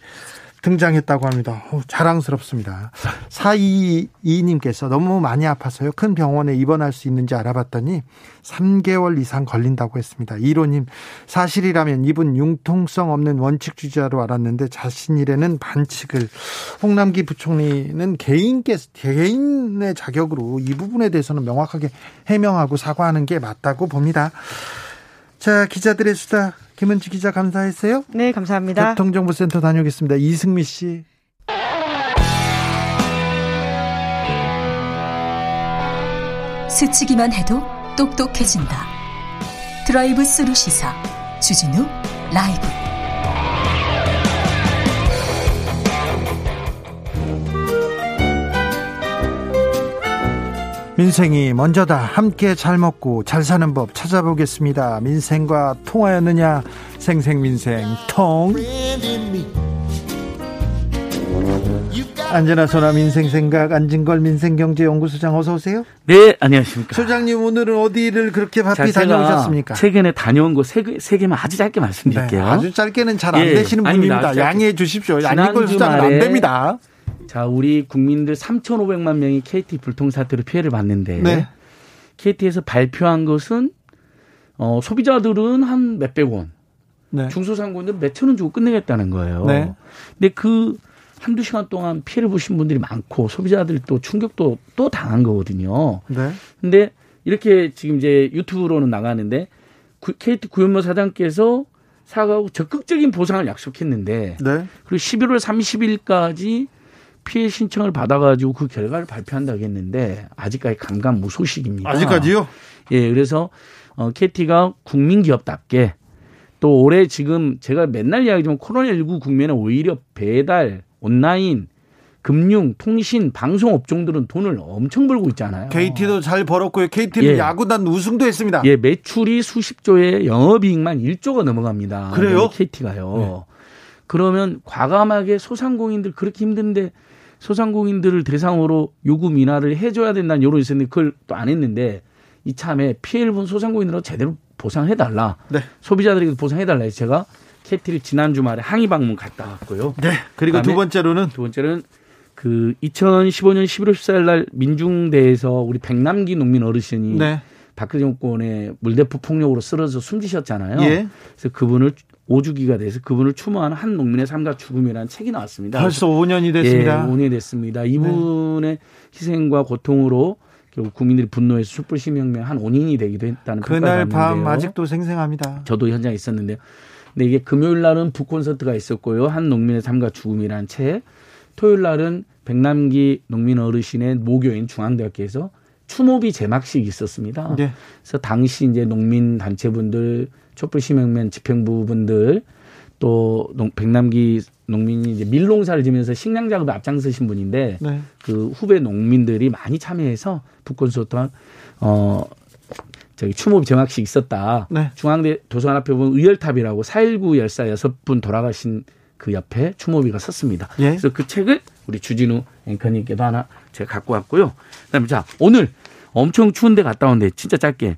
Speaker 1: 등장했다고 합니다. 오, 자랑스럽습니다. 422님께서 너무 많이 아파서요. 큰 병원에 입원할 수 있는지 알아봤더니 3개월 이상 걸린다고 했습니다. 1호님, 사실이라면 이분 융통성 없는 원칙주의자로 알았는데 자신 일에는 반칙을. 홍남기 부총리는 개인께, 개인의 자격으로 이 부분에 대해서는 명확하게 해명하고 사과하는 게 맞다고 봅니다. 자, 기자들의 수다. 김은지 기자 감사했어요.
Speaker 12: 네, 감사합니다.
Speaker 1: 교통정보센터 다녀오겠습니다. 이승미 씨.
Speaker 3: 스치기만 해도 똑똑해진다. 드라이브 스루 시사 주진우 라이브.
Speaker 1: 민생이 먼저다. 함께 잘 먹고 잘 사는 법 찾아보겠습니다. 민생과 통하였느냐? 생생민생 통. 안전하 소나 민생 생각 안진걸 민생경제연구소장 어서 오세요.
Speaker 13: 네, 안녕하십니까.
Speaker 1: 소장님 오늘은 어디를 그렇게 바삐 다녀오셨습니까?
Speaker 13: 최근에 다녀온 곳세 개, 만 아주 짧게 말씀드릴게요.
Speaker 1: 네, 아주 짧게는 잘안
Speaker 13: 예,
Speaker 1: 되시는
Speaker 13: 아닙니다.
Speaker 1: 분입니다.
Speaker 13: 짧게.
Speaker 1: 양해해 주십시오. 안진걸 소장은 안 됩니다.
Speaker 13: 자, 우리 국민들 3,500만 명이 KT 불통 사태로 피해를 봤는데
Speaker 1: 네.
Speaker 13: KT에서 발표한 것은 어, 소비자들은 한 몇백 원,
Speaker 1: 네.
Speaker 13: 중소상공인들은 몇천 원 주고 끝내겠다는 거예요.
Speaker 1: 네.
Speaker 13: 근데 그 한두 시간 동안 피해를 보신 분들이 많고 소비자들이 또 충격도 또 당한 거거든요.
Speaker 1: 네.
Speaker 13: 근데 이렇게 지금 이제 유튜브로는 나가는데 구- KT 구현모 사장께서 사과하고 적극적인 보상을 약속했는데
Speaker 1: 네.
Speaker 13: 그리고 11월 30일까지 피해 신청을 받아가지고 그 결과를 발표한다고 했는데 아직까지 감감무 소식입니다.
Speaker 1: 아직까지요?
Speaker 13: 예, 그래서 어, KT가 국민기업답게 또 올해 지금 제가 맨날 이야기하지만 코로나19 국면에 오히려 배달, 온라인, 금융, 통신, 방송 업종들은 돈을 엄청 벌고 있잖아요.
Speaker 1: KT도 잘 벌었고요. KT는
Speaker 13: 예.
Speaker 1: 야구단 우승도 했습니다.
Speaker 13: 예, 매출이 수십조에 영업이익만 1조가 넘어갑니다.
Speaker 1: 그래요?
Speaker 13: KT가요. 그러면 과감하게 소상공인들 그렇게 힘든데 소상공인들을 대상으로 요금 인하를 해줘야 된다는 여론이 있었는데 그걸 또 안 했는데 이참에 피해를 본 소상공인들은 제대로 보상해달라.
Speaker 1: 네.
Speaker 13: 소비자들에게 보상해달라 해서 제가 KT를 지난 주말에 항의 방문 갔다 왔고요.
Speaker 1: 네. 그리고 두 번째로는
Speaker 13: 두 번째는 그 2015년 11월 14일 날 민중대에서 우리 백남기 농민 어르신이
Speaker 1: 네.
Speaker 13: 박근혜 정권의 물대포 폭력으로 쓰러져 숨지셨잖아요.
Speaker 1: 예.
Speaker 13: 그래서 그분을 오주기가 돼서 그분을 추모하는 한 농민의 삶과 죽음이라는 책이 나왔습니다.
Speaker 1: 벌써 5년이 됐습니다. 네.
Speaker 13: 예, 5년이 됐습니다. 이분의 희생과 고통으로 결국 국민들이 분노해서 촛불 시민혁명 한 5년이 되기도 했다는
Speaker 1: 그날 밤. 아직도 생생합니다.
Speaker 13: 저도 현장에 있었는데요. 근데 이게 금요일 날은 북콘서트가 있었고요. 한 농민의 삶과 죽음이라는 책. 토요일 날은 백남기 농민 어르신의 모교인 중앙대학교에서 추모비 제막식이 있었습니다.
Speaker 1: 네.
Speaker 13: 그래서 당시 이제 농민 단체분들, 촛불 시민혁명 집행부분들 또 농- 백남기 농민이 이제 밀농사를 지면서 식량 작업에 앞장서신 분인데
Speaker 1: 네.
Speaker 13: 그 후배 농민들이 많이 참여해서 북콘서트 어 저기 추모비 제막식 있었다.
Speaker 1: 네.
Speaker 13: 중앙대 도서관 앞에 보면 의열탑이라고 4.19 열사 여섯 분 돌아가신 그 옆에 추모비가 섰습니다.
Speaker 1: 예.
Speaker 13: 그래서 그 책을 우리 주진우 앵커님께도 하나 제가 갖고 왔고요. 그다음에 자 오늘 엄청 추운데 갔다 온데 진짜 짧게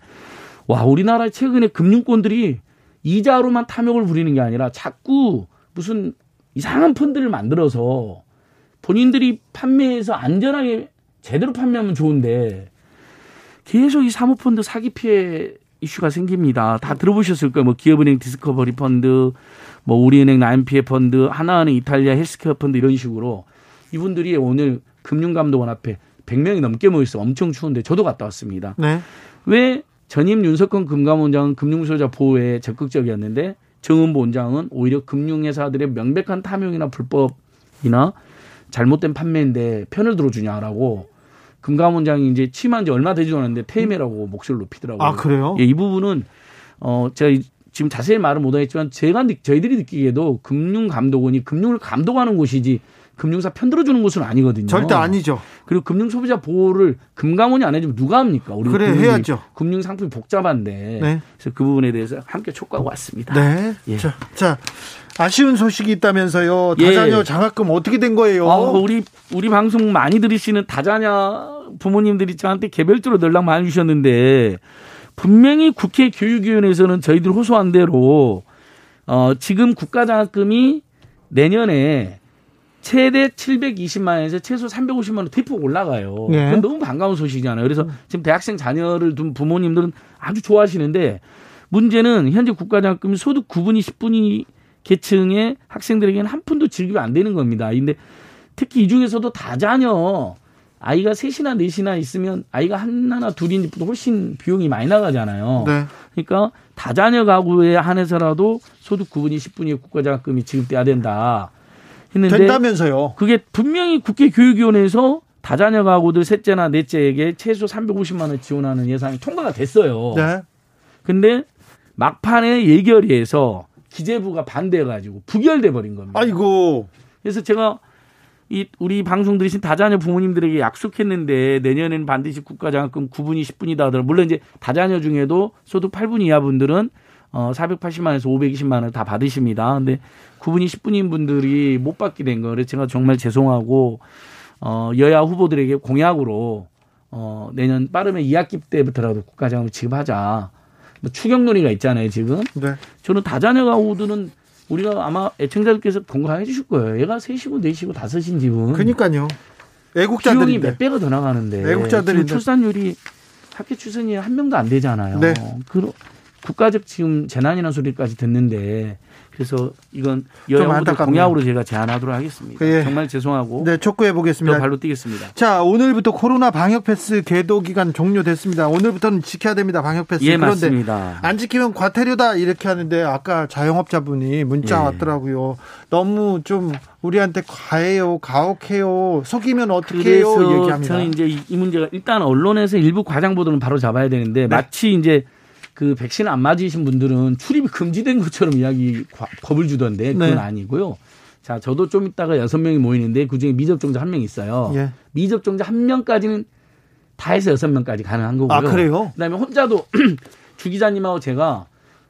Speaker 13: 와 우리나라 최근에 금융권들이 이자로만 탐욕을 부리는 게 아니라 자꾸 무슨 이상한 펀드를 만들어서 본인들이 판매해서 안전하게 제대로 판매하면 좋은데 계속 이 사모펀드 사기 피해 이슈가 생깁니다. 다 들어보셨을 거예요. 뭐 기업은행 디스커버리 펀드, 뭐 우리은행 라임 피해 펀드, 하나은행 이탈리아 헬스케어 펀드 이런 식으로 이분들이 오늘 금융감독원 앞에 100명이 넘게 모였어. 엄청 추운데 저도 갔다 왔습니다.
Speaker 1: 네.
Speaker 13: 왜 전임 윤석헌 금감원장은 금융소유자 보호에 적극적이었는데 정은보 원장은 오히려 금융회사들의 명백한 탐욕이나 불법이나 잘못된 판매인데 편을 들어주냐라고 금감원장이 이제 취임한 지 얼마 되지도 않았는데 퇴임해라고 목소리를 높이더라고요.
Speaker 1: 아, 그래요?
Speaker 13: 예, 이 부분은 어 제가 이- 지금 자세히 말을 못하겠지만 제가 느- 저희들이 느끼기에도 금융감독원이 금융을 감독하는 곳이지 금융사 편들어주는 곳은 아니거든요.
Speaker 1: 절대 아니죠.
Speaker 13: 그리고 금융 소비자 보호를 금감원이 안 해주면 누가 합니까? 우리
Speaker 1: 그래,
Speaker 13: 금융이-
Speaker 1: 해야죠.
Speaker 13: 금융 상품이 복잡한데
Speaker 1: 네.
Speaker 13: 그래서 그 부분에 대해서 함께 촉구하고 왔습니다.
Speaker 1: 네.
Speaker 13: 예.
Speaker 1: 자, 자, 아쉬운 소식이 있다면서요.
Speaker 13: 예.
Speaker 1: 다자녀 장학금 어떻게 된 거예요?
Speaker 13: 아, 우리 우리 방송 많이 들으시는 다자녀 부모님들이 저한테 개별적으로 연락 많이 주셨는데 분명히 국회 교육위원회에서는 저희들 호소한 대로 어, 지금 국가장학금이 내년에 최대 720만 원에서 최소 350만 원 대폭 올라가요.
Speaker 1: 네.
Speaker 13: 그건 너무 반가운 소식이잖아요. 그래서 지금 대학생 자녀를 둔 부모님들은 아주 좋아하시는데 문제는 현재 국가장학금이 소득 9분위 10분위 계층의 학생들에게는 한 푼도 지급이 안 되는 겁니다. 근데 특히 이 중에서도 다자녀 아이가 셋이나 넷이나 있으면 아이가 하나나 둘이보다 훨씬 비용이 많이 나가잖아요.
Speaker 1: 네.
Speaker 13: 그러니까 다자녀 가구에 한해서라도 소득 9분위 10분위의 국가장학금이 지급돼야 된다. 했는데
Speaker 1: 된다면서요.
Speaker 13: 그게 분명히 국회 교육위원회에서 다자녀 가구들 셋째나 넷째에게 최소 350만 원 지원하는 예산이 통과가 됐어요.
Speaker 1: 네.
Speaker 13: 근데 막판에 예결위에서 기재부가 반대해가지고 부결돼 버린 겁니다.
Speaker 1: 아이고.
Speaker 13: 그래서 제가 이 우리 방송 들으신 다자녀 부모님들에게 약속했는데 내년에는 반드시 국가장학금 9분이 10분이다 하더라도 물론 이제 다자녀 중에도 소득 8분 이하 분들은 어 480만 원에서 520만 원을 다 받으십니다. 근데 9분이 10분인 분들이 못 받게 된 거를 제가 정말 죄송하고 어 여야 후보들에게 공약으로 어 내년 빠르면 2학기 때부터라도 국가장학금 지급하자. 뭐 추경 논의가 있잖아요, 지금.
Speaker 1: 네.
Speaker 13: 저는 다자녀 가구들은 우리가 아마 애청자들께서 공감해 주실 거예요. 얘가 셋이고 넷이고 다섯인 집은
Speaker 1: 그러니까요. 애국자들인데.
Speaker 13: 몇 배가 더 나가는데
Speaker 1: 애국자들인데.
Speaker 13: 지금 출산율이 학교 출산이 한 명도 안 되잖아요.
Speaker 1: 네.
Speaker 13: 그 국가적 지금 재난이라는 소리까지 듣는데 그래서 이건 여야 후보들
Speaker 1: 안타깝네요.
Speaker 13: 공약으로 제가 제안하도록 하겠습니다.
Speaker 1: 예.
Speaker 13: 정말 죄송하고
Speaker 1: 네, 촉구해
Speaker 13: 또
Speaker 1: 보겠습니다.
Speaker 13: 발로 뛰겠습니다.
Speaker 1: 자, 오늘부터 코로나 방역 패스 계도 기간 종료됐습니다. 오늘부터는 지켜야 됩니다. 방역 패스.
Speaker 13: 예,
Speaker 1: 그런데
Speaker 13: 맞습니다.
Speaker 1: 안 지키면 과태료다 이렇게 하는데 아까 자영업자분이 문자
Speaker 13: 예.
Speaker 1: 왔더라고요. 너무 좀 우리한테 과해요, 가혹해요, 속이면 어떡해요
Speaker 13: 그래서
Speaker 1: 얘기합니다.
Speaker 13: 저는 이제 이, 이 문제가 일단 언론에서 일부 과장 보도는 바로 잡아야 되는데 마치 이제 그 백신 안 맞으신 분들은 출입이 금지된 것처럼 이야기 과- 겁을 주던데 그건
Speaker 1: 네.
Speaker 13: 아니고요. 자, 저도 좀 이따가 여섯 명이 모이는데 그 중에 미접종자 한 명 있어요.
Speaker 1: 예.
Speaker 13: 미접종자 한 명까지는 다 해서 여섯 명까지 가능한 거고요.
Speaker 1: 아, 그래요?
Speaker 13: 그다음에 혼자도 주 기자님하고 제가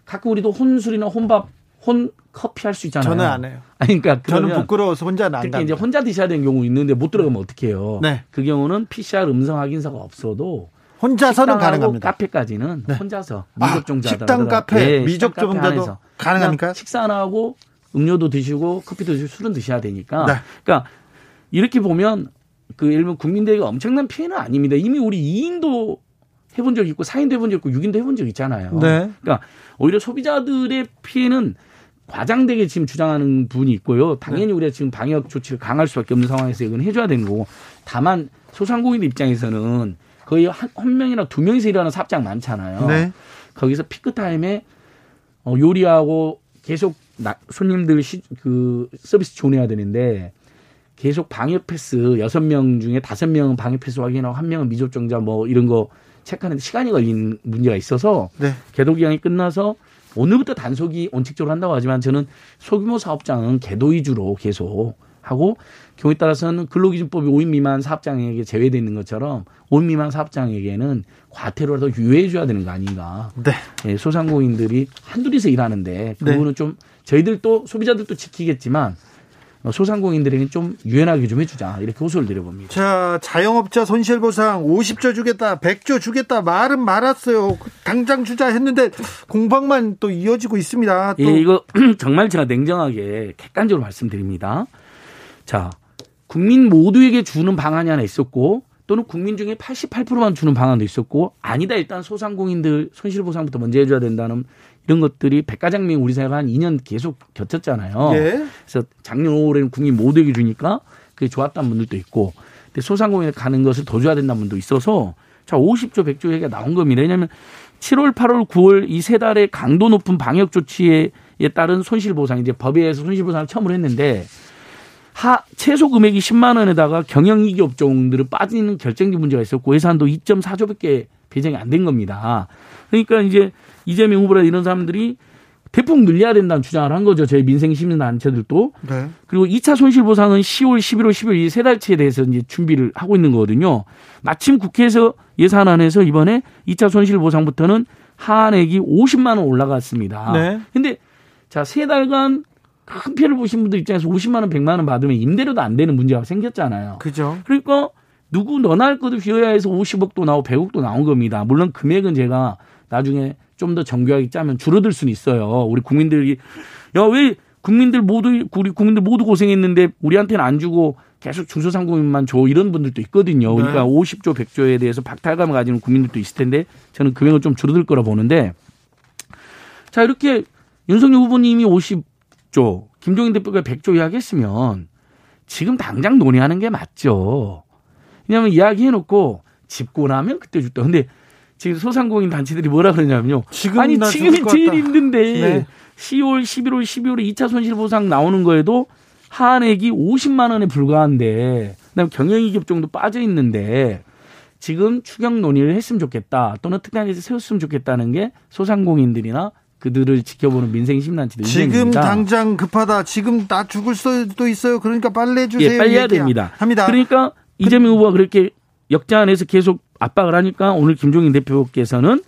Speaker 13: 가끔 우리도 혼술이나 혼밥, 혼 커피 할 수 있잖아요.
Speaker 1: 저는 안 해요.
Speaker 13: 아니, 그러니까
Speaker 1: 저는 부끄러워서 혼자는 안
Speaker 13: 특히
Speaker 1: 갑니다.
Speaker 13: 이제 혼자 드셔야 되는 경우 있는데 못 들어가면 어떻게 해요?
Speaker 1: 네.
Speaker 13: 그 경우는 PCR 음성 확인서가 없어도
Speaker 1: 혼자서는 가능합니다.
Speaker 13: 카페까지는 혼자서
Speaker 1: 아,
Speaker 13: 미접종자
Speaker 1: 식당, 카페, 미접종자도 가능합니까?
Speaker 13: 식사 안 하고 음료도 드시고 커피도 드시고 술은 드셔야 되니까.
Speaker 1: 네.
Speaker 13: 그러니까 이렇게 보면 그 들면 국민들에게 엄청난 피해는 아닙니다. 이미 우리 2인도 해본 적 있고 4인도 해본 적 있고 6인도 해본 적 있잖아요.
Speaker 1: 네.
Speaker 13: 그러니까 오히려 소비자들의 피해는 과장되게 지금 주장하는 분이 있고요.
Speaker 1: 네.
Speaker 13: 당연히 우리가 지금 방역 조치를 강할 수밖에 없는 상황에서 이건 해줘야 되는 거고. 다만 소상공인들 입장에서는 거의 한, 한 명이나 두 명이서 일하는 사업장 많잖아요.
Speaker 1: 네.
Speaker 13: 거기서 피크 타임에 어, 요리하고 계속 나, 손님들 시, 그 서비스 존해야 되는데 계속 방역 패스 여섯 명 중에 다섯 명은 방역 패스 확인하고 한 명은 미접종자 뭐 이런 거 체크하는데 시간이 걸린 문제가 있어서
Speaker 1: 네.
Speaker 13: 계도 기간이 끝나서 오늘부터 단속이 원칙적으로 한다고 하지만 저는 소규모 사업장은 계도 위주로 계속 하고 경우에 따라서는 근로기준법이 5인 미만 사업장에게 제외되어 있는 것처럼 5인 미만 사업장에게는 과태료라도 유예해 줘야 되는 거 아닌가.
Speaker 1: 네.
Speaker 13: 예, 소상공인들이 한둘이서 일하는데 그
Speaker 1: 네.
Speaker 13: 부분은 좀 저희들도 소비자들도 지키겠지만 어, 소상공인들에게 좀 유연하게 좀 해주자 이렇게 호소를 드려봅니다.
Speaker 1: 자, 자영업자 손실보상 50조 주겠다, 100조 주겠다 말은 말았어요. 당장 주자 했는데 공방만 또 이어지고 있습니다. 또
Speaker 13: 예, 이거 정말 제가 냉정하게 객관적으로 말씀드립니다. 자, 국민 모두에게 주는 방안이 하나 있었고 또는 국민 중에 88%만 주는 방안도 있었고 아니다 일단 소상공인들 손실 보상부터 먼저 해줘야 된다는 이런 것들이 백과장명 우리 사회가 한 2년 계속 겹쳤잖아요.
Speaker 1: 예.
Speaker 13: 그래서 작년 5월에는 국민 모두에게 주니까 그게 좋았다는 분들도 있고 근데 소상공인에 가는 것을 더 줘야 된다는 분도 있어서 자 50조 100조 얘기가 나온 겁니다. 왜냐하면 7월 8월 9월 이 세 달의 강도 높은 방역 조치에 따른 손실 보상 이제 법에 의해서 손실 보상을 처음으로 했는데 하 최소 금액이 10만 원에다가 경영이기 업종들은 빠지는 결정적 문제가 있었고 예산도 2.4조밖에 배정이 안 된 겁니다. 그러니까 이제 이재명 후보라 이런 사람들이 대폭 늘려야 된다는 주장을 한 거죠. 저희 민생 시민 단체들도.
Speaker 1: 네.
Speaker 13: 그리고 2차 손실 보상은 10월, 11월, 12월 이 세 달치에 대해서 이제 준비를 하고 있는 거거든요. 마침 국회에서 예산안에서 이번에 2차 손실 보상부터는 하한액이 50만 원 올라갔습니다.
Speaker 1: 네.
Speaker 13: 근데 자, 세 달간 큰 피해를 보신 분들 입장에서 50만 원, 100만 원 받으면 임대료도 안 되는 문제가 생겼잖아요.
Speaker 1: 그죠.
Speaker 13: 그러니까 누구 너나 할 것도 휘어야 해서 50억도 나오고 100억도 나온 겁니다. 물론 금액은 제가 나중에 좀 더 정교하게 짜면 줄어들 수는 있어요. 우리 국민들이 야 왜 국민들 모두 우리 국민들 모두 고생했는데 우리한테는 안 주고 계속 중소상공인만 줘 이런 분들도 있거든요. 그러니까
Speaker 1: 네.
Speaker 13: 50조 100조에 대해서 박탈감을 가지는 국민들도 있을 텐데 저는 금액은 좀 줄어들 거라 보는데 자 이렇게 윤석열 후보님이 50 조 김종인 대표가 100조 이야기했으면 지금 당장 논의하는 게 맞죠. 왜냐하면 이야기해놓고 집고 나면 그때 줬다. 근데 지금 소상공인 단체들이 뭐라 그러냐면요.
Speaker 1: 지금
Speaker 13: 아니
Speaker 1: 나
Speaker 13: 지금이 제일. 힘든데
Speaker 1: 네.
Speaker 13: 10월, 11월, 12월에 2차 손실보상 나오는 거에도 한액이 50만 원에 불과한데 그다음에 경영이익 정도 빠져 있는데 지금 추경 논의를 했으면 좋겠다 또는 특단에서 세웠으면 좋겠다는 게 소상공인들이나 그들을 지켜보는 민생 심단체들
Speaker 1: 지금. 당장 급하다. 지금 나 죽을 수도 있어요. 그러니까 빨리 해주세요.
Speaker 13: 예, 빨리 해야 됩니다.
Speaker 1: 합니다.
Speaker 13: 그러니까 이재명 후보가 그렇게 역자 안에서 계속 압박을 하니까 오늘 김종인 대표께서는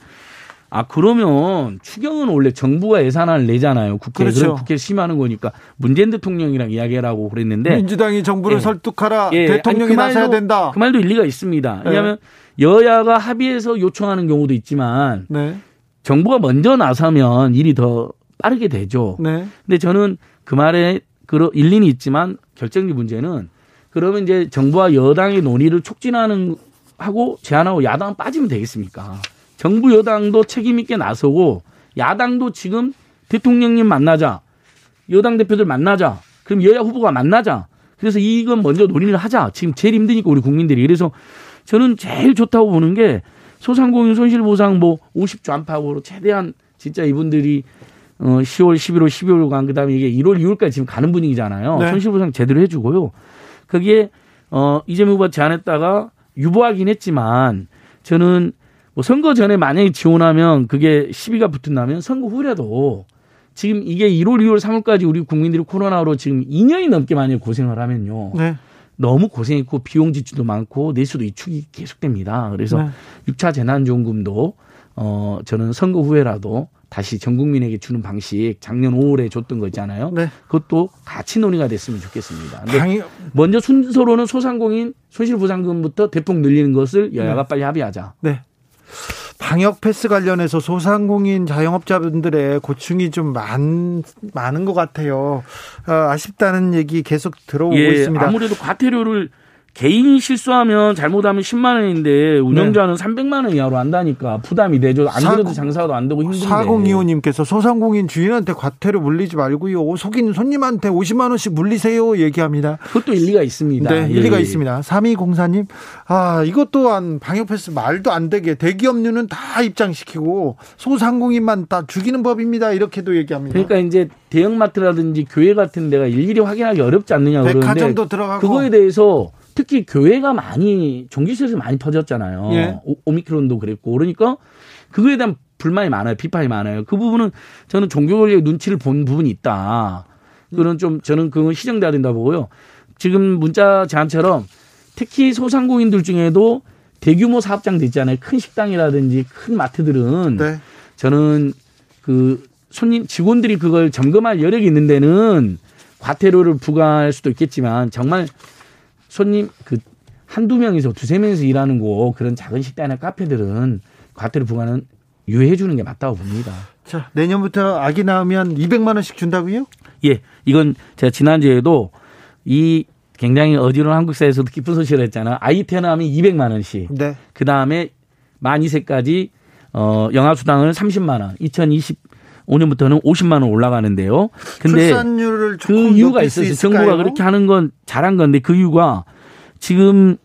Speaker 13: 아 그러면 추경은 원래 정부가 예산안을 내잖아요. 국회에
Speaker 1: 그렇죠.
Speaker 13: 국회 심하는 거니까 문재인 대통령이랑 이야기하라고 그랬는데
Speaker 1: 민주당이 정부를
Speaker 13: 예.
Speaker 1: 설득하라.
Speaker 13: 예,
Speaker 1: 대통령이
Speaker 13: 아니, 그
Speaker 1: 나서야
Speaker 13: 말도-
Speaker 1: 된다.
Speaker 13: 그 말도 일리가 있습니다.
Speaker 1: 네.
Speaker 13: 왜냐하면 여야가 합의해서 요청하는 경우도 있지만
Speaker 1: 네.
Speaker 13: 정부가 먼저 나서면 일이 더 빠르게 되죠.
Speaker 1: 네.
Speaker 13: 근데 저는 그 말에 그러 일리는 있지만 결정적 문제는 그러면 이제 정부와 여당의 논의를 촉진하는 하고 제안하고 야당 빠지면 되겠습니까? 정부 여당도 책임 있게 나서고 야당도 지금 대통령님 만나자 여당 대표들 만나자 그럼 여야 후보가 만나자 그래서 이건 먼저 논의를 하자 지금 제일 힘드니까 우리 국민들이 그래서 저는 제일 좋다고 보는 게 소상공인 손실보상 뭐 50조 안팎으로 최대한 진짜 이분들이 어 10월, 11월, 12월간 그다음에 이게 1월, 2월까지 지금 가는 분위기잖아요.
Speaker 1: 네.
Speaker 13: 손실보상 제대로 해주고요. 거기에 어 이재명 후보가 제안했다가 유보하긴 했지만 저는 뭐 선거 전에 만약에 지원하면 그게 시비가 붙은다면 선거 후라도 지금 이게 1월, 2월, 3월까지 우리 국민들이 코로나로 지금 2년이 넘게 많이 고생을 하면요.
Speaker 1: 네.
Speaker 13: 너무 고생했고 비용 지출도 많고 내수도 이축이 계속됩니다. 그래서
Speaker 1: 네.
Speaker 13: 육 6차 재난지원금도 어 저는 선거 후에라도 다시 전 국민에게 주는 방식 작년 5월에 줬던 거 있잖아요.
Speaker 1: 네.
Speaker 13: 그것도 같이 논의가 됐으면 좋겠습니다.
Speaker 1: 당연-
Speaker 13: 먼저 순서로는 소상공인 손실보상금부터 대폭 늘리는 것을 여야가
Speaker 1: 네.
Speaker 13: 빨리 합의하자.
Speaker 1: 네. 방역 패스 관련해서 소상공인 자영업자분들의 고충이 좀 많, 많은 것 같아요. 어, 아쉽다는 얘기 계속 들어오고
Speaker 13: 예,
Speaker 1: 있습니다.
Speaker 13: 아무래도 과태료를 개인이 실수하면 잘못하면 10만 원인데 운영자는 300만 원 이하로 한다니까 부담이 되죠. 안
Speaker 1: 사-
Speaker 13: 그래도 장사도 안 되고 힘든데.
Speaker 1: 4025님께서 소상공인 주인한테 과태료 물리지 말고요. 속인 손님한테 50만 원씩 물리세요. 얘기합니다.
Speaker 13: 그것도 일리가 있습니다.
Speaker 1: 네,
Speaker 13: 예,
Speaker 1: 일리가
Speaker 13: 예.
Speaker 1: 있습니다. 3204님, 아, 이것 또한 방역 패스 말도 안 되게 대기업료는 다 입장시키고 소상공인만 다 죽이는 법입니다. 이렇게도 얘기합니다.
Speaker 13: 그러니까 이제 대형마트라든지 교회 같은 데가 일일이 확인하기 어렵지 않느냐 그러는데
Speaker 1: 백화점도 들어가고.
Speaker 13: 그거에 대해서 특히 교회가 많이 종교시설에서 많이 터졌잖아요.
Speaker 1: 예.
Speaker 13: 오- 오미크론도 그랬고 그러니까 그거에 대한 불만이 많아요. 비판이 많아요. 그 부분은 저는 종교 권리의 눈치를 본 부분이 있다. 그런 좀 저는 그건 시정돼야 된다 보고요. 지금 문자 제안처럼 특히 소상공인들 중에도 대규모 사업장들 있잖아요. 큰 식당이라든지 큰 마트들은
Speaker 1: 네.
Speaker 13: 저는 그 손님 직원들이 그걸 점검할 여력이 있는 데는 과태료를 부과할 수도 있겠지만 정말 손님 그 한두 명이서 두세 명이서 일하는 곳 그런 작은 식당이나 카페들은 과태료 부과는 유예해 주는 게 맞다고 봅니다.
Speaker 1: 자, 내년부터 아기 낳으면 200만 원씩 준다고요?
Speaker 13: 예, 이건 제가 지난주에도 이 굉장히 어지러운 한국 사회에서도 기쁜 소식을 했잖아요. 아이 태어나면 200만 원씩.
Speaker 1: 네.
Speaker 13: 그 다음에 만 2세까지 어 영아 수당을 30만 원. 2025년부터는 50만 원 올라가는데요. 근데
Speaker 1: 출산율을
Speaker 13: 그 이유가.
Speaker 1: 있을까요?
Speaker 13: 정부가 그렇게 하는 건 잘한 건데 그 이유가 지금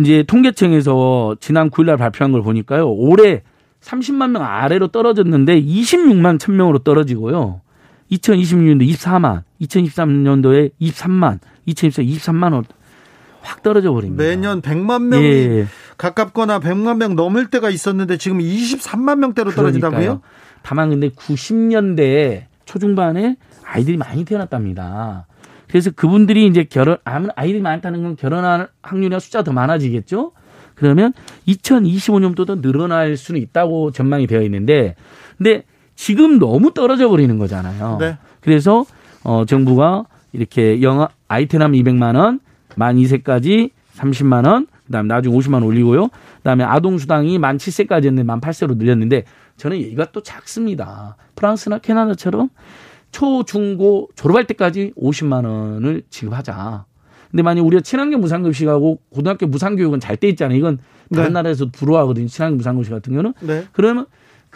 Speaker 13: 이제 통계청에서 지난 9일 날 발표한 걸 보니까요. 올해 30만 명 아래로 떨어졌는데 26만 1000명으로 떨어지고요. 2026년도 24만, 2023년도에 23만, 2024 23만 원. 확 떨어져 버립니다.
Speaker 1: 매년 100만 명이
Speaker 13: 예.
Speaker 1: 가깝거나 100만 명 넘을 때가 있었는데 지금 23만 명대로 떨어진다고요?
Speaker 13: 그러니까요. 다만 근데 90년대 초중반에 아이들이 많이 태어났답니다. 그래서 그분들이 이제 결혼 아이들이 많다는 건 결혼할 확률이나 숫자가 더 많아지겠죠. 그러면 2025년도 더 늘어날 수는 있다고 전망이 되어 있는데, 근데 지금 너무 떨어져 버리는 거잖아요.
Speaker 1: 네.
Speaker 13: 그래서 어 정부가 이렇게 영아 아이 태남 200만 원, 만 2세까지 30만 원, 그다음에 나중에 50만 원 올리고요. 그다음에 아동 수당이 만 7세까지였는데 만 8세로 늘렸는데 저는 얘기가 또 작습니다. 프랑스나 캐나다처럼 초, 중, 고 졸업할 때까지 50만 원을 지급하자. 근데 만약 우리가 친환경 무상급식하고 고등학교 무상교육은 잘 돼 있잖아요. 이건 다른
Speaker 1: 네.
Speaker 13: 나라에서 부러워하거든요. 친환경 무상급식 같은 경우는.
Speaker 1: 네.
Speaker 13: 그러면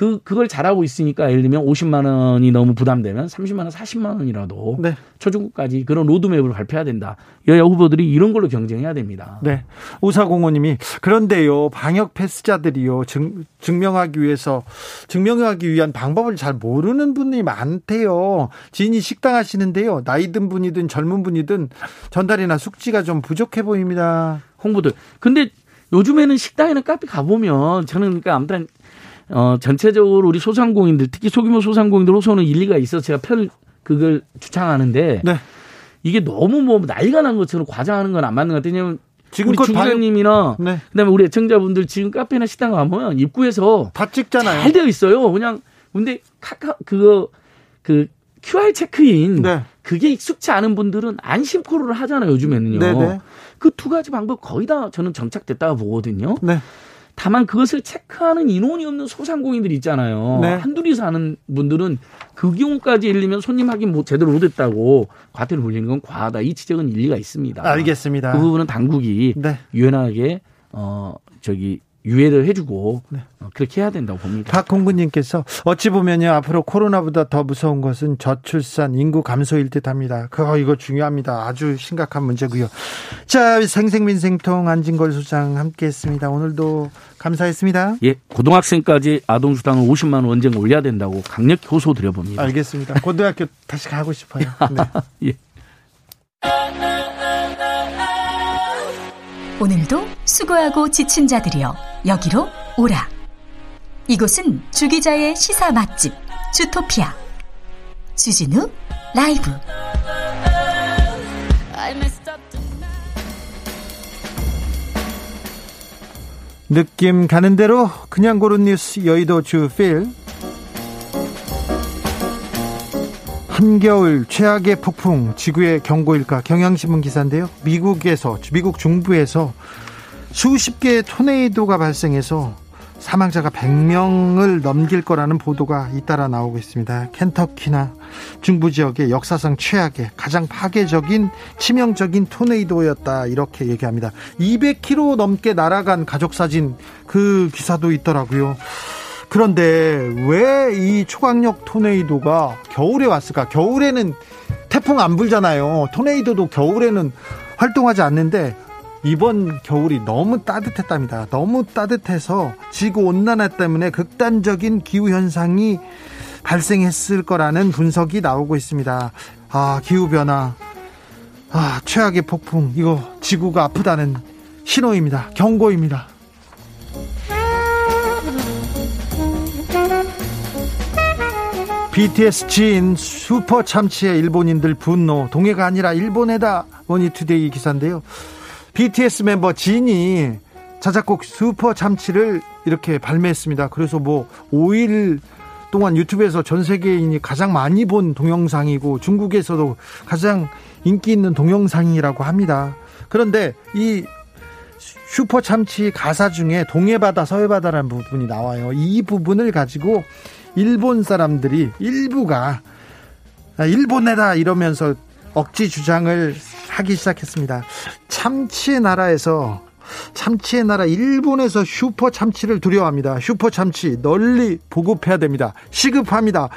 Speaker 13: 그 그걸 잘하고 있으니까 예를 들면 50만 원이 너무 부담되면 30만 원, 40만 원이라도
Speaker 1: 네.
Speaker 13: 초중고까지 그런 로드맵을 발표해야 된다. 여야 후보들이 이런 걸로 경쟁해야 됩니다.
Speaker 1: 네. 우사공호님이 그런데요 방역 패스자들이요 증, 증명하기 위해서 증명하기 위한 방법을 잘 모르는 분이 많대요. 지인이 식당 하시는데요 나이 든 분이든 젊은 분이든 전달이나 숙지가 좀 부족해 보입니다.
Speaker 13: 홍보들. 근데 요즘에는 식당이나 카페 가보면 저는 그러니까 아무튼 어 전체적으로 우리 소상공인들 특히 소규모 소상공인들 호소는 일리가 있어서 제가 편 그걸 주창하는데
Speaker 1: 네.
Speaker 13: 이게 너무 뭐 난리가 난 것처럼 과장하는 건 안 맞는 것 같아요. 왜냐면 우리
Speaker 1: 지금껏
Speaker 13: 주
Speaker 1: 방-
Speaker 13: 기자님이나
Speaker 1: 네.
Speaker 13: 그다음에 우리 애청자분들 지금 카페나 식당 가면 입구에서
Speaker 1: 다 찍잖아요.
Speaker 13: 잘 되어 있어요. 그냥 근데 카카 그거 그 QR 체크인
Speaker 1: 네.
Speaker 13: 그게 익숙치 않은 분들은 안심 코로를 하잖아요. 요즘에는요.
Speaker 1: 네네.
Speaker 13: 그두 가지 방법 거의 다 저는 정착됐다고 보거든요.
Speaker 1: 네.
Speaker 13: 다만 그것을 체크하는 인원이 없는 소상공인들이 있잖아요.
Speaker 1: 네.
Speaker 13: 한둘이서 하는 분들은 그 경우까지 들면 손님 확인 못 제대로 못했다고 과태료 물리는 건 과하다. 이 지적은 일리가 있습니다.
Speaker 1: 알겠습니다.
Speaker 13: 그 부분은 당국이
Speaker 1: 네.
Speaker 13: 유연하게 어 저기 유예를 해주고
Speaker 1: 네.
Speaker 13: 어, 그렇게 해야 된다고 봅니다.
Speaker 1: 박홍근님께서 어찌 보면요 앞으로 코로나보다 더 무서운 것은 저출산 인구 감소일 듯합니다. 그거 이거 중요합니다. 아주 심각한 문제고요. 자 생생민생통 안진걸 소장 함께했습니다. 오늘도 감사했습니다.
Speaker 13: 예, 고등학생까지 아동 수당을 50만 원 언젠가 올려야 된다고 강력히 호소 드려봅니다.
Speaker 1: 알겠습니다. 고등학교 다시 가고 싶어요. 네.
Speaker 13: 예.
Speaker 3: 오늘도 수고하고 지친 자들이여 여기로 오라. 이곳은 주기자의 시사 맛집 주토피아 주진우 라이브.
Speaker 1: 느낌 가는 대로 그냥 고른 뉴스 여의도 주필 한겨울 최악의 폭풍 지구의 경고일까 경향신문 기사인데요. 미국에서 미국 중부에서 수십 개의 토네이도가 발생해서 사망자가 100명을 넘길 거라는 보도가 잇따라 나오고 있습니다. 켄터키나 중부 지역의 역사상 최악의 가장 파괴적인 치명적인 토네이도였다 이렇게 얘기합니다. 200km 넘게 날아간 가족 사진 그 기사도 있더라고요. 그런데 왜 이 초강력 토네이도가 겨울에 왔을까? 겨울에는 태풍 안 불잖아요. 토네이도도 겨울에는 활동하지 않는데 이번 겨울이 너무 따뜻했답니다. 너무 따뜻해서 지구 온난화 때문에 극단적인 기후 현상이 발생했을 거라는 분석이 나오고 있습니다. 아, 기후 변화. 아, 최악의 폭풍. 이거 지구가 아프다는 신호입니다. 경고입니다. BTS 진 슈퍼 참치의 일본인들 분노 동해가 아니라 일본해다 머니투데이 기사인데요. BTS 멤버 진이 자작곡 슈퍼 참치를 이렇게 발매했습니다. 그래서 뭐 5일 동안 유튜브에서 전 세계인이 가장 많이 본 동영상이고 중국에서도 가장 인기 있는 동영상이라고 합니다. 그런데 이 슈퍼 참치 가사 중에 동해바다 서해바다라는 부분이 나와요. 이 부분을 가지고 일본 사람들이 일부가 아, 일본해다 이러면서 억지 주장을 하기 시작했습니다. 참치의 나라에서 참치의 나라 일본에서 슈퍼 참치를 두려워합니다. 슈퍼 참치 널리 보급해야 됩니다. 시급합니다.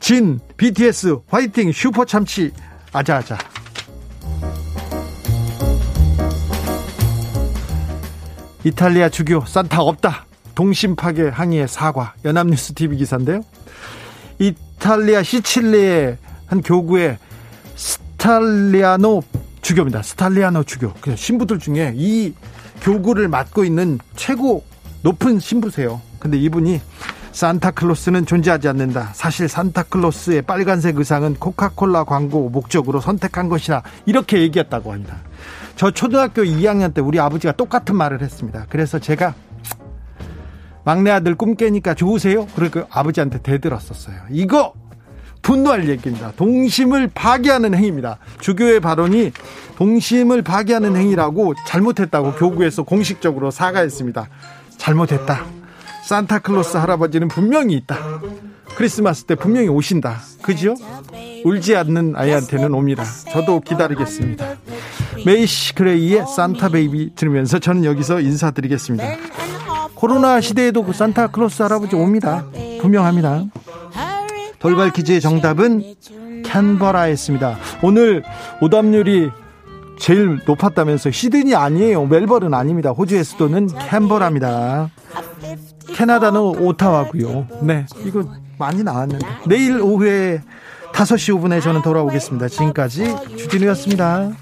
Speaker 1: 진 BTS 화이팅 슈퍼 참치 아자아자. 이탈리아 주교 산타 없다. 동심 파괴 항의에 사과. 연합뉴스 TV 기사인데요. 이탈리아 시칠리아 한 교구의 스탈리아노 주교입니다. 스탈리아노 주교. 그 신부들 중에 이 교구를 맡고 있는 최고 높은 신부세요. 근데 이분이 산타클로스는 존재하지 않는다. 사실 산타클로스의 빨간색 의상은 코카콜라 광고 목적으로 선택한 것이다. 이렇게 얘기했다고 합니다. 저 초등학교 2학년 때 우리 아버지가 똑같은 말을 했습니다. 그래서 제가 막내 아들 꿈 깨니까 좋으세요? 그리고 아버지한테 대들었었어요. 이거 분노할 얘기입니다. 동심을 파괴하는 행위입니다. 주교의 발언이 동심을 파괴하는 행위라고 잘못했다고 교구에서 공식적으로 사과했습니다. 잘못했다. 산타클로스 할아버지는 분명히 있다. 크리스마스 때 분명히 오신다. 그죠? 울지 않는 아이한테는 옵니다. 저도 기다리겠습니다. 메이시 그레이의 Santa Baby 들으면서 저는 여기서 인사드리겠습니다. 코로나 시대에도 그 산타클로스 할아버지 옵니다. 분명합니다. 돌발 퀴즈의 정답은 캔버라였습니다. 오늘 오답률이 제일 높았다면서 시드니 아니에요. 멜버른 아닙니다. 호주의 수도는 캔버라입니다. 캐나다는 오타와고요. 네, 이거 많이 나왔는데 내일 오후에 5시 5분에 저는 돌아오겠습니다. 지금까지 주진우였습니다.